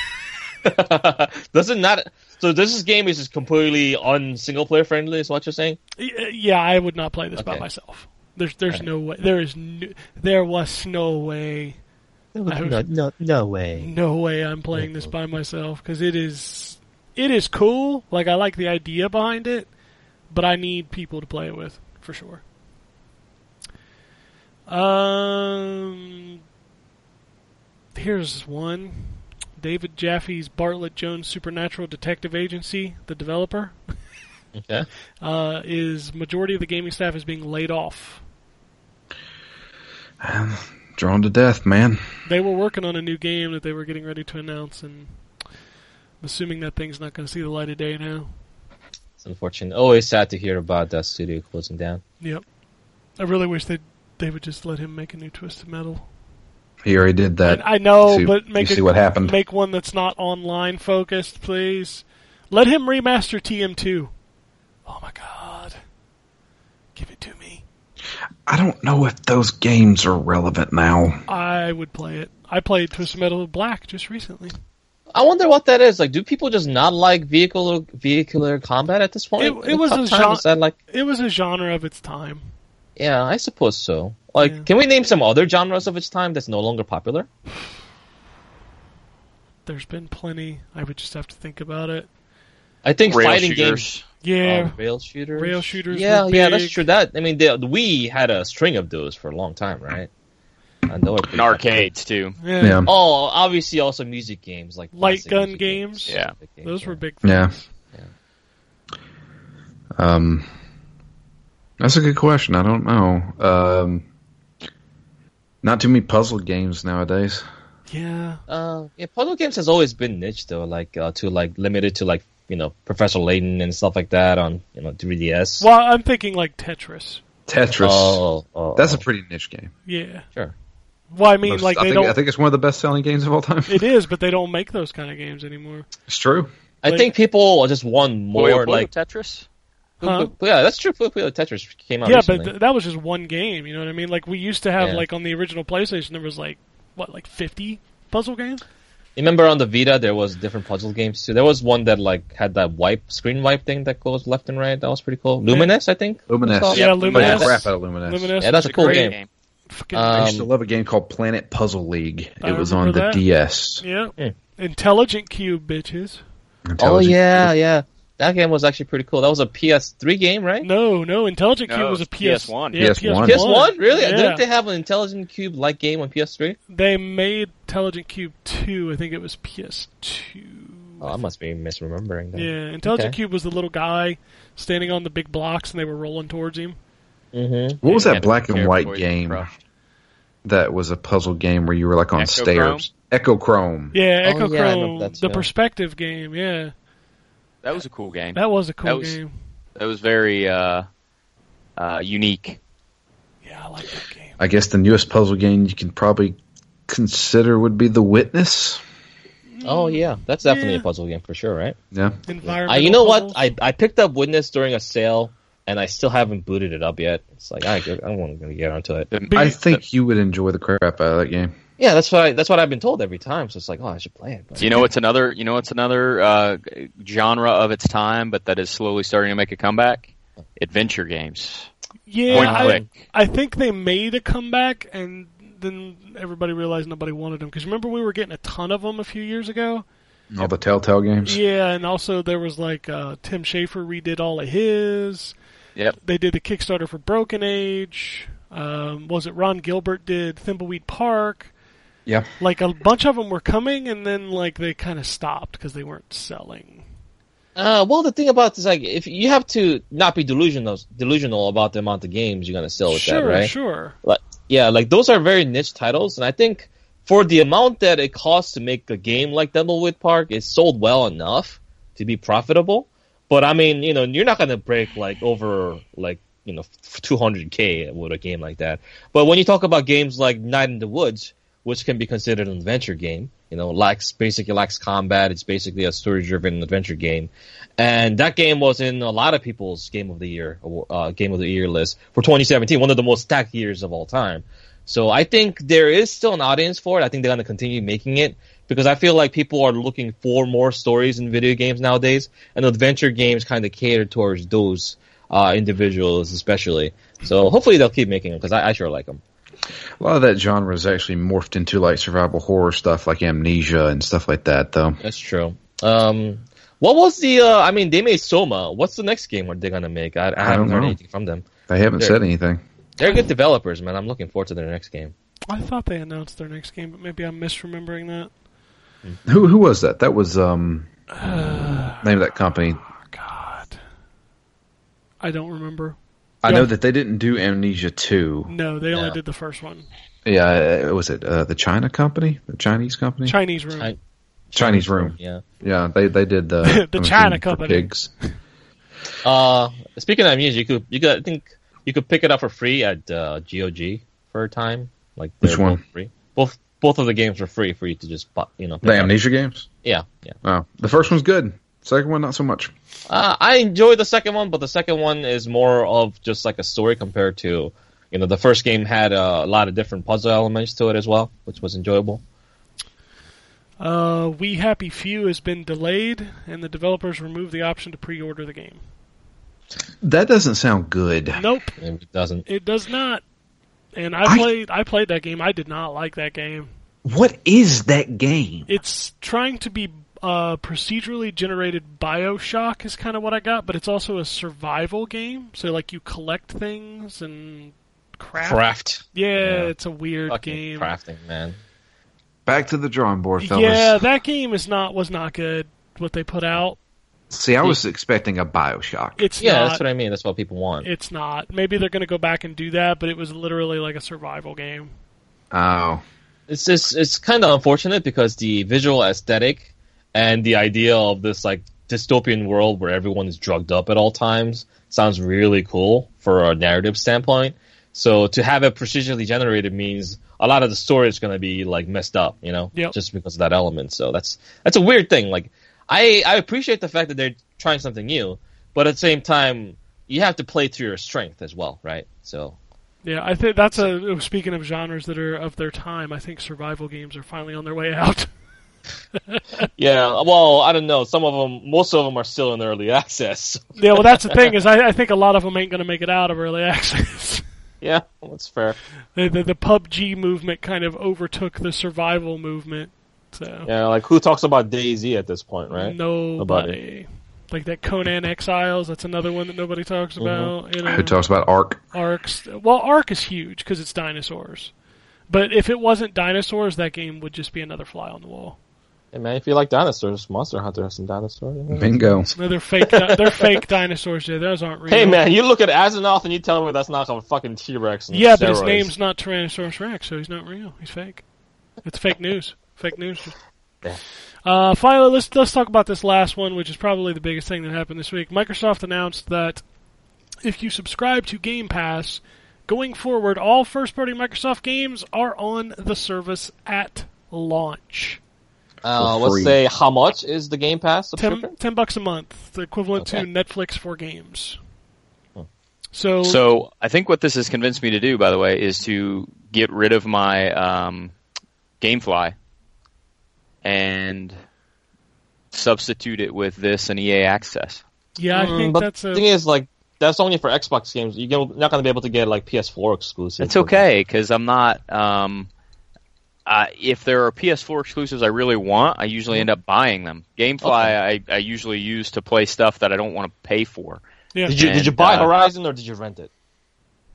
Doesn't not? So this game is just completely un single player friendly. Is what you're saying? Yeah, I would not play this by myself. There's there's no way. There is no, there was no way. I would- no, no way. No way I'm playing this by myself because it is it is cool. Like I like the idea behind it, but I need people to play it with for sure. Um, here's one. David Jaffe's Bartlet Jones Supernatural Detective Agency, the developer, Okay. uh, is majority of the gaming staff is being laid off. Drawn to death, man. They were working on a new game that they were getting ready to announce, and I'm assuming that thing's not going to see the light of day now. It's unfortunate. Always sad to hear about that studio closing down. Yep. I really wish they they would just let him make a new Twisted Metal. He already did that. I, I know, see- but make you a, see what happened. Make one that's not online focused, please. Let him remaster TM2. Oh my god. Give it to me. I don't know if those games are relevant now. I would play it. I played Twisted Metal Black just recently. I wonder what that is. Like, do people just not like vehicular vehicular combat at this point? It- it was a genre- like? It was a genre of its time. Yeah, I suppose so. Like, Yeah. can we name some other genres of its time that's no longer popular? There's been plenty. I would just have to think about it. I think Rail fighting shooters. games. Yeah. Oh, rail shooters. Rail shooters Yeah, yeah, that's true. That I mean, the, the Wii had a string of those for a long time, right? And they were And arcades too. yeah. Yeah. Oh, obviously also music games like Light gun music games. Yeah. Music Those games, were yeah. big Yeah. things. Um, that's a good question. I don't know. Um, not too many puzzle games nowadays. Yeah. Uh, yeah, puzzle games has always been niche though, like uh, to like limited to like you know Professor Layton and stuff like that on you know 3DS. Well, I'm thinking like Tetris. Tetris. Oh, oh, that's oh. a pretty niche game. Yeah. sure. Well, I mean, Most- like I they think, don't. I think it's one of the best selling games of all time. It is, but they don't make those kind of games anymore. It's true. I Like- think people just want more Puyo Puyo like Tetris. Huh? yeah, that's true. Puyo Puyo Tetris came out Yeah, recently. but th- that was just one game. You know what I mean? Like we used to have Yeah. like on the original PlayStation, there was like what, like 50 puzzle games. Remember on the Vita there was different puzzle games too. There was one that like had that wipe screen wipe thing that goes left and right. That was pretty cool. Lumines, I think. Lumines. That's all- Yeah, Yep, Lumines. crap out of Lumines. Lumines. Yeah, that's a cool great game. Fucking- I used to Um, love a game called Planet Puzzle League. I It was on the that. DS. yeah. Hmm. Intelligent Qube, bitches. Oh Intelligent yeah, yeah. That game was actually pretty cool. That was a PS3 game, right? No, no, Intelligent No, Cube was a it's PS PS1. Yeah, PS1. PS1, really? Yeah. Didn't they have an Intelligent Qube like game on PS3? They made Intelligent Qube 2. I think it was PS2. Oh, I must be misremembering that. Yeah, Intelligent Okay. Cube was the little guy standing on the big blocks and they were rolling towards him. Mm-hmm. What was You that black and white before you get game that was a puzzle game where you were like on Echo stairs? Echochrome. Yeah, Oh, Echo yeah, Chrome, the too. perspective game. Yeah, That was a cool game. that was a cool That was- game. That was very uh, uh, unique. Yeah, I like that game. I guess the newest puzzle game you can probably consider would be The Witness. Oh yeah, that's definitely Yeah. a puzzle game for sure, right? Yeah. Environmental. I, you know puzzles. what? I I picked up Witness during a sale, and I still haven't booted it up yet. It's like I I don't want to get onto it. I think you would enjoy the crap out of that game. Yeah, that's what I, that's what I've been told every time. So it's like, oh, I should play it. But- you know, it's another. You know, it's another uh, genre of its time, but that is slowly starting to make a comeback. Adventure games. yeah, I. I think they made a comeback, and then everybody realized nobody wanted them. Because remember, we were getting a ton of them a few years ago. All the Telltale games. Yeah, and also there was like uh, Tim Schafer redid all of his. Yep. They did the Kickstarter for Broken Age. Um, was it Ron Gilbert did Thimbleweed Park? Yeah. Like a bunch of them were coming, and then like they kind of stopped because they weren't selling. Uh, well, the thing about this, like, if you have to not be delusional, delusional about the amount of games you're gonna sell with sure, that, right? sure. Yeah, like those are very niche titles, and I think for the amount that it costs to make a game like Thimbleweed Park, it sold well enough to be profitable. But I mean, you know, you're not gonna break like over like you know 200k with a game like that. But when you talk about games like Night in the Woods, which can be considered an adventure game, you know, lacks basically lacks combat. It's basically a story-driven adventure game, and that game was in a lot of people's game of the year uh, game of the year list for 2017, one of the most stacked years of all time. So I think there is still an audience for it. I think they're going to continue making it because I feel like people are looking for more stories in video games nowadays, and adventure games kind of cater towards those uh, individuals, especially. So hopefully they'll keep making them because I, I sure like them. A lot of that genre is actually morphed into like survival horror stuff, like Amnesia and stuff like that, though. That's true. Um, what was the? Uh, I mean, they made Soma. What's the next game what they're gonna make? I, I, I haven't don't heard know. anything from them. They haven't There. said anything. They're good developers, man. I'm looking forward to their next game. I thought they announced their next game, but maybe I'm misremembering that. Who who was that? That was um name of that company. God, I don't remember. I know that they didn't do Amnesia two. No, they only Yeah. did the first one. Yeah, uh, was it uh, the China company, the Chinese company, Chinese Room. Chi- Chinese Room? Yeah. Yeah, they they did the The I'm China assuming for company. pigs. Uh, speaking of music, you could you could I think you could pick it up for free at uh, GOG for a time. Like Which they're one? Both free. Both both of the games are free for you to just bu- you know. pick The up. Amnesia games. Yeah, yeah. Oh, the first one's good. Second one, not so much. Uh, I enjoyed the second one, but the second one is more of just like a story compared to, you know, the first game had uh, a lot of different puzzle elements to it as well, which was enjoyable. Uh, We Happy Few has been delayed, and the developers removed the option to pre-order the game. That doesn't sound good. Nope, it doesn't. it does not. And I I- played. I played that game. I did not like that game. What is that game? It's trying to be uh, procedurally generated Bioshock is kind of what I got, but it's also a survival game. So like you collect things and craft. Craft. Yeah, Yeah. it's a weird Fucking game. crafting, man. Back to the drawing board, fellas. Yeah, that game is not was not good. What they put out, See, I was expecting a Bioshock. it's Yeah, not. that's what I mean. That's what people want. It's not. Maybe they're going to go back and do that, but it was literally like a survival game. Oh, It's just it's kind of unfortunate because the visual aesthetic and the idea of this like dystopian world where everyone is drugged up at all times sounds really cool for a narrative standpoint. So to have it procedurally generated means a lot of the story is going to be like messed up, you know, Yep. just because of that element. So that's that's a weird thing. Like I I appreciate the fact that they're trying something new, but at the same time you have to play to your strength as well, right? So Yeah, I think that's a. Speaking of genres that are of their time, I think survival games are finally on their way out. yeah, well, I don't know. Some of them, most of them are still in early access. yeah, well, that's the thing is, I, I think a lot of them ain't going to make it out of early access. Yeah, that's fair. the, the, the PUBG movement kind of overtook the survival movement. So Yeah, like who talks about DayZ at this point, right? nobody. Like that Conan Exiles, that's another one that nobody talks Mm-hmm. about. You know, who talks about Ark? Arcs. Well, Ark is huge because it's dinosaurs. But if it wasn't dinosaurs, that game would just be another fly on the wall. Hey man, if you like dinosaurs, Monster Hunter has some dinosaurs. you know? Bingo. No, they're fake. di- they're fake dinosaurs. Yeah, those aren't real. Hey man, you look at Asimov and you tell me that's not a fucking T Rex. Yeah, but his name's not Tyrannosaurus Rex, so he's not real. He's fake. It's fake news. Fake news. Yeah. Uh, finally, let's let's talk about this last one, which is probably the biggest thing that happened this week. Microsoft announced that if you subscribe to Game Pass, going forward, all first-party Microsoft games are on the service at launch. Uh, let's say how much is the Game Pass Ten, subscription? 10 bucks a month, the equivalent Okay. to Netflix for games. So, So I think what this has convinced me to do, by the way, is to get rid of my um, GameFly and substitute it with this and EA Access. yeah, I Mm, think but that's the a thing is, like, that's only for Xbox games. You're not going to be able to get like PS4 exclusive. It's okay because I'm not. Um, uh, if there are PS4 exclusives I really want, I usually end up buying them. GameFly I, I usually use to play stuff that I don't want to pay for. yeah. Did you did you buy uh, Horizon or did you rent it?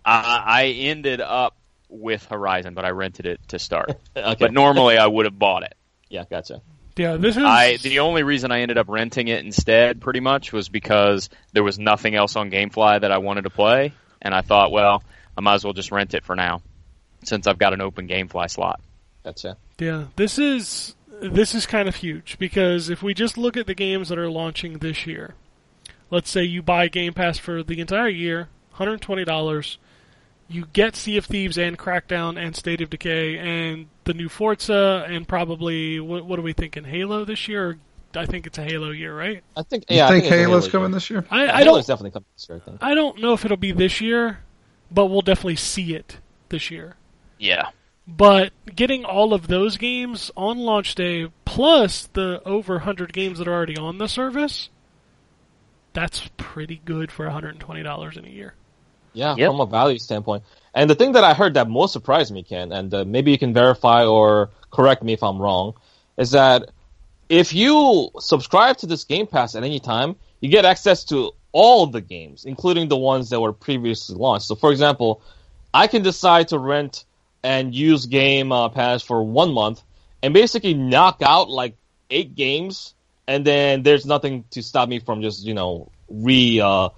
I, I ended up with Horizon, but I rented it to start. Okay. But normally I would have bought it. yeah, gotcha. yeah, this is I the only reason I ended up renting it instead, pretty much, was because there was nothing else on GameFly that I wanted to play, and I thought, well, I might as well just rent it for now, since I've got an open GameFly slot. Gotcha. Yeah, this is this is kind of huge because if we just look at the games that are launching this year, let's say you buy Game Pass for the entire year, hundred twenty dollars, you get Sea of Thieves and Crackdown and State of Decay and the new Forza and probably what, what are we thinking Halo this year? I think it's a Halo year, right? I think. You Yeah, I think it's Halo's Halo coming year. this year? I, I Halo's don't definitely coming this year. I think. I don't know if it'll be this year, but we'll definitely see it this year. Yeah. But getting all of those games on launch day, plus the over 100 games that are already on the service, that's pretty good for $120 in a year. Yeah, Yep. from a value standpoint. And the thing that I heard that most surprised me, Ken, and uh, maybe you can verify or correct me if I'm wrong, is that if you subscribe to this Game Pass at any time, you get access to all the games, including the ones that were previously launched. So, for example, I can decide to rent and use Game uh, Pass for one month and basically knock out like eight games, and then there's nothing to stop me from just you know re uh,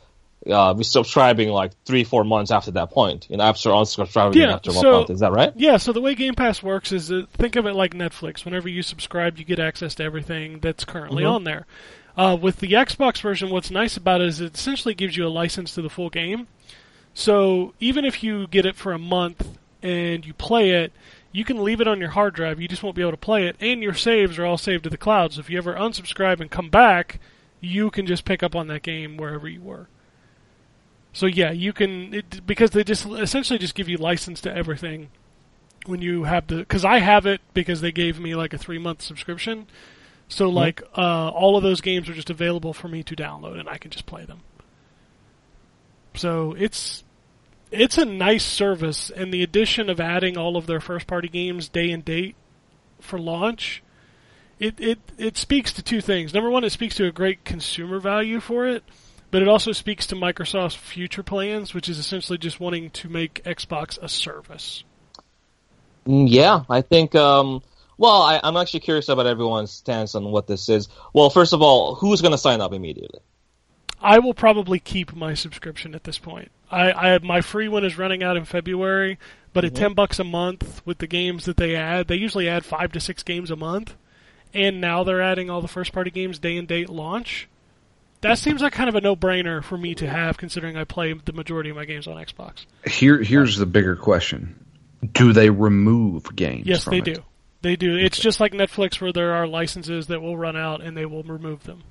uh, resubscribing like three four months after that point. You know, after unsubscribing Yeah, after one so- month. Is that right? Yeah, so the way Game Pass works is that, think of it like Netflix. Whenever you subscribe, you get access to everything that's currently Mhm. on there. Uh, with the Xbox version, what's nice about it is it essentially gives you a license to the full game. So even if you get it for a month and you play it, you can leave it on your hard drive. You just won't be able to play it, and your saves are all saved to the cloud. So if you ever unsubscribe and come back, you can just pick up on that game wherever you were. So yeah, you can it, because they just essentially just give you license to everything when you have the because I have it because they gave me like a three month subscription. So like uh, all of those games are just available for me to download and I can just play them. So it's it's a nice service and the addition of adding all of their first party games day and date for launch it, it it speaks to two things. Number one, it speaks to a great consumer value for it, but it also speaks to Microsoft's future plans, which is essentially just wanting to make Xbox a service. Mm, Yeah, I think. Um, well, I, I'm actually curious about everyone's stance on what this is. Well, first of all, who's going to sign up immediately? I will probably keep my subscription at this point. I, I my free one is running out in February, but at mm-hmm. ten bucks a month with the games that they add, they usually add five to six games a month, and now they're adding all the first party games day and date launch. That seems like kind of a no brainer for me to have, considering I play the majority of my games on Xbox. Here, here's the bigger question: Do they remove games? Yes, from they it? do. They do. It's just like Netflix, where there are licenses that will run out and they will remove them.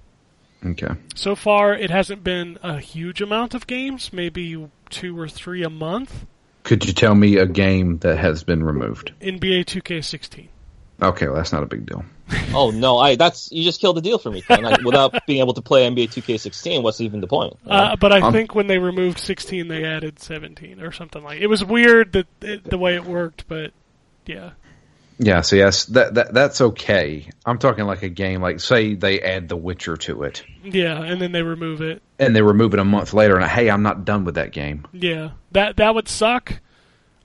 Okay. So far, it hasn't been a huge amount of games, maybe two or three a month. Could you tell me a game that has been removed? NBA 2K16. Okay, well, that's not a big deal. Oh no, I that's you just killed the deal for me. Ken. I, without being able to play NBA 2K16, what's even the point? Uh, but I Um, think when they removed 16, they added 17 or something like. It was weird that it, the way it worked, but yeah, Yeah, so yes, that, that that's okay. I'm talking like a game, like say they add The Witcher to it, yeah, and then they remove it. and they remove it a month later, and hey, I'm not done with that game. Yeah, that that would suck.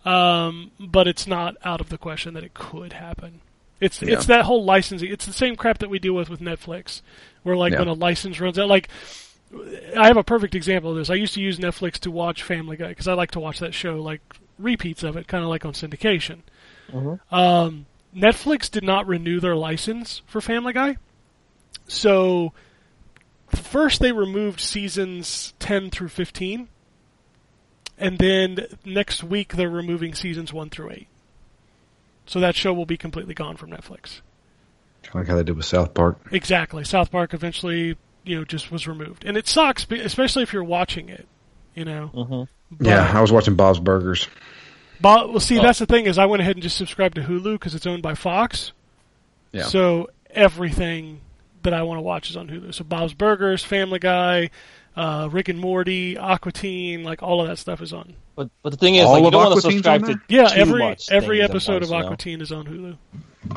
Um, but it's not out of the question that it could happen. It's it's that whole licensing. It's the same crap that we deal with with Netflix, where like Yeah. when a license runs out, like. I have a perfect example of this. I used to use Netflix to watch Family Guy because I like to watch that show, like repeats of it, kind of like on syndication. Um, Netflix did not renew their license for Family Guy, so first they removed seasons 10 through 15 and then next week they're removing seasons 1 through 8 so that show will be completely gone from netflix. Kind of Like how they did with South Park. exactly. South park eventually you know just was removed. And it sucks especially if you're watching it you know? Mhm. But- Yeah, I was watching Bob's Burgers. But well see Oh. that's the thing is i went ahead and just subscribed to hulu because it's owned by fox Yeah. so everything that i want to watch is on hulu so bob's burgers family guy uh, rick and morty aqua teen like all of that stuff is on But but the thing is, All like, you don't want to subscribe to there? Yeah, too every much every episode of you know? Aqua Teen is on Hulu.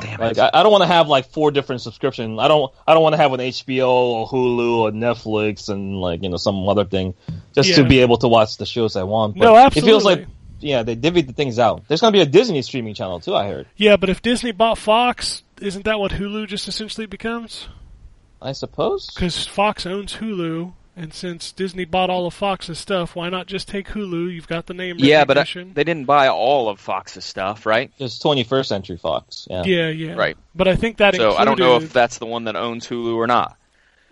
Damn Like it. I, I don't want to have like four different subscriptions. I don't I don't want to have an HBO or Hulu or Netflix and like you know some other thing just to be able to watch the shows I want. But No, It feels absolutely. like yeah they divvied the things out. There's gonna be a Disney streaming channel too. I heard. Yeah, but if Disney bought Fox, isn't that what Hulu just essentially becomes? I suppose. Because Fox owns Hulu, and since Disney bought all of Fox's stuff, why not just take Hulu? You've got the name Yeah, but uh, recognition. they didn't buy all of Fox's stuff, right? Just 21st Century Fox. Yeah. yeah, yeah, Right. But I think that So included. I don't know if that's the one that owns Hulu or not.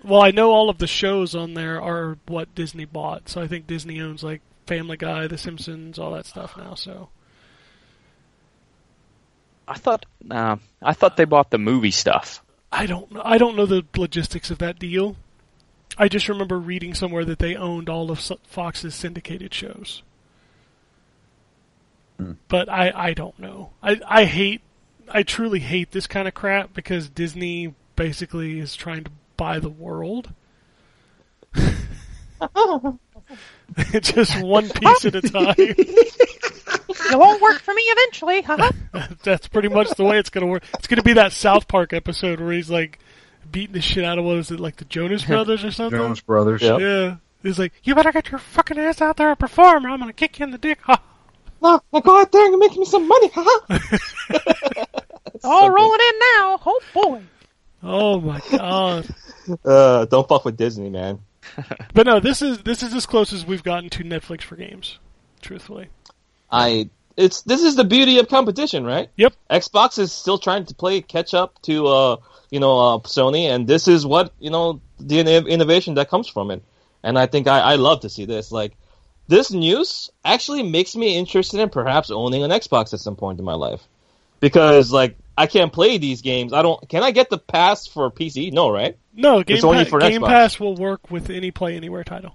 Well, I know all of the shows on there are what Disney bought, so I think Disney owns like Family Guy, The Simpsons, all that stuff now. So I thought, uh, I thought they bought the movie stuff. I don't know. I don't know the logistics of that deal. I just remember reading somewhere that they owned all of Fox's syndicated shows. But I, I don't know. I, I hate, I truly hate this kind of crap because Disney basically is trying to buy the world. Just one piece at a time. It won't work for me eventually. huh? That's pretty much the way it's gonna work. It's gonna be that South Park episode where he's like beating the shit out of what is it, like the Jonas Brothers or something? Jonas Brothers. Yep. Yeah. He's like, you better get your fucking ass out there and perform, or I'm gonna kick you in the dick. Huh? No, now go out there and make me some money, huh? All rolling in now. Oh boy. Oh my god. Uh, don't fuck with Disney, man. But no, this is this is as close as we've gotten to Netflix for games. Truthfully. I it's this is the beauty of competition, right? Yep. Xbox is still trying to play catch up to uh you know uh, Sony, and this is what you know the inno- innovation that comes from it. And I think I, I love to see this. Like this news actually makes me interested in perhaps owning an Xbox at some point in my life, because like I can't play these games. I don't. Can I get the pass for PC? No, right? No, Game, It's only Pa- for Game Xbox. Pass will work with any Play Anywhere title.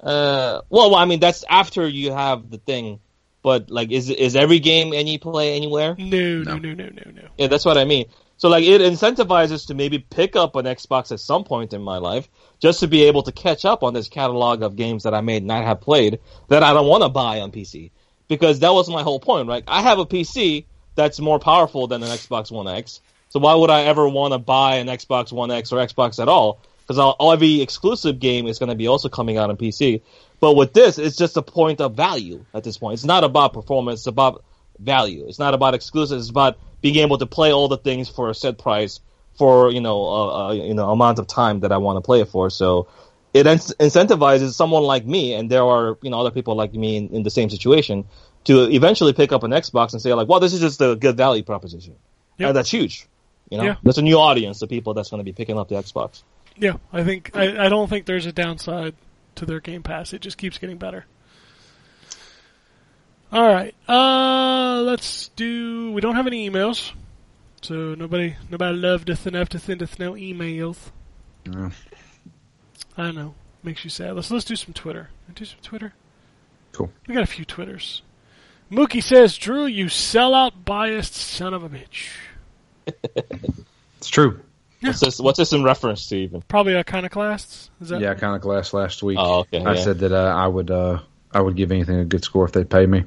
Uh, well, I mean that's after you have the thing. But like, is is every game any play anywhere? No, no, no, no, no, no. Yeah, that's what I mean. So like it incentivizes to maybe pick up an Xbox at some point in my life just to be able to catch up on this catalog of games that I may not have played that I don't want to buy on PC. Because that was my whole point, right? I have a PC that's more powerful than an Xbox One X. So why would I ever want to buy an Xbox One X or Xbox at all? Because all every exclusive game is going to be also coming out on PC. But with this, it's just a point of value at this point. It's not about performance. It's about value. It's not about exclusives. It's about being able to play all the things for a set price for you know uh, uh, you know amount of time that I want to play it for. So it in- incentivizes someone like me, and there are you know other people like me in, in the same situation to eventually pick up an Xbox and say like, well, this is just a good value proposition, Yep. and that's huge. You know, Yeah. that's a new audience of people that's going to be picking up the Xbox. Yeah, I think I, I don't think there's a downside to their Game Pass. It just keeps getting better. All right, uh, let's do. We don't have any emails, so nobody nobody loved us enough to send us no emails. Yeah. I know, makes you sad. Let's let's do some Twitter. Do some Twitter. Cool. We got a few Twitters. Mookie says, "Drew, you sellout, biased son of a bitch." It's true. What's this? What's this in reference to even? Probably iconoclasts. Is that? Yeah, kind of glass last week. Oh, okay, I yeah. said that uh, I would uh, I would give anything a good score if they pay me.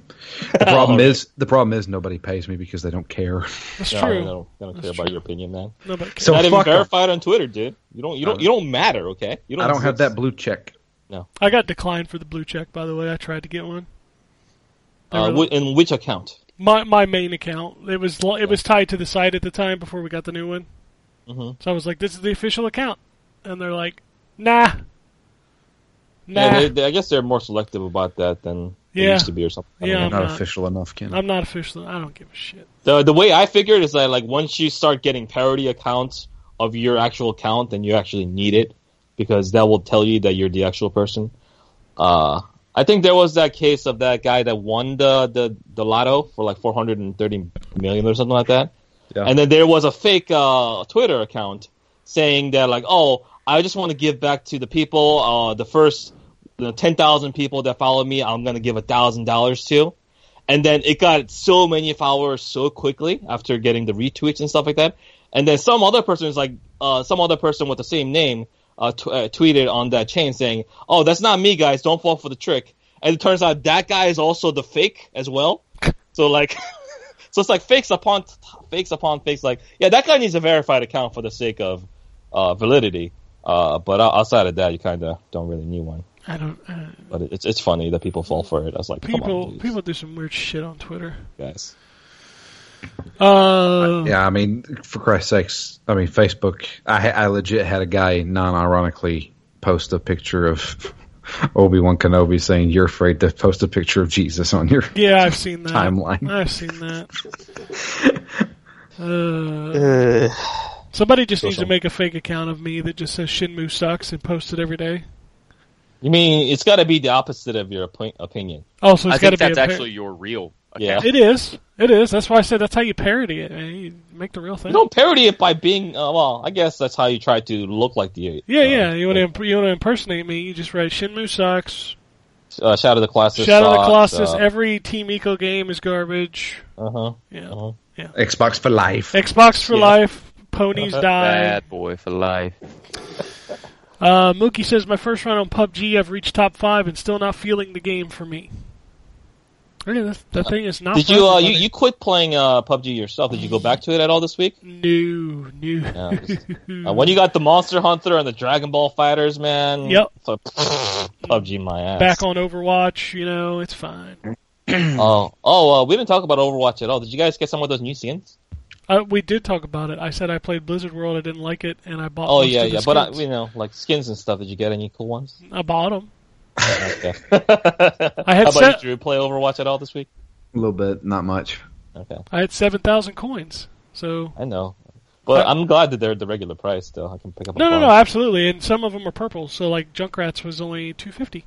The problem is the problem is nobody pays me because they don't care. That's No, true. I don't, I don't care That's about your opinion, man. Nobody cares. So not even fuck 'em. verified on Twitter, dude. You don't, you don't, you don't matter. Okay, you don't. I don't have that blue check. No. I got declined for the blue check, by the way. I tried to get one. They Uh, were- whi- in which account? my my main account. It was it was tied to the site at the time before we got the new one. Mhm. So I was like, "This is the official account," and they're like, "Nah, nah." Yeah, they, they, I guess they're more selective about that than they Yeah. used to be, or something. I don't Yeah. I'm not, not. official enough, Ken. I'm not official. I don't give a shit. The the way I figured is that like once you start getting parody accounts of your actual account, then you actually need it because that will tell you that you're the actual person. Uh, I think there was that case of that guy that won the the, the lotto for like 430 million or something like that. Yeah. And then there was a fake uh, Twitter account saying that like, oh, I just want to give back to the people. Uh, the first you know, 10,000 people that follow me, I'm gonna give a thousand dollars to. And then it got so many followers so quickly after getting the retweets and stuff like that. And then some other person is like, uh, some other person with the same name uh, t- uh, tweeted on that chain saying, "Oh, that's not me, guys. Don't fall for the trick." And it turns out that guy is also the fake as well. So like, so it's like fakes upon fakes upon fakes. Like, yeah, that guy needs a verified account for the sake of uh, validity. Uh, but outside of that, you kind of don't really need one. I don't. Uh, But it's it's funny that people fall for it. I was like, come people on, people do some weird shit on Twitter. guys. Uh, Yeah, I mean, for Christ's sakes, I mean, Facebook. I, I legit had a guy non-ironically post a picture of Obi Wan Kenobi saying, "You're afraid to post a picture of Jesus on your." yeah, I've seen that Timeline. I've seen that. Uh, somebody just needs to make a fake account of me that just says Shenmue sucks and post it every day. You mean it's got to be the opposite of your opi- opinion? Oh, so it's I got to think be that's a actually your real Yeah. It is. It is. That's why I said that's how you parody it. Man. You make the real thing. You don't parody it by being. Uh, well, I guess that's how you try to look like the. yeah, uh, yeah. You want to imp- you want to impersonate me? You just write Shenmue sucks. Uh, Shadow of the Colossus. Shadow of the sucks, Colossus. uh, Every Team Ico game is garbage. uh-huh. Yeah. Uh-huh. Xbox for life. Xbox for Yeah. life. Ponies die. Bad boy for life. Uh, Mookie says my first run on PUBG. I've reached top five and still not feeling the game for me. Yeah, that, that thing is not. Did you, uh, you you quit playing uh, PUBG yourself? Did you go back to it at all this week? No, no. Yeah, just- Uh, when you got the Monster Hunter and the Dragon Ball FighterZ, man. Yep. So, PUBG my ass. Back on Overwatch, you know, it's fine. Oh, oh, uh, we didn't talk about Overwatch at all. Did you guys get some of those new skins? Uh, we did talk about it. I said I played Blizzard World. I didn't like it, and I bought. Oh most yeah, of the yeah. But uh, skins. you know, like skins and stuff. Did you get any cool ones? I bought them. Okay. I had How about set- you, Drew? Play Overwatch at all this week? A little bit, not much. Okay, I had seven thousand coins. So I know. But Uh, I'm glad that they're at the regular price still. I can pick up. no, a no, no, absolutely. And some of them are purple. So like Junkrats was only two fifty.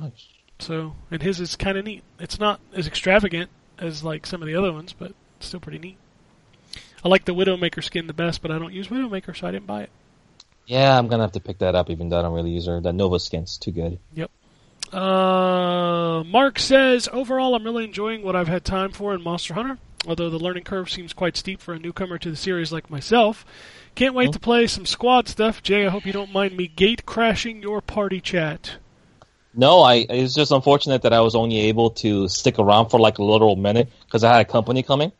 Nice. So and his is kind of neat. It's not as extravagant as like some of the other ones, but still pretty neat. I like the Widowmaker skin the best, but I don't use Widowmaker, so I didn't buy it. Yeah, I'm gonna have to pick that up, even though I don't really use her. That Nova skin's too good. Yep. Uh, Mark says, overall, I'm really enjoying what I've had time for in Monster Hunter, although the learning curve seems quite steep for a newcomer to the series like myself. Can't wait to play some squad stuff. Jay, I hope you don't mind me gate crashing your party chat. No, I. It's just unfortunate that I was only able to stick around for like a literal minute because I had a company coming.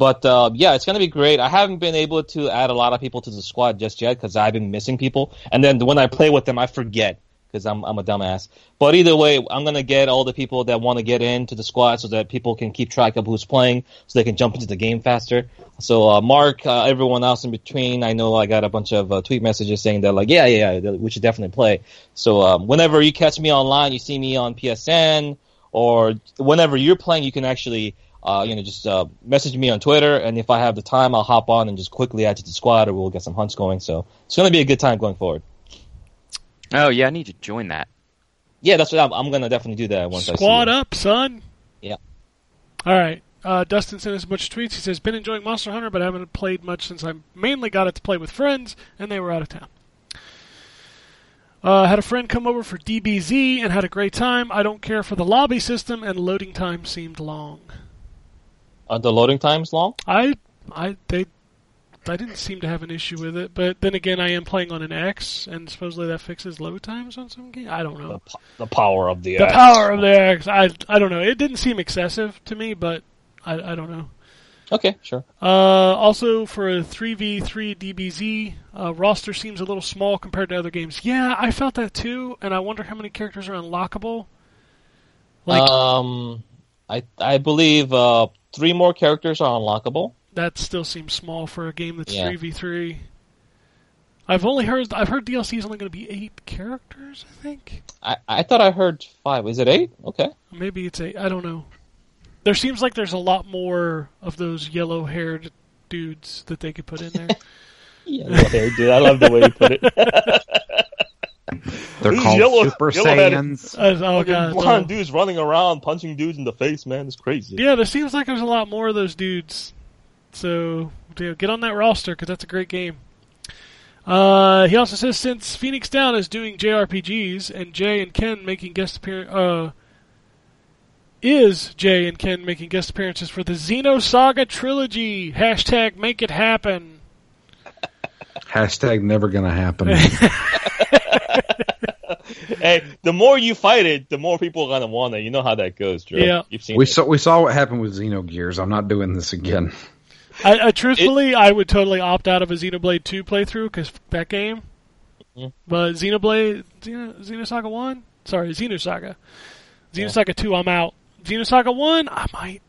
But uh, yeah, it's gonna be great. I haven't been able to add a lot of people to the squad just yet because I've been missing people, and then when I play with them, I forget because I'm I'm a dumbass. But either way, I'm gonna get all the people that want to get into the squad so that people can keep track of who's playing, so they can jump into the game faster. So uh, Mark, uh, everyone else in between, I know I got a bunch of uh, tweet messages saying that like, yeah, yeah, yeah, we should definitely play. So um, whenever you catch me online, you see me on PSN, or whenever you're playing, you can actually. Uh, you know, just uh, message me on Twitter, and if I have the time, I'll hop on and just quickly add you to the squad, or we'll get some hunts going. So it's going to be a good time going forward. Oh yeah, I need to join that. Yeah, that's what I'm, I'm going to definitely do that once I see Squad you. up, son. Yeah. All right. Uh, Dustin sent us a bunch of tweets. He says, "Been enjoying Monster Hunter, but I haven't played much since I mainly got it to play with friends, and they were out of town." Uh, had a friend come over for DBZ and had a great time. I don't care for the lobby system, and loading time seemed long. Are the loading times long? I, I, they, I didn't seem to have an issue with it. But then again, I am playing on an X, and supposedly that fixes load times on some game. I don't know. The, po- the power of the The X. power of the X. I, I don't know. It didn't seem excessive to me, but I, I don't know. Okay, sure. Uh, also, for a 3v3 DBZ, uh, roster seems a little small compared to other games. Yeah, I felt that too, and I wonder how many characters are unlockable. Like, um, I I believe uh, three more characters are unlockable. that still seems small for a game that's 3v3. I've only heard I've heard DLC is only going to be eight characters. I think I I thought I heard five. Is it eight? Okay. maybe it's eight. I don't know. There seems like there's a lot more of those yellow-haired dudes that they could put in there. Yeah, okay, dude. I love the way you put it. They're These called yellow- Super yellow-headed- Saiyans. Uh, oh god, Blonde no. dudes running around punching dudes in the face, man. It's crazy. Yeah, there seems like there's a lot more of those dudes. So yeah, get on that roster because that's a great game. Uh, he also says since Phoenix Down is doing JRPGs and Jay and Ken making guest appear uh, is Jay and Ken making guest appearances for the Xenosaga trilogy. Hashtag make it happen. Hashtag never gonna happen. Hey, the more you fight it, the more people are gonna want it. You know how that goes, Drew. Yeah. You've seen we it. saw we saw what happened with Xenogears. I'm not doing this again. I, I truthfully, I would totally opt out of a Xenoblade 2 playthrough because that game. Mhm. But Xenoblade, Xeno, Xenosaga 1? Sorry, Xenosaga. Xenosaga 2, I'm out. Xenosaga 1, I might,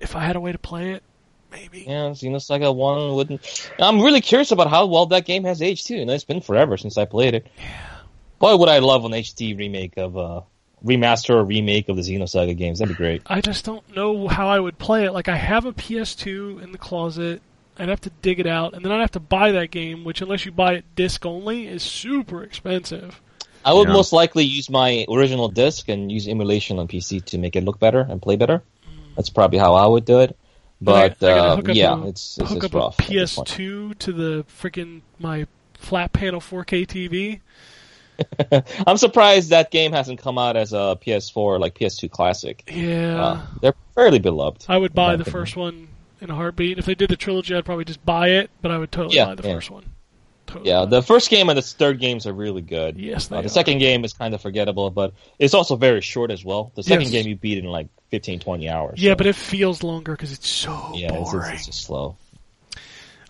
if I had a way to play it, maybe. Yeah, Xenosaga One wouldn't. I'm really curious about how well that game has aged too. You know, it's been forever since I played it. Yeah. Boy, would I love an HD remake of uh remaster or remake of the Xenosaga games. That'd be great. I just don't know how I would play it. Like, I have a PS2 in the closet. I'd have to dig it out, and then I'd have to buy that game, which, unless you buy it disc only, is super expensive. I would Yeah. most likely use my original disc and use emulation on PC to make it look better and play better. That's probably how I would do it. But I, I gotta uh, hook yeah, a, it's it's, hook it's up rough. a at this point. PS2 to the freaking my flat panel 4K TV. I'm surprised that game hasn't come out as a PS4 like PS2 classic. Yeah. Uh, they're fairly beloved. I would buy the opinion. first one in a heartbeat. If they did the trilogy, I'd probably just buy it, but I would totally Yeah, buy the yeah. first one. Totally. Yeah, the first game and the third games are really good. Yes, they Uh, the are. second game is kind of forgettable, but it's also very short as well. The second Yes. game you beat in like 15, 20 hours. Yeah, so- but it feels longer because it's so yeah, it's, boring. it's, it's just slow.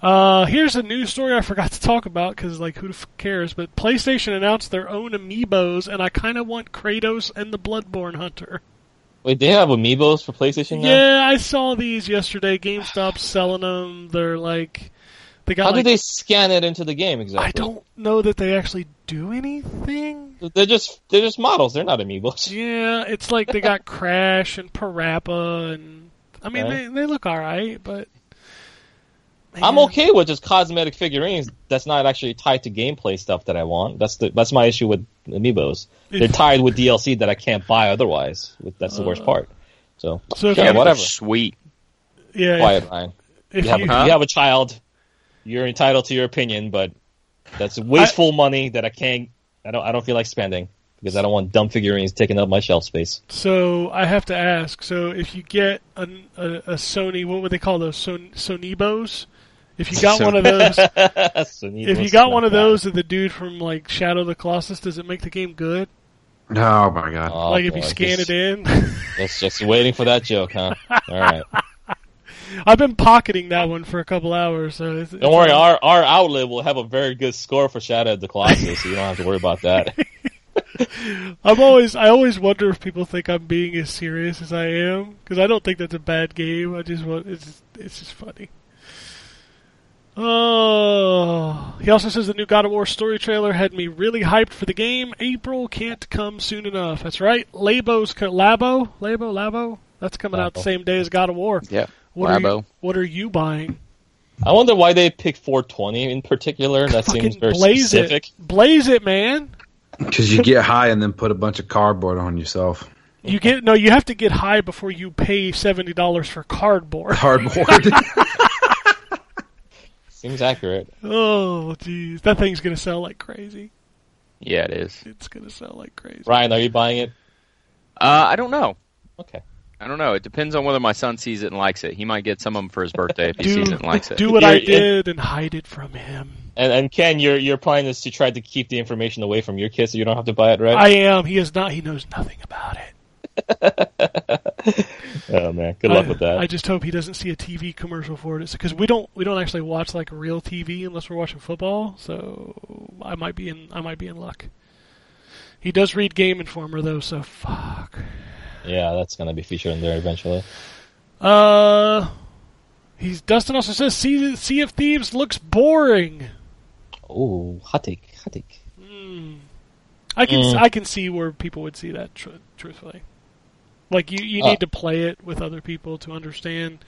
Uh, here's a news story I forgot to talk about because, like, who the f- cares? But PlayStation announced their own amiibos, and I kind of want Kratos and the Bloodborne Hunter. Wait, they have amiibos for PlayStation now? Yeah, I saw these yesterday. GameStop's selling them. They're like, they got How like. do they scan it into the game exactly? I don't know that they actually do anything. They're just they're just models. They're not amiibos. Yeah, it's like they got Crash and Parappa, and I mean, Okay. they they look all right, but I'm okay with just cosmetic figurines. That's not actually tied to gameplay stuff that I want. That's the that's my issue with amiibos. They're tied with DLC that I can't buy otherwise. That's the worst Uh, part. So So if yeah, you- whatever. Sweet. Yeah, Quiet, Ryan. if You have, you, a, you have a child. You're entitled to your opinion, but that's wasteful money that I can't. I don't. I don't feel like spending because I don't want dumb figurines taking up my shelf space. So I have to ask. So if you get a, a, a Sony, what would they call those? Son, Sonibos. If you got Son- one of those, So if you got one of those of the dude from like Shadow of the Colossus, does it make the game good? Oh my god. Oh, like if you scan just- it in. It's just waiting for that joke, huh? All right. I've been pocketing that one for a couple hours. So it's, Don't worry, our our outlet will have a very good score for Shadow of the Colossus, so you don't have to worry about that. I'm always I always wonder if people think I'm being as serious as I am because I don't think that's a bad game. I just want it's it's just funny. Oh, he also says the new God of War story trailer had me really hyped for the game. April can't come soon enough. That's right. Labo's co- Labo, Labo, Labo. That's coming out the same day as God of War. Yeah. What are, you, Labo. what are you buying? I wonder why they picked 420 in particular. That Fucking seems very blaze specific. it, blaze it, man. Because you get high and then put a bunch of cardboard on yourself. You get no. You have to get high before you pay seventy dollars for cardboard. Cardboard. Seems accurate. Oh, jeez, that thing's gonna sell like crazy. Yeah, it is. It's gonna sell like crazy. Ryan, are you buying it? Uh, I don't know. Okay. I don't know. It depends on whether my son sees it and likes it. He might get some of them for his birthday if he Do, sees it and likes it. do what I You're- did and hide it from him. And and Ken, your your plan is to try to keep the information away from your kids so you don't have to buy it, right? I am. He is not. He knows nothing about it. oh man, good luck I, with that. I just hope he doesn't see a TV commercial for it because we don't we don't actually watch like real TV unless we're watching football. So I might be in I might be in luck. He does read Game Informer though, so fuck. yeah, that's gonna be featured in there eventually. Uh, he's Dustin also says Sea, sea of Thieves looks boring. Oh, hot take, hot take. Hmm. I can Mm. I can see where people would see that tr- truthfully. Like you you Uh. need to play it with other people to understand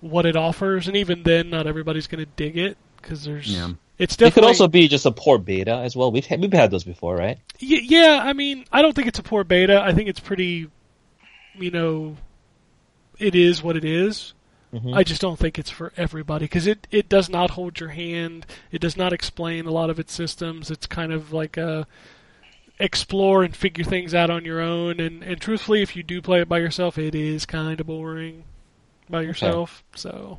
what it offers, and even then, not everybody's going to dig it because there's Yeah. it's It could definitely also be just a poor beta as well. We've had, we've had those before, right? Y- yeah. I mean, I don't think it's a poor beta. I think it's pretty, you know, it is what it is. Mhm. I just don't think it's for everybody because it, it does not hold your hand. It does not explain a lot of its systems. It's kind of like a explore and figure things out on your own. And, and truthfully, if you do play it by yourself, it is kind of boring by yourself. So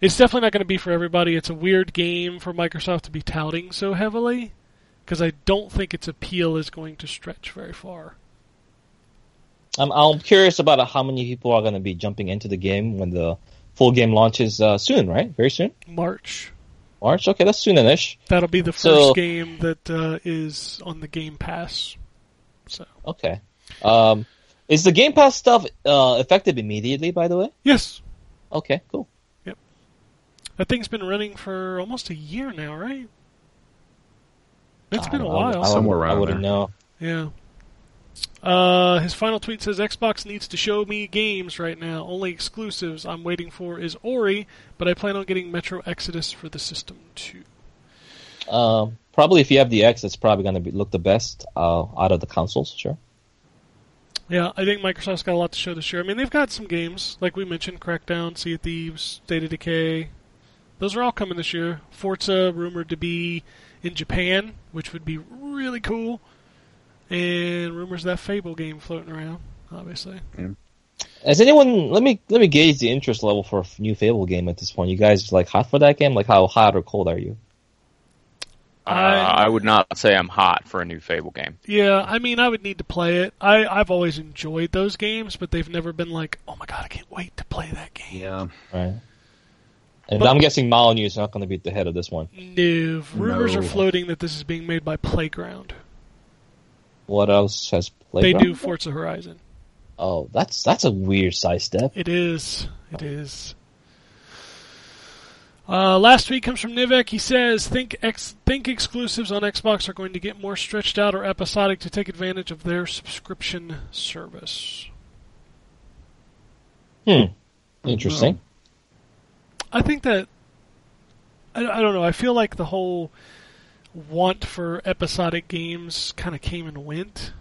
it's definitely not going to be for everybody. It's a weird game for Microsoft to be touting so heavily because I don't think its appeal is going to stretch very far. I'm I'm curious about how many people are going to be jumping into the game when the full game launches uh, soon, right? Very soon, March. March. Okay, that's soon-ish. That'll be the first So- game that uh, is on the Game Pass. So Okay. Um, is the Game Pass stuff uh, effective immediately? By the way. yes, Okay, cool. Yep, that thing's been running for almost a year now, right? It's been a while. I, I, Somewhere I around wouldn't there. know. Yeah. Uh, his final tweet says Xbox needs to show me games right now. Only exclusives I'm waiting for is Ori, but I plan on getting Metro Exodus for the system too. Um, probably if you have the X, it's probably going to look the best uh, out of the consoles. Sure. Yeah, I think Microsoft's got a lot to show this year. I mean, they've got some games like we mentioned: Crackdown, Sea of Thieves, State of Decay. Those are all coming this year. Forza rumored to be in Japan, which would be really cool. And rumors of that Fable game floating around, obviously. Has anyone? Let me let me gauge the interest level for a new Fable game at this point. You guys like hot for that game? Like how hot or cold are you? Uh, I- I would not say I'm hot for a new Fable game. Yeah, I mean, I would need to play it. I, I've always enjoyed those games, but they've never been like, oh my god, I can't wait to play that game. Yeah. Right. And But- I'm guessing Molyneux is not going to be at the head of this one. No, rumors No. are floating that this is being made by Playground. What else has played? They do Forza Horizon. Oh, that's that's a weird sidestep. It is. It is. Uh, last tweet comes from Nivek. He says, "Think ex- think exclusives on Xbox are going to get more stretched out or episodic to take advantage of their subscription service." Hmm. Interesting. I think that I, I don't know. I feel like the whole want for episodic games kind of came and went.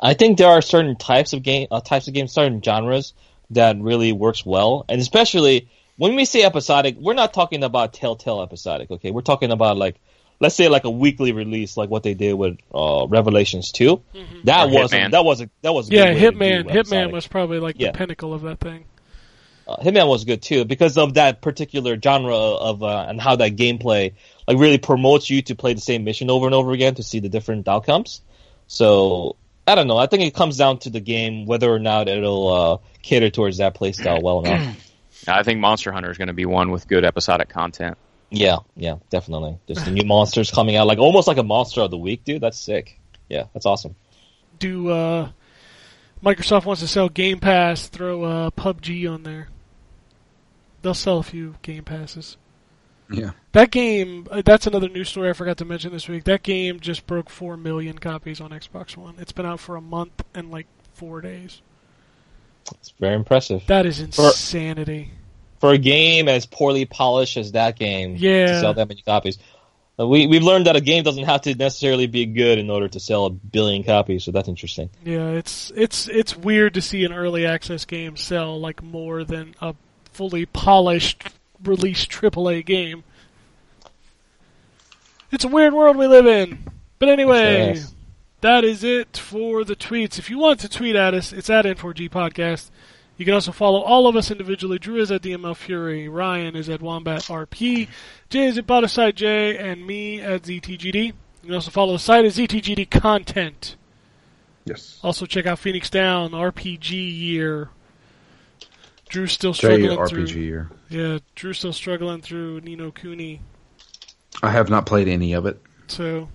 I think there are certain types of game, uh, types of games, certain genres that really works well, and especially when we say episodic, we're not talking about Telltale episodic. Okay, we're talking about like, let's say like a weekly release, like what they did with uh, Revelations 2 That wasn't that wasn't that was a Yeah, good Hitman. Hitman episodic. was probably like Yeah. the pinnacle of that thing. uh, Hitman was good too because of that particular genre of uh, and how that gameplay like really promotes you to play the same mission over and over again to see the different outcomes. So I don't know. I think it comes down to the game whether or not it'll uh, cater towards that playstyle well enough. I think Monster Hunter is going to be one with good episodic content. Yeah, yeah, definitely. There's the new monsters coming out, like almost like a monster of the week, dude. That's sick. Yeah, that's awesome. Do uh, Microsoft wants to sell Game Pass? Throw uh, PUBG on there. They'll sell a few Game Passes. Yeah. That game, uh, that's another news story I forgot to mention this week. That game just broke 4 million copies on Xbox One. It's been out for a month and like four days. It's very impressive That is insanity. for a game as poorly polished as that game. Yeah. to sell that many copies. Uh, We we've learned that a game doesn't have to necessarily be good in order to sell a billion copies. So that's interesting. Yeah, it's it's it's weird to see an early access game sell like more than a fully polished released AAA game. It's a weird world we live in. But anyway, Yes. that is it for the tweets. If you want to tweet at us, it's at N4G Podcast. You can also follow all of us individually. Drew is at DML Fury, Ryan is at Wombat RP, Jay is at Bodyside J, and me at ZTGD. You can also follow the site at ZTGD Content. Yes. Also, check out Phoenix Down RPG Year. Drew's still struggling RPG through. year. Yeah, Drew's still struggling through Ni no Kuni. I have not played any of it, So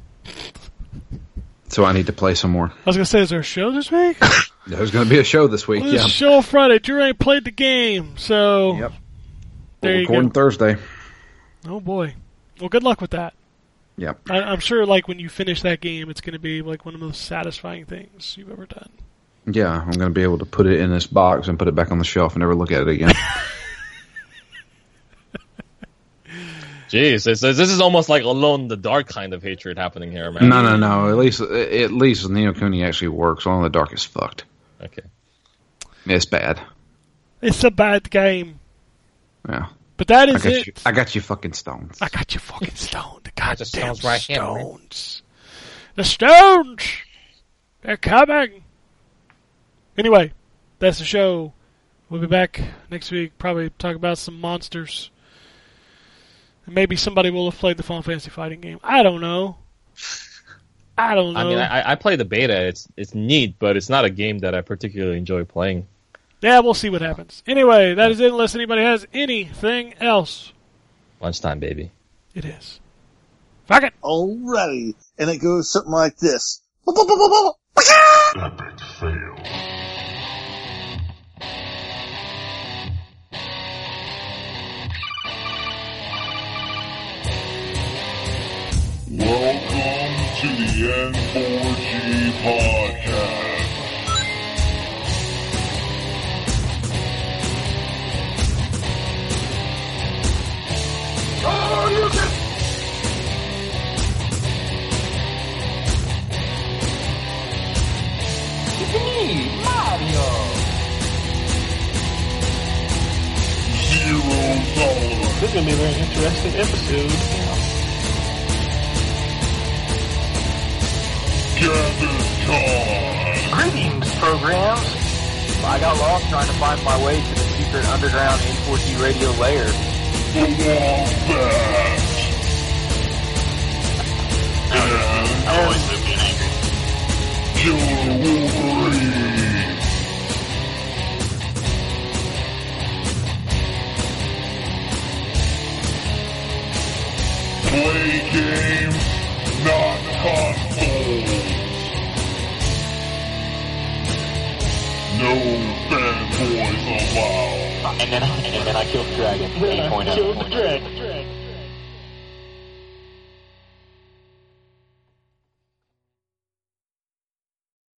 so I need to play some more. I was gonna say, is there a show this week? There's going to be a show this week. There's yeah. show Friday. Drew ain't played the game, so Yep. there We're you recording go. Thursday. Oh boy. Well, good luck with that. Yep. I, I'm sure, like when you finish that game, it's gonna be like one of the most satisfying things you've ever done. Yeah, I'm going to be able to put it in this box and put it back on the shelf and never look at it again. Jeez, this, this is almost like alone in the dark kind of hatred happening here, man. no, no, no. At least, at least Ni no Kuni actually works. All in the dark is fucked. Okay. It's bad. It's a bad game, Yeah. but that is I it. you. I got you fucking stones. I got you fucking stoned. The Got the goddamn stones right here, stones. The stones! They're coming! Anyway, that's the show. We'll be back next week, probably talk about some monsters. And maybe somebody will have played the Final Fantasy fighting game. I don't know. I don't know. I mean, I, I play the beta. It's it's neat, but it's not a game that I particularly enjoy playing. yeah, we'll see what happens. Anyway, that is it unless anybody has anything else. Lunchtime, baby. It is. Fuck it! Alrighty. And it goes something like this. Epic fail. Welcome to the N4G podcast. Zero tolerance. This is to be a very interesting episode. Programs. I got lost trying to find my way to the secret underground N4G radio layer. The Wombat. And I've always lived in angry. Killer Wolverine. Play games, not consoles. No fanboys allowed. And then, and then I killed the dragon. 8.0. Killed the dragon.